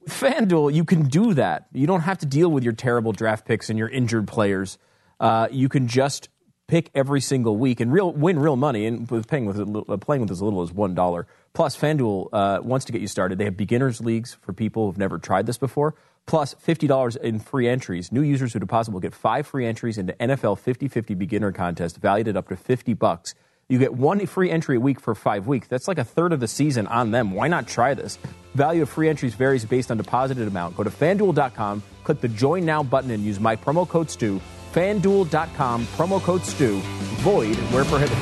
[SPEAKER 6] With FanDuel, you can do that. You don't have to deal with your terrible draft picks and your injured players. Uh, you can just pick every single week and real win real money. And with paying with uh, playing with as little as one dollar. Plus, FanDuel uh, wants to get you started. They have beginners leagues for people who've never tried this before. Plus, fifty dollars in free entries. New users who deposit will get five free entries into NFL 50-50 beginner contest, valued at up to fifty bucks. You get one free entry a week for five weeks. That's like a third of the season on them. Why not try this? Value of free entries varies based on deposited amount. Go to fanduel.com, click the join now button, and use my promo code STU. Fanduel.com, promo code STU. Void where prohibited.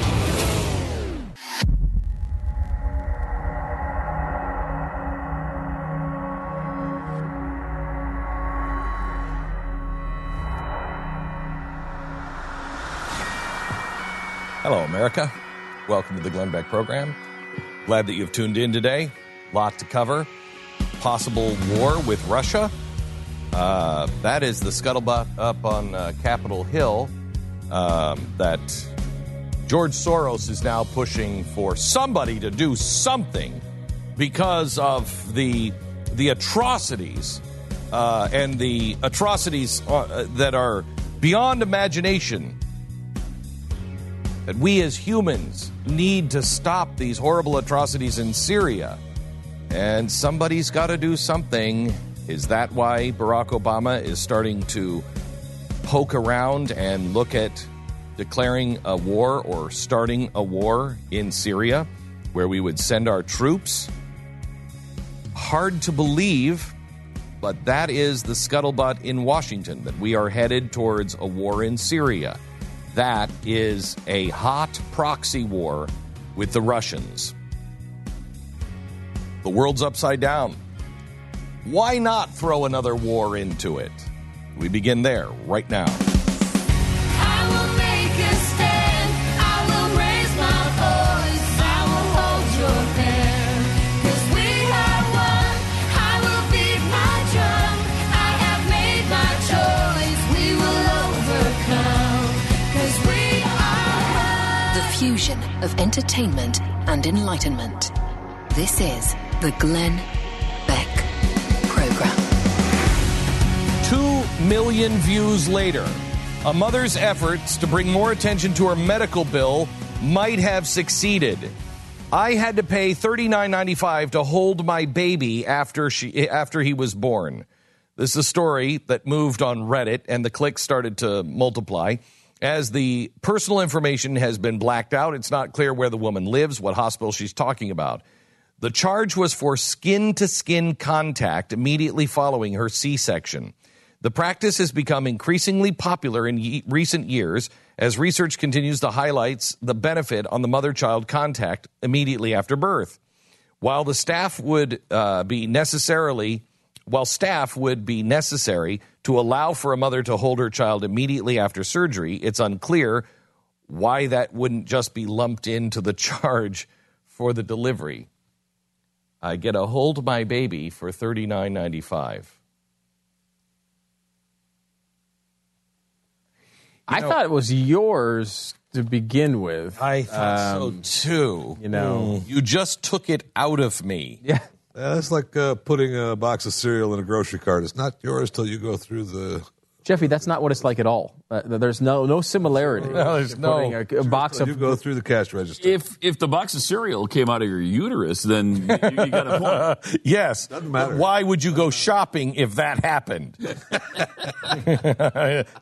[SPEAKER 3] Hello, America. Welcome to the Glenn Beck program. Glad that you've tuned in today. Lot to cover. Possible war with Russia. Uh, that is the scuttlebutt up on uh, Capitol Hill um, that George Soros is now pushing for somebody to do something because of the the atrocities uh, and the atrocities uh, that are beyond imagination that we as humans need to stop these horrible atrocities in Syria. And somebody's got to do something. Is that why Barack Obama is starting to poke around and look at declaring a war or starting a war in Syria where we would send our troops? Hard to believe, but that is the scuttlebutt in Washington that we are headed towards a war in Syria. That is a hot proxy war with the Russians. The world's upside down. Why not throw another war into it? We begin there right now.
[SPEAKER 7] The fusion of entertainment and enlightenment. This is the Glenn
[SPEAKER 3] million views later, a mother's efforts to bring more attention to her medical bill might have succeeded. I had to pay $39.95 to hold my baby after she after he was born. This is a story that moved on Reddit and the clicks started to multiply. As the personal information has been blacked out, it's not clear where the woman lives, what hospital she's talking about. The charge was for skin to skin contact immediately following her C section. The practice has become increasingly popular in ye- recent years as research continues to highlight the benefit on the mother child contact immediately after birth. While the staff would uh, be necessarily while staff would be necessary to allow for a mother to hold her child immediately after surgery, it's unclear why that wouldn't just be lumped into the charge for the delivery. I get a hold my baby for thirty nine ninety five.
[SPEAKER 6] I thought it was yours to begin with.
[SPEAKER 3] I thought
[SPEAKER 6] Um,
[SPEAKER 3] so too.
[SPEAKER 6] You know,
[SPEAKER 3] you just took it out of me.
[SPEAKER 6] Yeah.
[SPEAKER 5] Yeah, that's like uh, putting a box of cereal in a grocery cart. It's not yours till you go through the.
[SPEAKER 6] Jeffy, that's not what it's like at all. Uh, there's no no similarity.
[SPEAKER 3] No, there's
[SPEAKER 6] to
[SPEAKER 3] no-
[SPEAKER 6] a, a box of.
[SPEAKER 5] You go through the cash register.
[SPEAKER 4] If if the box of cereal came out of your uterus, then you, you got a point.
[SPEAKER 3] yes.
[SPEAKER 5] Doesn't matter.
[SPEAKER 3] Why would you go shopping if that happened?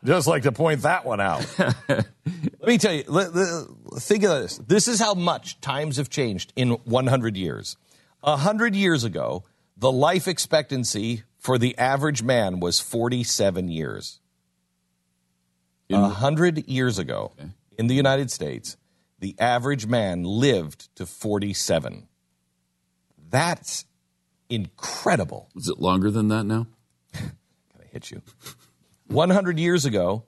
[SPEAKER 3] Just like to point that one out. Let me tell you, let- let- think of this. This is how much times have changed in 100 years. A 100 years ago, the life expectancy for the average man was 47 years. A 100 years ago in the United States, the average man lived to 47. That's incredible.
[SPEAKER 4] Is it longer than that now?
[SPEAKER 3] Gonna hit you. 100 years ago,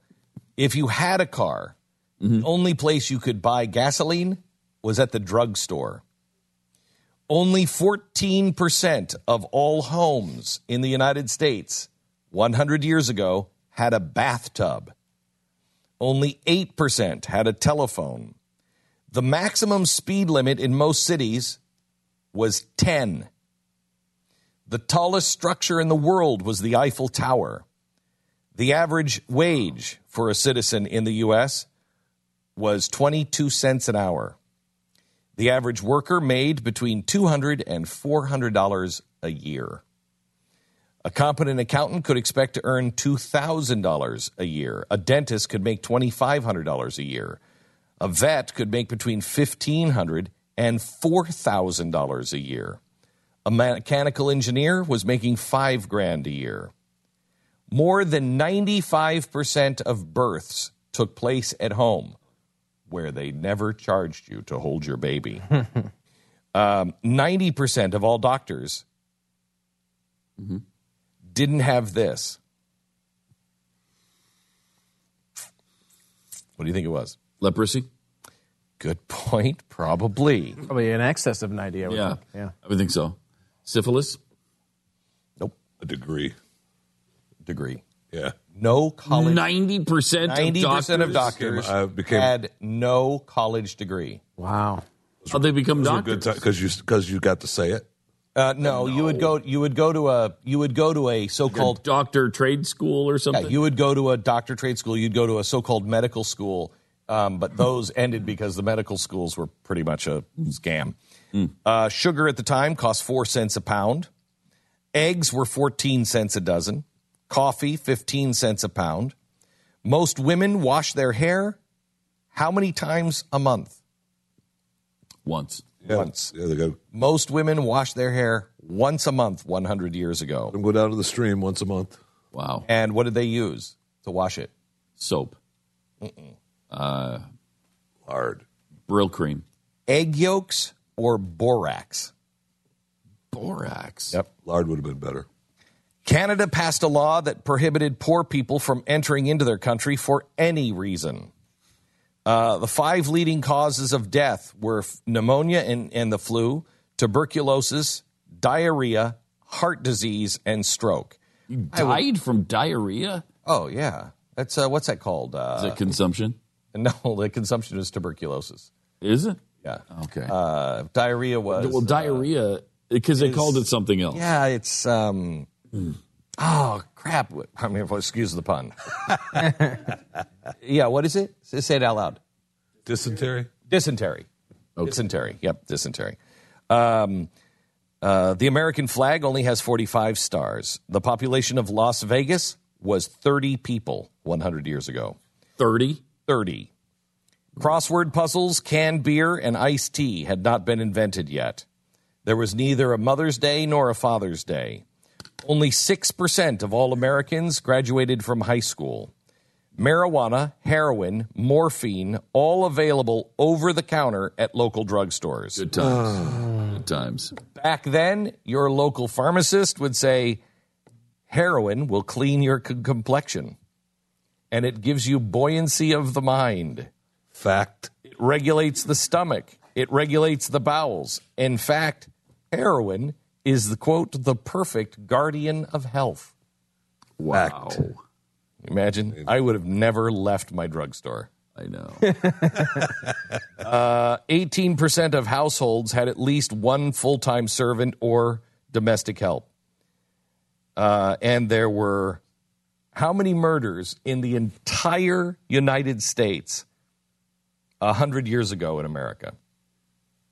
[SPEAKER 3] if you had a car, The mm-hmm. only place you could buy gasoline was at the drugstore. Only 14% of all homes in the United States 100 years ago had a bathtub. Only 8% had a telephone. The maximum speed limit in most cities was 10. The tallest structure in the world was the Eiffel Tower. The average wage for a citizen in the U.S. was 22 cents an hour. The average worker made between $200 and $400 a year. A competent accountant could expect to earn $2,000 a year. A dentist could make $2,500 a year. A vet could make between $1,500 and $4,000 a year. A mechanical engineer was making five grand a year. More than 95% of births took place at home, where they never charged you to hold your baby. um, 90% of all doctors didn't have this. What do you think it was?
[SPEAKER 4] Leprosy?
[SPEAKER 3] Good point. Probably.
[SPEAKER 6] Probably in excess of 90, I would
[SPEAKER 4] Yeah.
[SPEAKER 6] think. Yeah.
[SPEAKER 4] I would think so. Syphilis?
[SPEAKER 3] Nope.
[SPEAKER 5] A degree.
[SPEAKER 3] Degree.
[SPEAKER 5] Yeah.
[SPEAKER 3] No college.
[SPEAKER 4] 90% of
[SPEAKER 3] 90% of
[SPEAKER 4] doctors
[SPEAKER 3] doctors
[SPEAKER 5] uh, became-
[SPEAKER 3] had no college degree.
[SPEAKER 6] Wow.
[SPEAKER 4] How'd they become doctors?
[SPEAKER 5] because you because you got to say it.
[SPEAKER 3] Uh, no, you would go. You would go to a. You would go to a so-called
[SPEAKER 4] doctor trade school or something.
[SPEAKER 3] Yeah, you would go to a doctor trade school. You'd go to a so-called medical school, um, but those ended because the medical schools were pretty much a scam. Uh, sugar at the time cost four cents a pound. Eggs were fourteen cents a dozen. Coffee fifteen cents a pound. Most women wash their hair how many times a month?
[SPEAKER 4] Once.
[SPEAKER 3] Once.
[SPEAKER 5] Yeah, they go.
[SPEAKER 3] Most women wash their hair once a month 100 years ago.
[SPEAKER 5] And go down to the stream once a month.
[SPEAKER 4] Wow.
[SPEAKER 3] And what did they use to wash it?
[SPEAKER 4] Soap. Uh,
[SPEAKER 5] Hard.
[SPEAKER 4] Brylcreem.
[SPEAKER 3] Egg yolks or borax?
[SPEAKER 4] Borax.
[SPEAKER 3] Yep.
[SPEAKER 5] Lard would have been better.
[SPEAKER 3] Canada passed a law that prohibited poor people from entering into their country for any reason. Uh, the five leading causes of death were pneumonia and, and the flu, tuberculosis, diarrhea, heart disease, and stroke.
[SPEAKER 4] You
[SPEAKER 3] I would-
[SPEAKER 4] died from diarrhea?
[SPEAKER 3] Oh yeah, that's uh, what's that called? Uh,
[SPEAKER 4] Is it consumption?
[SPEAKER 3] no, the consumption is tuberculosis.
[SPEAKER 4] Is it?
[SPEAKER 3] Yeah.
[SPEAKER 4] Okay.
[SPEAKER 3] Uh, diarrhea was
[SPEAKER 4] well, diarrhea, because they called it something else.
[SPEAKER 3] Yeah, it's um. Oh crap! I mean, excuse the pun. yeah, what is it? Say say it out loud.
[SPEAKER 5] Dysentery.
[SPEAKER 3] Dysentery. Dysentery. Yep, dysentery. Um, uh, the American flag only has 45 stars. The population of Las Vegas was 30 people 100 years ago.
[SPEAKER 4] 30?
[SPEAKER 3] 30. Crossword puzzles, canned beer, and iced tea had not been invented yet. There was neither a Mother's Day nor a Father's Day. Only 6% of all Americans graduated from high school. Marijuana, heroin, morphine, all available over the counter at local drugstores.
[SPEAKER 4] Good times. Good times.
[SPEAKER 3] Back then, your local pharmacist would say, heroin will clean your c- complexion and it gives you buoyancy of the mind.
[SPEAKER 5] Fact.
[SPEAKER 3] It regulates the stomach, it regulates the bowels. In fact, heroin is the quote, the perfect guardian of health.
[SPEAKER 4] Wow.
[SPEAKER 3] Imagine, I would have never left my drugstore.
[SPEAKER 4] I know.
[SPEAKER 3] Uh, 18% of households had at least one full time servant or domestic help. Uh, and there were how many murders in the entire United States 100 years ago in America?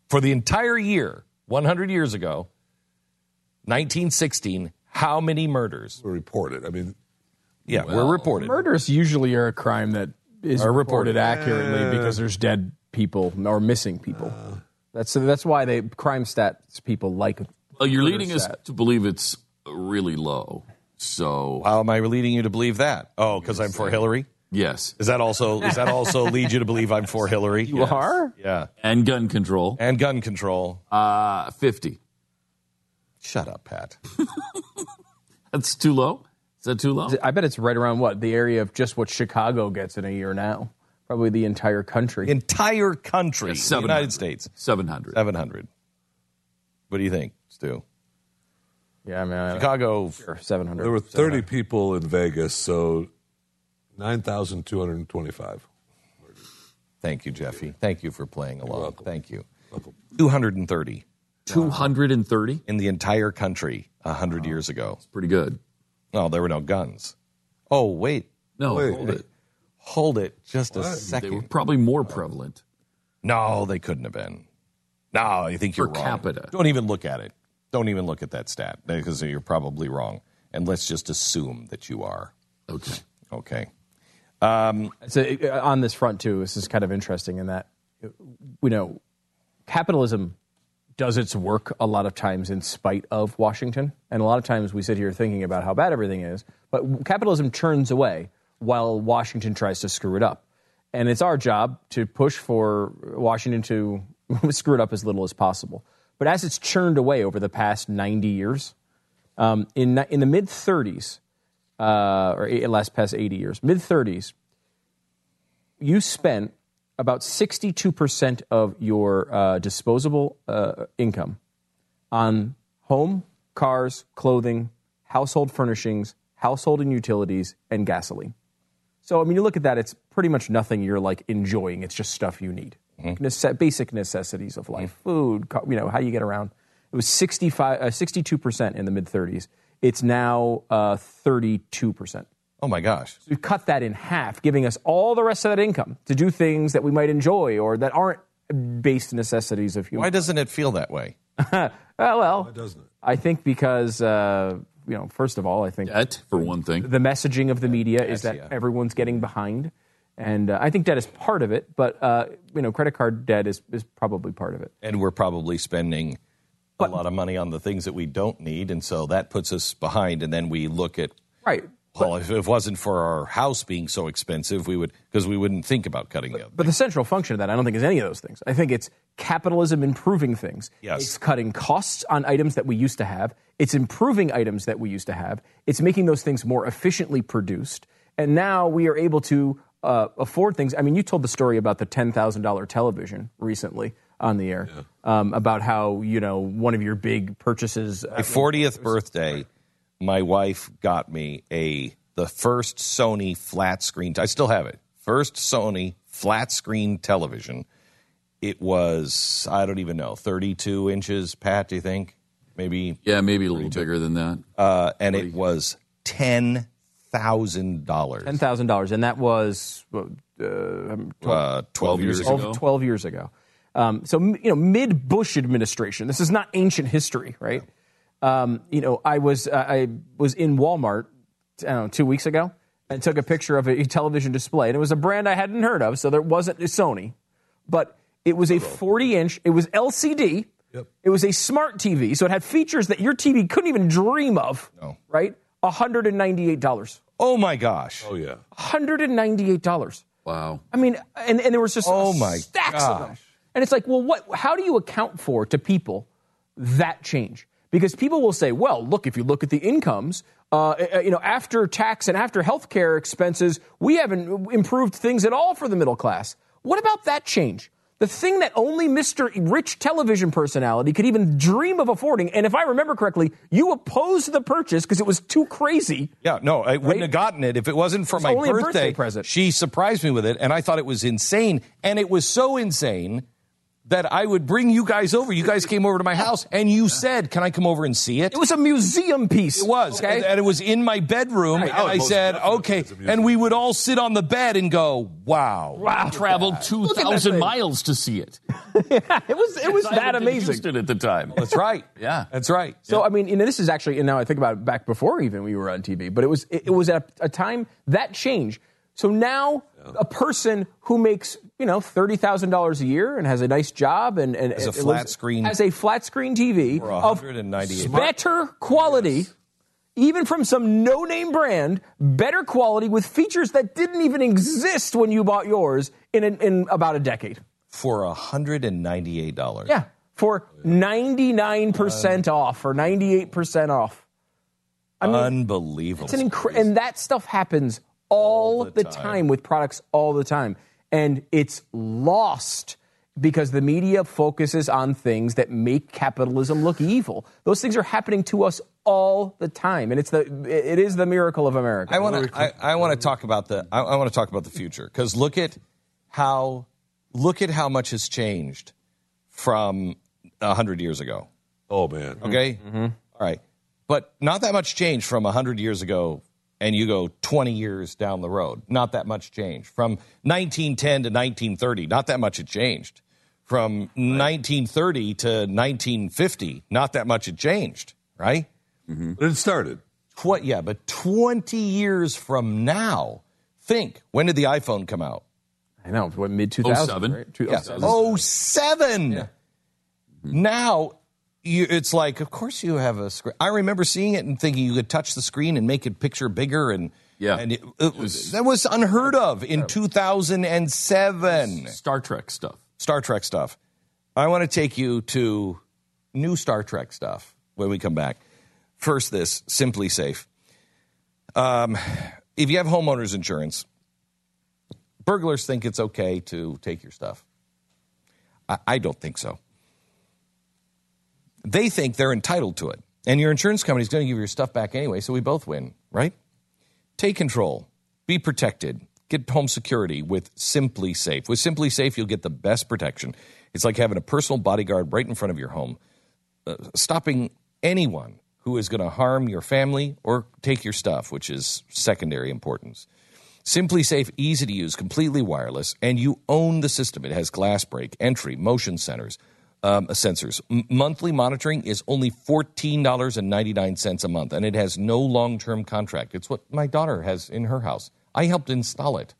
[SPEAKER 3] For the entire year, 100 years ago, 1916, how many murders?
[SPEAKER 5] Were reported. I mean,
[SPEAKER 3] yeah, we're reported.
[SPEAKER 6] Murders usually are a crime that is
[SPEAKER 3] Are
[SPEAKER 6] reported,
[SPEAKER 3] reported.
[SPEAKER 6] accurately
[SPEAKER 5] Uh,
[SPEAKER 6] because there's dead people or missing people. that's that's why they crime stats people like.
[SPEAKER 4] Well, you're
[SPEAKER 6] murder
[SPEAKER 4] leading us to believe it's really low. So
[SPEAKER 3] How am I leading you to believe that? Oh, because I'm for Hillary?
[SPEAKER 4] yes,
[SPEAKER 3] Is that also does that also lead you to believe I'm for Hillary?
[SPEAKER 6] You are.
[SPEAKER 3] Yeah.
[SPEAKER 4] and gun control.
[SPEAKER 3] And gun control.
[SPEAKER 4] Uh, fifty.
[SPEAKER 3] Shut up, Pat.
[SPEAKER 4] That's too low. Is that too low?
[SPEAKER 6] I bet it's right around what the area of just what Chicago gets in a year now. Probably the entire country.
[SPEAKER 3] Entire country,
[SPEAKER 4] Yeah,
[SPEAKER 3] the United States.
[SPEAKER 4] 700.
[SPEAKER 3] 700. What do you think, Stu?
[SPEAKER 6] Yeah, I mean,
[SPEAKER 3] Chicago.
[SPEAKER 6] Sure, 700.
[SPEAKER 5] There were 30 people in Vegas, so 9,225.
[SPEAKER 3] Thank you, Jeffy. Thank you for playing along. Thank you. 230
[SPEAKER 4] 230
[SPEAKER 3] in the entire country 100 years ago. It's
[SPEAKER 4] pretty good.
[SPEAKER 3] No, there were no guns. Oh, wait.
[SPEAKER 4] No,
[SPEAKER 3] Wait.
[SPEAKER 4] hold it.
[SPEAKER 3] Hold it just a
[SPEAKER 4] They
[SPEAKER 3] second.
[SPEAKER 4] were probably more prevalent.
[SPEAKER 3] No, they couldn't have been. No, I think you're wrong.
[SPEAKER 4] capita.
[SPEAKER 3] Don't even look at it. Don't even look at that stat because you're probably wrong. And let's just assume that you are.
[SPEAKER 4] Okay.
[SPEAKER 3] Okay. Um,
[SPEAKER 6] So uh, on this front too, this is kind of interesting in that you know capitalism does its work a lot of times in spite of Washington, and a lot of times we sit here thinking about how bad everything is, but capitalism churns away while Washington tries to screw it up, and it's our job to push for Washington to screw it up as little as possible. But as it's churned away over the past 90 years, um, in in the mid 30s, uh, or last past 80 years, mid 30s, you spent about 62% of your uh, disposable uh, income on home, cars, clothing, household furnishings, household and utilities, and gasoline. So, I mean, you look at that, it's pretty much nothing you're like enjoying. It's just stuff you need. Nece- basic necessities of life, food, co- you know, how you get around. It was 65, uh, 62% in the mid 30s. It's now uh, 32%.
[SPEAKER 3] Oh my gosh.
[SPEAKER 6] So we've cut that in half, giving us all the rest of that income to do things that we might enjoy or that aren't base necessities of human.
[SPEAKER 3] Why doesn't it feel that way?
[SPEAKER 6] Uh, well,
[SPEAKER 5] Why doesn't it?
[SPEAKER 6] I think because uh, you know, first of all, I think
[SPEAKER 4] Debt, for one thing.
[SPEAKER 6] the messaging of the media is that
[SPEAKER 3] yeah.
[SPEAKER 6] everyone's getting behind, and uh, I think debt is part of it. But uh, you know, credit card debt is is probably part of it.
[SPEAKER 3] And we're probably spending a lot of money on the things that we don't need. And so that puts us behind. And then we look at,
[SPEAKER 6] Right.
[SPEAKER 3] Well, if it wasn't for our house being so expensive, we would, because we wouldn't think about cutting it.
[SPEAKER 6] But the central function of that, I don't think, is any of those things. I think it's capitalism improving things.
[SPEAKER 3] Yes.
[SPEAKER 6] It's cutting costs on items that we used to have. It's improving items that we used to have. It's making those things more efficiently produced. And now we are able to uh, afford things. I mean, you told the story about the $10,000 television recently on the air um, about how, you know, one of your big purchases.
[SPEAKER 3] My 40th birthday, my wife got me a the first Sony flat screen. I still have it. First Sony flat screen television. It was I don't even know 32 inches. Pat, do you think? Maybe.
[SPEAKER 4] Yeah, maybe a little bigger than that.
[SPEAKER 3] Uh, and it was ten thousand dollars.
[SPEAKER 6] $10,000. And that was uh, um, 12,
[SPEAKER 3] Uh, 12 years
[SPEAKER 4] ago.
[SPEAKER 6] 12, 12 years ago. Um, so, you know, mid Bush administration, this is not ancient history, right? Um, you know, I was, uh, I was in Walmart, I don't know, two weeks ago and took a picture of a television display. And it was a brand I hadn't heard of, so there wasn't a Sony. But it was a 40 inch, it was LCD. Yep. It was a smart TV, so it had features that your TV couldn't even dream of,
[SPEAKER 3] No.
[SPEAKER 6] right? $198.
[SPEAKER 3] Oh my gosh!
[SPEAKER 5] Oh, yeah.
[SPEAKER 6] $198.
[SPEAKER 4] Wow.
[SPEAKER 6] I mean, and, and there was just
[SPEAKER 3] Oh my
[SPEAKER 6] stacks of them. And it's like, well, what? How do you account for to people that change? Because people will say, well, look, if you look at the incomes, uh, you know, after tax and after health care expenses, we haven't improved things at all for the middle class. What about that change? The thing that only Mr. Rich television personality could even dream of affording. And if I remember correctly, you opposed the purchase because it was too crazy.
[SPEAKER 3] Yeah, no, I wouldn't have gotten it if it wasn't for my birthday.
[SPEAKER 6] birthday present.
[SPEAKER 3] She surprised me with it, and I thought it was insane. And it was so insane that I would bring you guys over. You guys came over to my house, and you said, "Can I come over and see it?"
[SPEAKER 6] It was a museum piece.
[SPEAKER 3] It was,
[SPEAKER 6] Okay?
[SPEAKER 3] and, and it was in my bedroom.
[SPEAKER 6] Right.
[SPEAKER 3] And
[SPEAKER 6] Oh,
[SPEAKER 3] I said, "Okay,"
[SPEAKER 5] is a museum
[SPEAKER 3] and we would all sit on the bed and go, "Wow,
[SPEAKER 6] Wow.
[SPEAKER 4] Traveled
[SPEAKER 6] Look at that
[SPEAKER 4] 2,000 miles to see it.
[SPEAKER 6] It was it was that amazing.
[SPEAKER 4] Houston at the time.
[SPEAKER 3] That's right.
[SPEAKER 4] Yeah.
[SPEAKER 3] That's right."
[SPEAKER 6] So I mean, you know, this is actually, and now I think about it back before even we were on TV, but it was it, it was at a time that change. So now a person who makes you know thirty thousand dollars a year and has a nice job and, and
[SPEAKER 3] Has a flat
[SPEAKER 6] lives-
[SPEAKER 3] screen-
[SPEAKER 6] has a flat screen TV of
[SPEAKER 3] 198
[SPEAKER 6] better quality. Even from some no-name brand, better quality with features that didn't even exist when you bought yours in, in, in about a decade.
[SPEAKER 3] for hundred and ninety-eight dollars.
[SPEAKER 6] Yeah, for 99% off or 98% off.
[SPEAKER 3] unbelievable.
[SPEAKER 6] It's an incre- and that stuff happens all,
[SPEAKER 3] the
[SPEAKER 6] the
[SPEAKER 3] time.
[SPEAKER 6] time. with products all the time. And it's lost because the media focuses on things that make capitalism look evil. Those things are happening to us all the time, and it's the it is the miracle of America.
[SPEAKER 3] I want to I, I want to talk about the I, I want to talk about the future because look at how look at how much has changed from hundred years ago.
[SPEAKER 5] Oh man.
[SPEAKER 3] Okay.
[SPEAKER 6] Mm-hmm.
[SPEAKER 3] All right, but not that much change from hundred years ago, and you go twenty years down the road. Not that much change from 1910 to 1930. Not that much had changed. From 1930 to 1950, not that much had changed. Right. Mm-hmm.
[SPEAKER 5] But it started.
[SPEAKER 3] Tw- yeah, but 20 years from now, think when did the iPhone come out?
[SPEAKER 6] I know, what mid 2000s,
[SPEAKER 4] 07?
[SPEAKER 6] right? Two-
[SPEAKER 3] Yeah.
[SPEAKER 6] 07.
[SPEAKER 3] Oh, seven. Oh mm-hmm. Now, you, it's like, of course you have a screen. I remember seeing it and thinking you could touch the screen and make it picture bigger, and
[SPEAKER 4] Yeah.
[SPEAKER 3] and it, it was, that was unheard of in 2007.
[SPEAKER 4] Star Trek stuff.
[SPEAKER 3] Star Trek stuff. I want to take you to new Star Trek stuff when we come back. First, this SimpliSafe. Um, if you have homeowners insurance, burglars think it's okay to take your stuff. I, I don't think so. They think they're entitled to it. And your insurance company is going to give you your stuff back anyway, so we both win, right? Take control. Be protected. Get home security with SimpliSafe. With SimpliSafe, you'll get the best protection. It's like having a personal bodyguard right in front of your home, uh, stopping anyone who is going to harm your family or take your stuff, which is secondary importance. SimpliSafe, easy to use, completely wireless, and you own the system. It has glass break, entry, motion centers, um, sensors. M- monthly monitoring is only $14.99 a month, and it has no long term contract. It's what my daughter has in her house. I helped install it.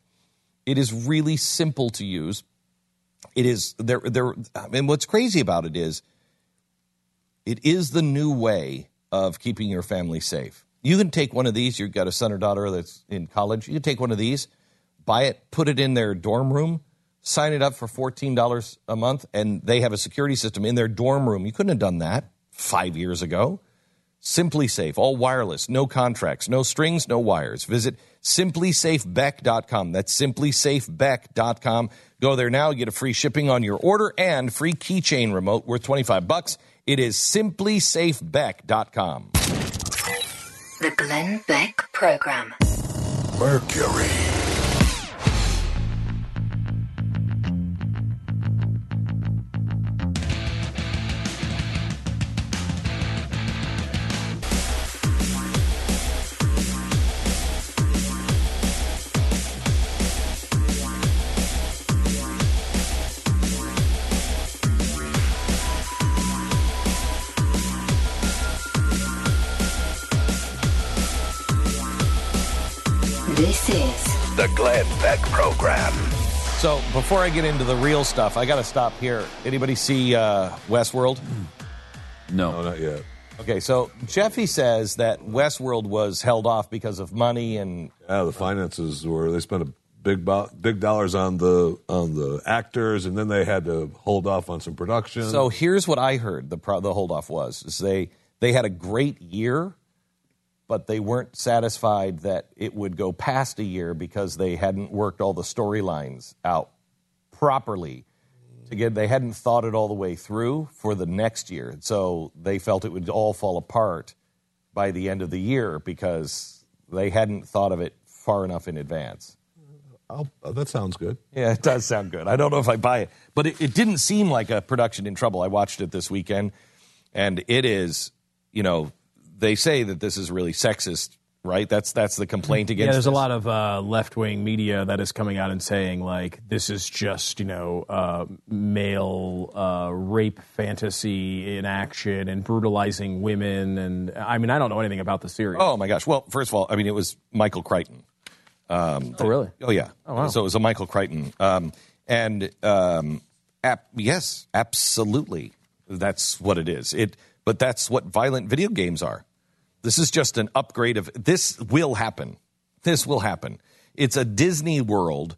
[SPEAKER 3] It is really simple to use. It is there. There. And what's crazy about it is, it is the new way of keeping your family safe. You can take one of these. You've got a son or daughter that's in college. You can take one of these, buy it, put it in their dorm room, sign it up for fourteen dollars a month, and they have a security system in their dorm room. You couldn't have done that five years ago. SimpliSafe, all wireless, no contracts, no strings, no wires. Visit simplisafebeck.com. That's simplisafebeck.com. Go there now, get a free shipping on your order and free keychain remote worth 25 bucks. It is simplisafebeck.com.
[SPEAKER 7] The Glenn Beck Program.
[SPEAKER 8] Mercury. Glenn Beck Program.
[SPEAKER 3] So before I get into the real stuff, I got to stop here. Anybody see uh, Westworld?
[SPEAKER 4] No.
[SPEAKER 5] not yet.
[SPEAKER 3] Okay, so Jeffy says that Westworld was held off because of money and
[SPEAKER 5] Yeah, the finances were they spent a big bo- big dollars on the on the actors, and then they had to hold off on some production.
[SPEAKER 3] So here's what I heard the pro- the hold off was is they they had a great year, but they weren't satisfied that it would go past a year because they hadn't worked all the storylines out properly. To get they hadn't thought it all the way through for the next year, so they felt it would all fall apart by the end of the year because they hadn't thought of it far enough in advance.
[SPEAKER 5] Uh, that sounds good.
[SPEAKER 3] Yeah, it does sound good. I don't know if I buy it, but it, it didn't seem like a production in trouble. I watched it this weekend, and it is, you know, they say that this is really sexist, right? That's that's the complaint against.
[SPEAKER 6] Yeah, there's a lot of uh, left wing media that is coming out and saying like this is just you know uh, male uh, rape fantasy in action and brutalizing women and I mean I don't know anything about the series.
[SPEAKER 3] Oh my gosh! Well, first of all, I mean, it was Michael Crichton. Um,
[SPEAKER 6] Oh, really?
[SPEAKER 3] Oh yeah.
[SPEAKER 6] Oh, wow.
[SPEAKER 3] So it was a Michael Crichton, um, and um, ap- yes, absolutely, that's what it is. It, but that's what violent video games are. This is just an upgrade of. This will happen. This will happen. It's a Disney World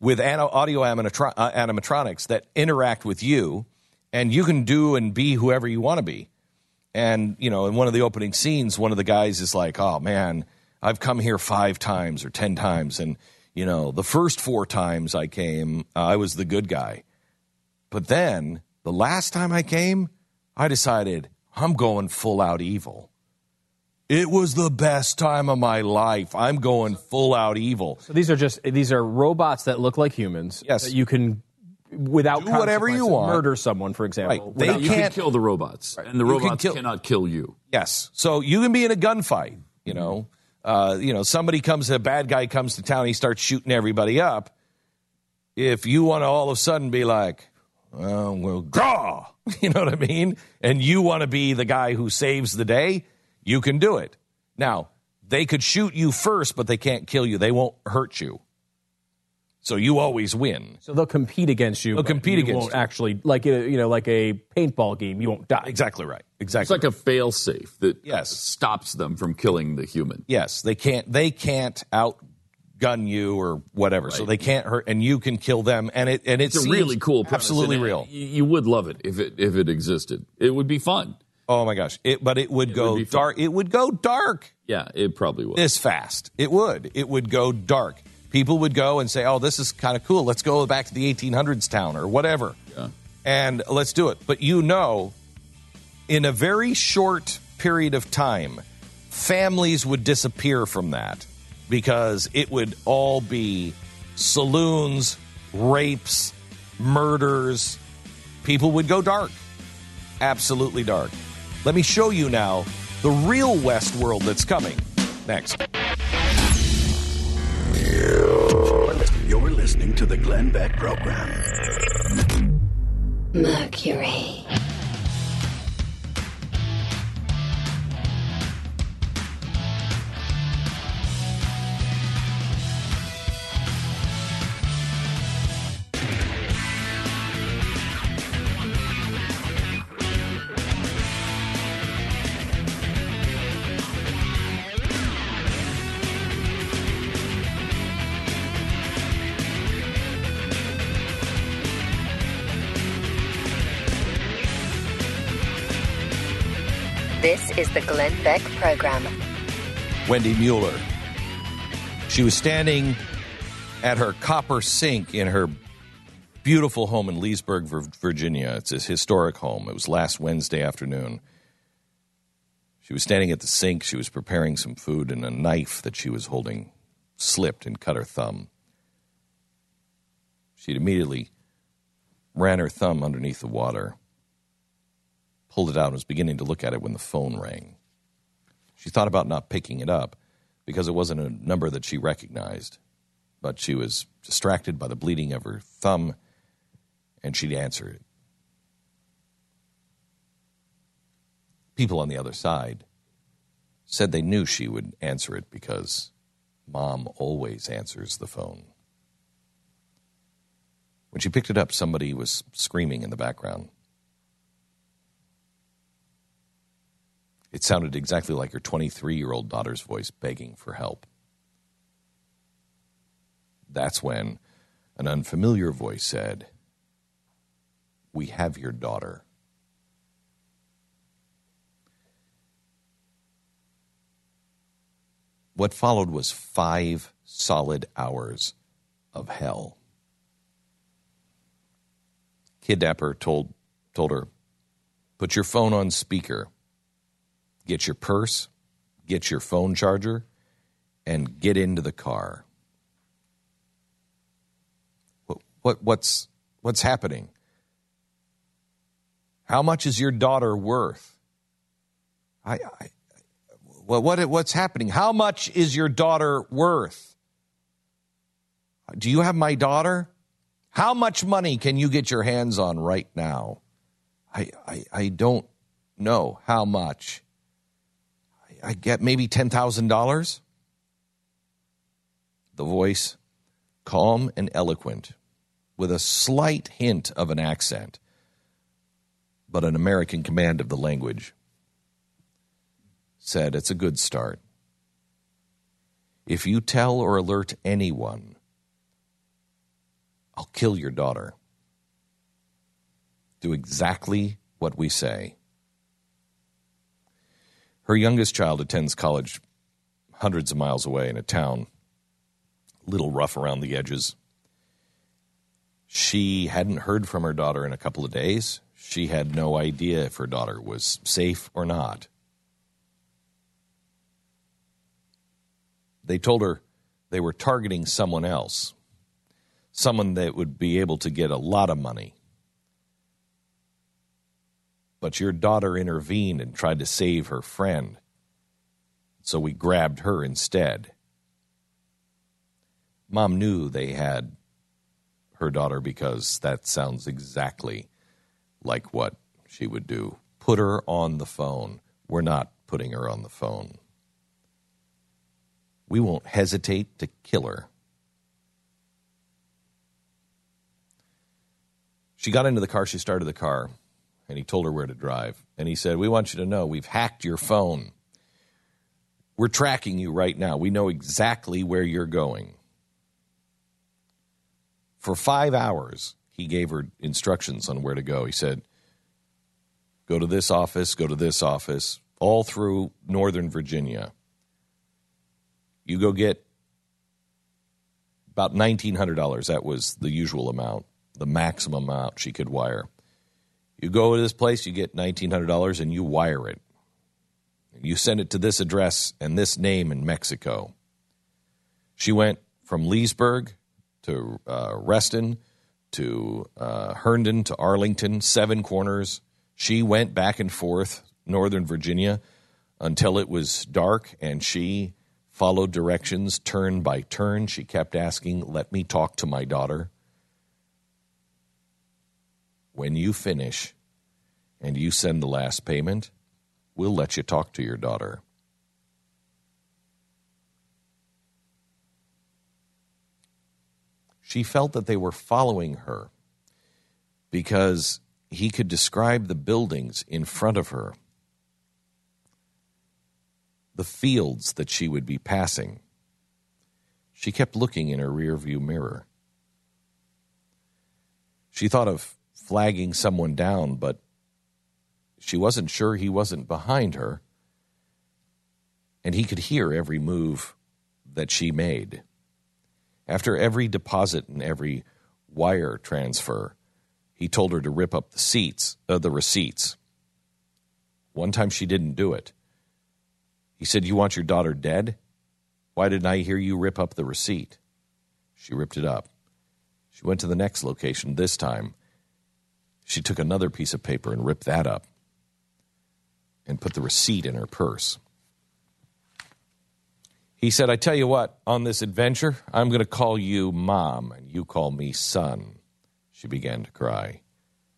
[SPEAKER 3] with audio uh, animatronics that interact with you, and you can do and be whoever you want to be. And, you know, in one of the opening scenes, one of the guys is like, oh man, I've come here five times or 10 times. And, you know, the first four times I came, uh, I was the good guy. But then the last time I came, I decided I'm going full out evil. It was the best time of my life. I'm going full out evil.
[SPEAKER 6] So these are just these are robots that look like humans.
[SPEAKER 3] Yes.
[SPEAKER 6] that you can without
[SPEAKER 3] Do whatever you want.
[SPEAKER 6] murder someone, for example.
[SPEAKER 3] Right. They
[SPEAKER 6] without-
[SPEAKER 4] you can
[SPEAKER 3] can't-
[SPEAKER 4] kill the robots, and the
[SPEAKER 3] You can
[SPEAKER 4] robots
[SPEAKER 3] kill-
[SPEAKER 4] cannot kill you.
[SPEAKER 3] Yes. So you can be in a gunfight, you know. Uh, you know, somebody comes, a bad guy comes to town, he starts shooting everybody up. If you want to all of a sudden be like, oh, well, draw, you know what I mean? And you want to be the guy who saves the day, you can do it. Now, they could shoot you first, but they can't kill you. They won't hurt you. So you always win.
[SPEAKER 6] So they'll compete against you.
[SPEAKER 3] They'll compete
[SPEAKER 6] you
[SPEAKER 3] against
[SPEAKER 6] won't
[SPEAKER 3] you.
[SPEAKER 6] actually like a, you know like a paintball game. You won't die.
[SPEAKER 3] Exactly right. Exactly.
[SPEAKER 4] It's
[SPEAKER 3] Exactly.
[SPEAKER 4] like a fail safe that
[SPEAKER 3] Yes.
[SPEAKER 4] stops them from killing the human.
[SPEAKER 3] Yes, they can't. They can't outgun you or whatever. So they can't hurt, and you can kill them. And it and it
[SPEAKER 4] It's a really cool, premise,
[SPEAKER 3] absolutely
[SPEAKER 4] and it-
[SPEAKER 3] real.
[SPEAKER 4] You you would love it if it if it existed. It would be fun.
[SPEAKER 3] Oh my gosh! It, but it would go
[SPEAKER 4] would
[SPEAKER 3] dark. It would go dark
[SPEAKER 4] Yeah, it probably would.
[SPEAKER 3] this fast. It would. It would go dark. People would go and say, "Oh, this is kind of cool. Let's go back to the 1800s town or whatever,
[SPEAKER 4] Yeah.
[SPEAKER 3] and let's do it." But you know, in a very short period of time, families would disappear from that because it would all be saloons, rapes, murders. People would go dark. Absolutely dark. Let me show you now the real West world that's coming next.
[SPEAKER 8] You're listening to the Glenn Beck Program.
[SPEAKER 7] Mercury. Beck Program.
[SPEAKER 3] Wendy Mueller. She was standing at her copper sink in her beautiful home in Leesburg, Virginia. It's a historic home. It was last Wednesday afternoon. She was standing at the sink. She was preparing some food, and a knife that she was holding slipped and cut her thumb. She'd immediately ran her thumb underneath the water, pulled it out, and was beginning to look at it when the phone rang. She thought about not picking it up because it wasn't a number that she recognized, but she was distracted by the bleeding of her thumb and she'd answer it. People on the other side said they knew she would answer it because mom always answers the phone. When she picked it up, somebody was screaming in the background. It sounded exactly like her 23 year old daughter's voice begging for help. That's when an unfamiliar voice said, We have your daughter. What followed was five solid hours of hell. Kidnapper told, told her, Put your phone on speaker get your purse, get your phone charger, and get into the car. What, what, what's, what's happening? How much is your daughter worth? I, I well, what, what's happening? How much is your daughter worth? Do you have my daughter? How much money can you get your hands on right now? I, I, I don't know how much. I get maybe $10,000. The voice, calm and eloquent, with a slight hint of an accent, but an American command of the language, said, It's a good start. If you tell or alert anyone, I'll kill your daughter. Do exactly what we say. Her youngest child attends college hundreds of miles away in a town a little rough around the edges. She hadn't heard from her daughter in a couple of days. She had no idea if her daughter was safe or not. They told her they were targeting someone else, someone that would be able to get a lot of money. But your daughter intervened and tried to save her friend, so we grabbed her instead. Mom knew they had her daughter because that sounds exactly like what she would do. Put her on the phone. We're not putting her on the phone. We won't hesitate to kill her. She got into the car, she started the car, and he told her where to drive. And he said, We want you to know we've hacked your phone. We're tracking you right now. We know exactly where you're going. For five hours, he gave her instructions on where to go. He said, Go to this office, go to this office, all through Northern Virginia. You go get about $1,900. That was the usual amount, the maximum amount she could wire. You go to this place, you get $1,900 and you wire it. You send it to this address and this name in Mexico. She went from Leesburg to uh, Reston to uh, Herndon to Arlington, seven corners. She went back and forth, Northern Virginia, until it was dark, and she followed directions turn by turn. She kept asking, Let me talk to my daughter. When you finish and you send the last payment, we'll let you talk to your daughter. She felt that they were following her because he could describe the buildings in front of her, the fields that she would be passing. She kept looking in her rearview mirror. She thought of flagging someone down, but she wasn't sure he wasn't behind her, and he could hear every move that she made. After every deposit and every wire transfer, he told her to rip up the seats, uh, the receipts. One time she didn't do it. He said, "You want your daughter dead? Why didn't I hear you rip up the receipt?" She ripped it up. She went to the next location. This time, she took another piece of paper and ripped that up and put the receipt in her purse. He said, I tell you what, on this adventure, I'm going to call you mom and you call me son. She began to cry.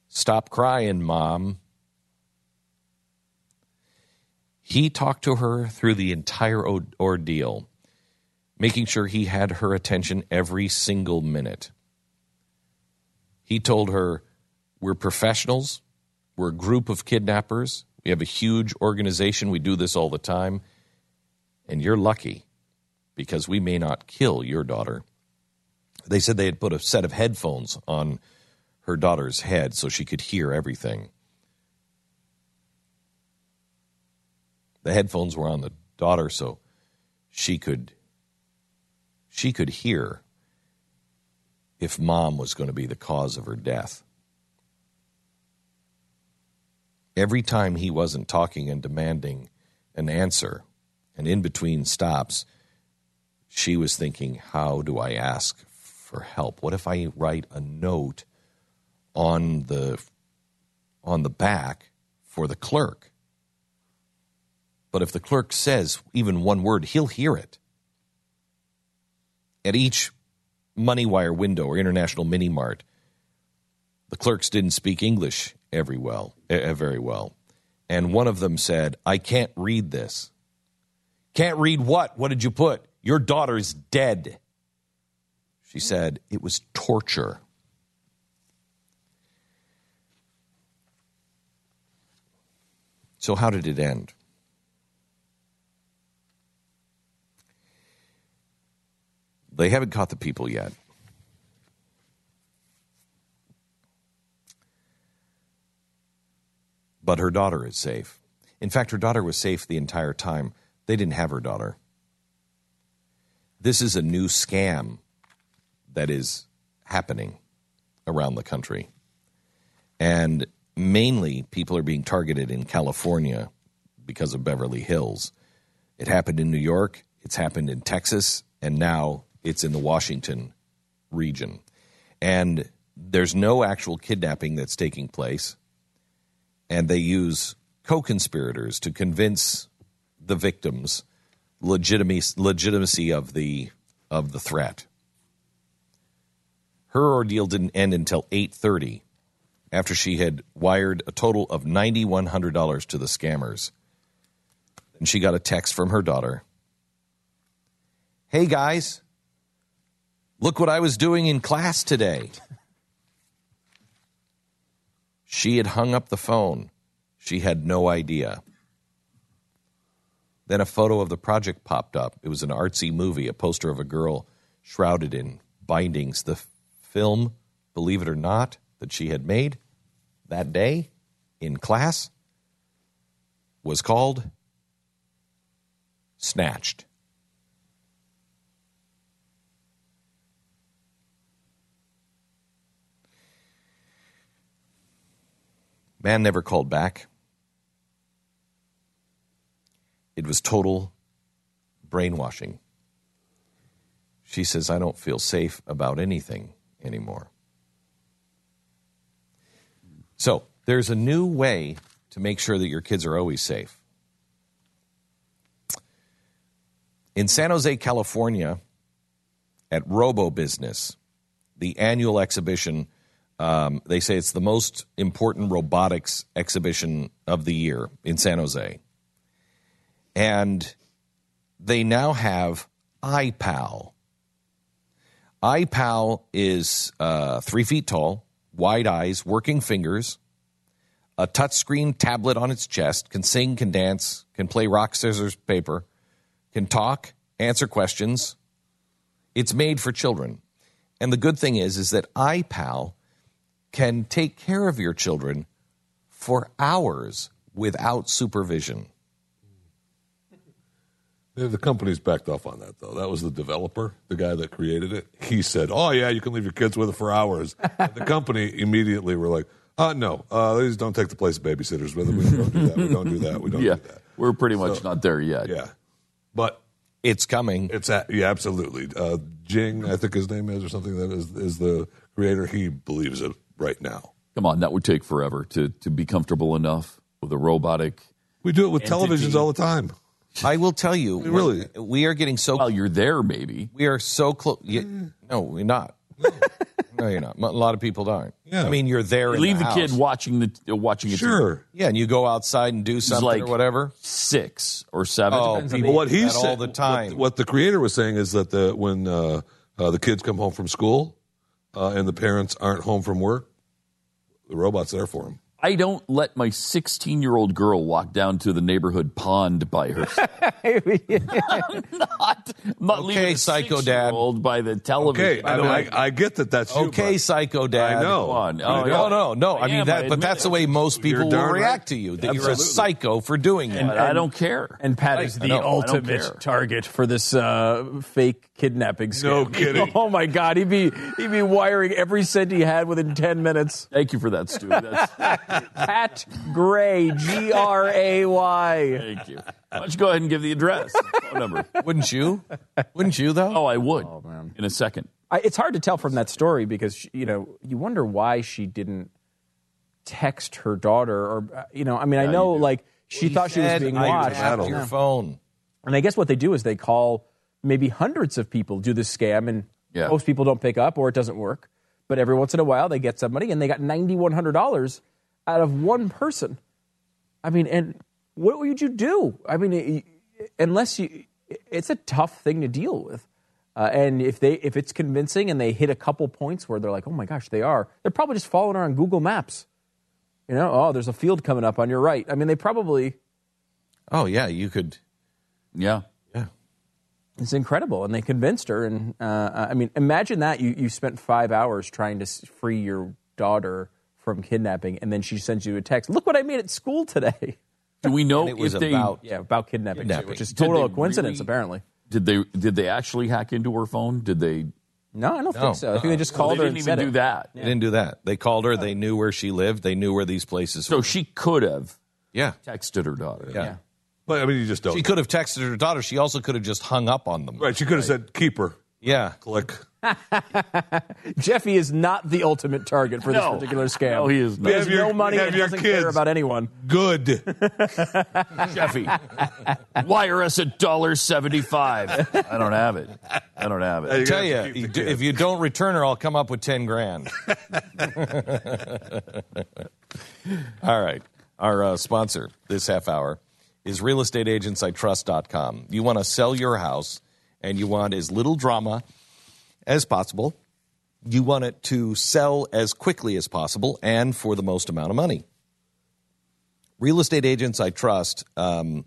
[SPEAKER 3] Stop crying, mom. He talked to her through the entire ordeal, making sure he had her attention every single minute. He told her, We're professionals, we're a group of kidnappers, we have a huge organization. We do this all the time. And you're lucky because we may not kill your daughter. They said they had put a set of headphones on her daughter's head so she could hear everything. The headphones were on the daughter so she could she could hear if mom was going to be the cause of her death. Every time he wasn't talking and demanding an answer, and in between stops, she was thinking, How do I ask for help? What if I write a note on the on the back for the clerk? But if the clerk says even one word, he'll hear it. At each money wire window or International Mini Mart, the clerks didn't speak English every well, very well. And one of them said, I can't read this. Can't read what? What did you put? Your daughter's dead. She said, It was torture. So, how did it end? They haven't caught the people yet. But her daughter is safe. In fact, her daughter was safe the entire time. They didn't have her daughter. this is a new scam that is happening around the country. And mainly people are being targeted in California because of Beverly Hills. It happened in New York, it's happened in Texas, and now it's in the Washington region. And there's no actual kidnapping that's taking place. And they use co conspirators to convince the victims legitimacy, legitimacy of the of the threat. Her ordeal didn't end until 8:30 after she had wired a total of $9100 to the scammers. And she got a text from her daughter. "Hey guys, look what I was doing in class today." She had hung up the phone. She had no idea. Then a photo of the project popped up. It was an artsy movie, a poster of a girl shrouded in bindings. The film, believe it or not, that she had made that day in class was called Snatched. Man never called back. It was total brainwashing. She says, I don't feel safe about anything anymore. So, there's a new way to make sure that your kids are always safe. In San Jose, California, at RoboBusiness, the annual exhibition, um, they say it's the most important robotics exhibition of the year in San Jose. And they now have iPal. iPal is uh, three feet tall, wide eyes, working fingers, a touchscreen tablet on its chest, can sing, can dance, can play rock, scissors, paper, can talk, answer questions. It's made for children. And the good thing is, is that iPal can take care of your children for hours without supervision.
[SPEAKER 5] The company's backed off on that, though. That was the developer, the guy that created it. He said, "Oh yeah, you can leave your kids with it for hours." And the company immediately were like, "Uh, no, uh, please don't take the place of babysitters with it. We don't do that. We don't do that. We don't
[SPEAKER 4] yeah,
[SPEAKER 5] do that."
[SPEAKER 4] we're pretty much
[SPEAKER 5] So-
[SPEAKER 4] not there yet.
[SPEAKER 5] Yeah, but
[SPEAKER 3] it's coming.
[SPEAKER 5] It's a, yeah, absolutely. Uh, Jing, I think his name is, or something that is is the creator. He believes it right now.
[SPEAKER 4] Come on, that would take forever to to be comfortable enough with a robotic.
[SPEAKER 5] We do it with
[SPEAKER 4] entity.
[SPEAKER 5] televisions all the time.
[SPEAKER 3] I will tell you,
[SPEAKER 5] Really?
[SPEAKER 3] we are getting so.
[SPEAKER 4] Well, you're there, maybe.
[SPEAKER 3] We are so close. No, we're not. no, you're not. A lot of people aren't.
[SPEAKER 5] Yeah.
[SPEAKER 3] I mean, you're there.
[SPEAKER 4] You
[SPEAKER 3] in
[SPEAKER 4] leave
[SPEAKER 3] the,
[SPEAKER 4] the, kid watching the uh, watching it.
[SPEAKER 5] Sure.
[SPEAKER 3] Yeah, and you go outside and do
[SPEAKER 4] He's
[SPEAKER 3] something
[SPEAKER 4] like
[SPEAKER 3] or whatever.
[SPEAKER 4] Six or seven.
[SPEAKER 3] Oh,
[SPEAKER 4] Depends
[SPEAKER 3] people
[SPEAKER 4] the-
[SPEAKER 5] what he
[SPEAKER 3] that
[SPEAKER 5] said
[SPEAKER 3] all the time.
[SPEAKER 5] What, what the creator was saying is that the when uh, uh, the kids come home from school uh, and the parents aren't home from work, the robot's there for him.
[SPEAKER 4] I don't let my 16 year old girl walk down to the neighborhood pond by herself. I'm not, I'm not
[SPEAKER 3] Okay,
[SPEAKER 4] leaving a
[SPEAKER 3] psycho dad.
[SPEAKER 4] six-year-old by the television.
[SPEAKER 5] Okay, I, know, I, I get that. That's you,
[SPEAKER 3] Okay,
[SPEAKER 5] but-
[SPEAKER 3] psycho dad.
[SPEAKER 5] I know.
[SPEAKER 4] Come on. Oh,
[SPEAKER 5] know.
[SPEAKER 3] No, no, no. I,
[SPEAKER 4] I
[SPEAKER 3] mean
[SPEAKER 4] am,
[SPEAKER 3] that,
[SPEAKER 4] I
[SPEAKER 3] but that's
[SPEAKER 4] it.
[SPEAKER 3] the way most people will
[SPEAKER 5] darn
[SPEAKER 3] react
[SPEAKER 5] right.
[SPEAKER 3] to you. That you're a psycho for doing that.
[SPEAKER 4] But I don't care.
[SPEAKER 6] And Pat is
[SPEAKER 4] I
[SPEAKER 6] the
[SPEAKER 4] I
[SPEAKER 6] ultimate target for this uh, fake kidnapping scam.
[SPEAKER 5] No kidding.
[SPEAKER 6] Oh my God, he'd be he'd be wiring every cent he had within ten minutes.
[SPEAKER 4] Thank you for that, Stu. That's,
[SPEAKER 6] Pat Gray, G R A Y.
[SPEAKER 4] thank you. Why don't you go ahead and give the address, phone number?
[SPEAKER 3] Wouldn't you? Wouldn't you though?
[SPEAKER 4] Oh, I would. Oh man, In a second.
[SPEAKER 6] I, it's hard to tell from that story because she, you know you wonder why she didn't text her daughter or uh, you know I mean I know like she
[SPEAKER 3] He
[SPEAKER 6] thought she was being watched.
[SPEAKER 3] tapped your
[SPEAKER 6] Yeah.
[SPEAKER 3] phone.
[SPEAKER 6] And I guess what they do is they call maybe hundreds of people do this scam, and
[SPEAKER 4] Yeah.
[SPEAKER 6] most people don't pick up or it doesn't work. But every once in a while, they get somebody, and they got ninety one hundred dollars out of one person. I mean, and what would you do? I mean, unless you, it's a tough thing to deal with. Uh, and if they if it's convincing and they hit a couple points where they're like, oh my gosh, they are, they're probably just following her on Google Maps. You know, oh, there's a field coming up on your right. I mean, they probably
[SPEAKER 3] Oh yeah, you could.
[SPEAKER 4] Yeah.
[SPEAKER 3] Yeah.
[SPEAKER 6] It's incredible, and they convinced her. And uh, I mean, imagine that you you spent five hours trying to free your daughter from kidnapping, and then she sends you a text. Look what I made at school today.
[SPEAKER 4] Do we know
[SPEAKER 3] And it was
[SPEAKER 4] if they
[SPEAKER 3] about
[SPEAKER 6] Yeah, about kidnapping, too,
[SPEAKER 3] Kidnapping.
[SPEAKER 6] which is
[SPEAKER 4] Did
[SPEAKER 6] total coincidence,
[SPEAKER 4] really-
[SPEAKER 6] apparently.
[SPEAKER 4] Did they did they actually hack into her phone? Did they?
[SPEAKER 6] No, I don't
[SPEAKER 3] No.
[SPEAKER 6] think so. I think they just
[SPEAKER 4] No,
[SPEAKER 6] called
[SPEAKER 4] they
[SPEAKER 6] her
[SPEAKER 4] didn't
[SPEAKER 6] and
[SPEAKER 4] even
[SPEAKER 6] said
[SPEAKER 4] do
[SPEAKER 6] it.
[SPEAKER 4] that.
[SPEAKER 3] They didn't do that. They called her. They knew where she lived. They knew where these places were.
[SPEAKER 4] So
[SPEAKER 3] were.
[SPEAKER 4] she could have
[SPEAKER 3] yeah.
[SPEAKER 4] texted her daughter.
[SPEAKER 3] Yeah.
[SPEAKER 5] But I mean, you just don't.
[SPEAKER 3] She could have texted her daughter. She also could have just hung up on them.
[SPEAKER 5] right. She could have said, "Keep her."
[SPEAKER 3] Yeah.
[SPEAKER 5] Click.
[SPEAKER 6] Jeffy is not the ultimate target for this particular scam.
[SPEAKER 4] No, he is not.
[SPEAKER 6] He has
[SPEAKER 5] Have your-
[SPEAKER 6] no money
[SPEAKER 5] have
[SPEAKER 6] and
[SPEAKER 5] your
[SPEAKER 6] doesn't care about anyone.
[SPEAKER 5] Good.
[SPEAKER 4] Jeffy, wire us a dollar seventy five. I don't have it. I don't have it.
[SPEAKER 5] I tell
[SPEAKER 3] you, you
[SPEAKER 5] the
[SPEAKER 3] do- if you don't return her, I'll come up with ten grand. All right. Our uh, sponsor this half hour is realestateagentsitrust.com. You want to sell your house and you want as little drama as possible. You want it to sell as quickly as possible and for the most amount of money. Real estate agents I trust. Um,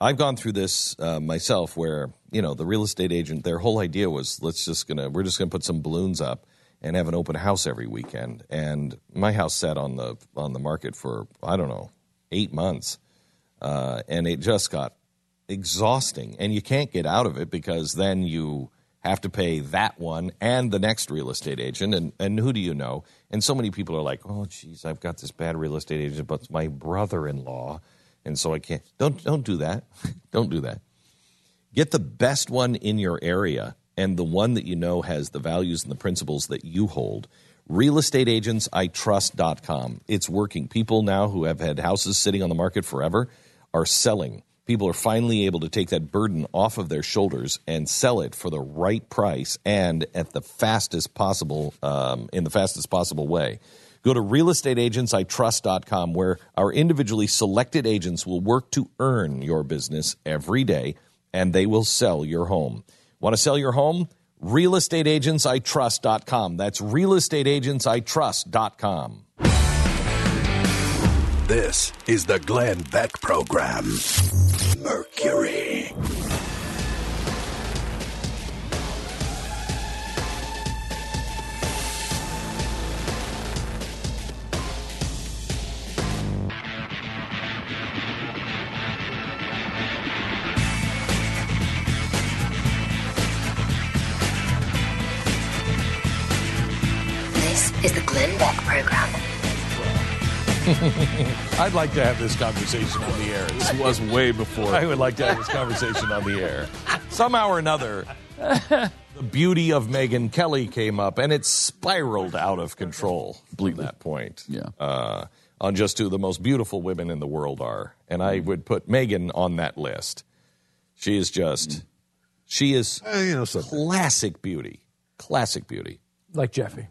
[SPEAKER 3] I've gone through this uh, myself, where you know the real estate agent, their whole idea was let's just gonna we're just gonna put some balloons up and have an open house every weekend. And my house sat on the on the market for I don't know eight months, uh, and it just got exhausting. And you can't get out of it because then you have to pay that one and the next real estate agent. And, and who do you know? And so many people are like, oh, geez, I've got this bad real estate agent, but it's my brother in law. And so I can't. Don't, don't do that. don't do that. Get the best one in your area and the one that you know has the values and the principles that you hold. Realestateagentsitrust.com. It's working. People now who have had houses sitting on the market forever are selling. People are finally able to take that burden off of their shoulders and sell it for the right price and at the fastest possible, um, in the fastest possible way. Go to realestateagentsitrust.com where our individually selected agents will work to earn your business every day and they will sell your home. Want to sell your home? Realestateagentsitrust.com. That's realestateagentsitrust.com.
[SPEAKER 8] This is the Glenn Beck Program. Mercury.
[SPEAKER 7] This is the Glenn Beck Program.
[SPEAKER 3] I'd like to have this conversation on the air.
[SPEAKER 5] This was way before.
[SPEAKER 3] I would like to have this conversation on the air. Somehow or another, the beauty of Megyn Kelly came up, and it spiraled out of control from that point.
[SPEAKER 4] Yeah.
[SPEAKER 3] Uh, on just who the most beautiful women in the world are, and I would put Megyn on that list. She is just, she is
[SPEAKER 5] Eh, you know something.
[SPEAKER 3] classic beauty, classic beauty.
[SPEAKER 6] Like Jeffy.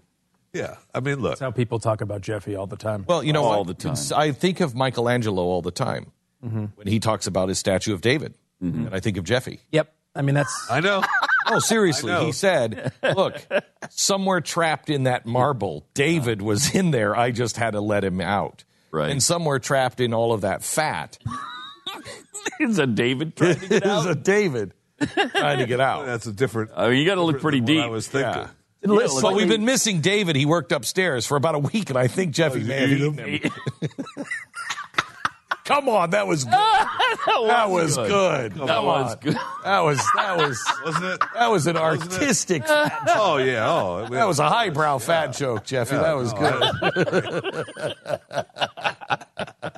[SPEAKER 5] Yeah. I mean, look.
[SPEAKER 6] That's how people talk about Jeffy all the time.
[SPEAKER 3] Well, you know
[SPEAKER 4] All
[SPEAKER 3] what?
[SPEAKER 4] the time.
[SPEAKER 3] I think of Michelangelo all the time
[SPEAKER 6] Mm-hmm.
[SPEAKER 3] when he talks about his statue of David, and I think of Jeffy.
[SPEAKER 6] Yep. I mean, that's.
[SPEAKER 5] I know.
[SPEAKER 3] Oh, seriously.
[SPEAKER 5] Know.
[SPEAKER 3] He said, Look, somewhere trapped in that marble, David was in there. I just had to let him out.
[SPEAKER 4] Right.
[SPEAKER 3] And somewhere trapped in all of that fat
[SPEAKER 4] Is a David trying to get
[SPEAKER 3] is
[SPEAKER 4] out?
[SPEAKER 3] a David trying to get out.
[SPEAKER 5] That's a different.
[SPEAKER 4] I mean, you got to look pretty deep.
[SPEAKER 5] I was thinking.
[SPEAKER 3] Yeah.
[SPEAKER 6] Listen,
[SPEAKER 3] But we've been missing David. He worked upstairs for about a week, and I think Jeffy
[SPEAKER 5] Oh,
[SPEAKER 3] may have eaten him. Come on, that was good. that was good. Come
[SPEAKER 4] That was good.
[SPEAKER 3] That was that was
[SPEAKER 5] Wasn't it?
[SPEAKER 3] that was an artistic. fat joke.
[SPEAKER 5] Oh yeah. Oh,
[SPEAKER 3] That was a highbrow fat joke, Jeffy. That was good.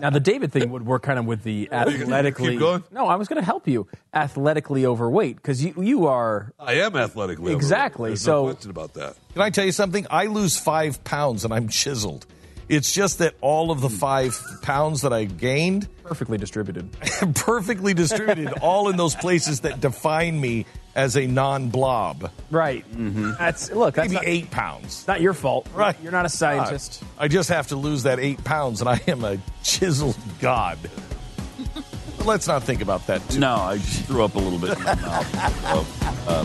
[SPEAKER 6] Now the David thing would work kind of with the athletically.
[SPEAKER 5] keep going?
[SPEAKER 6] No, I was going to help you. Athletically overweight because you you are
[SPEAKER 5] I am athletically.
[SPEAKER 6] Exactly,
[SPEAKER 5] There's
[SPEAKER 6] so-
[SPEAKER 5] no question about that.
[SPEAKER 3] Can I tell you something? I lose five pounds and I'm chiseled. It's just that all of the five pounds that I gained
[SPEAKER 6] perfectly distributed.
[SPEAKER 3] perfectly distributed, all in those places that define me as a non-blob.
[SPEAKER 6] Right. Mm-hmm. That's look. That's
[SPEAKER 3] Maybe
[SPEAKER 6] not,
[SPEAKER 3] eight pounds.
[SPEAKER 6] not your fault.
[SPEAKER 3] Right.
[SPEAKER 6] You're not a scientist.
[SPEAKER 3] I just have to lose that eight pounds, and I am a chiseled god. But let's not think about that too.
[SPEAKER 4] No, I just threw up a little bit in my mouth. Oh,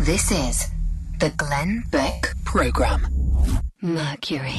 [SPEAKER 7] This is the Glenn Beck Program. Mercury.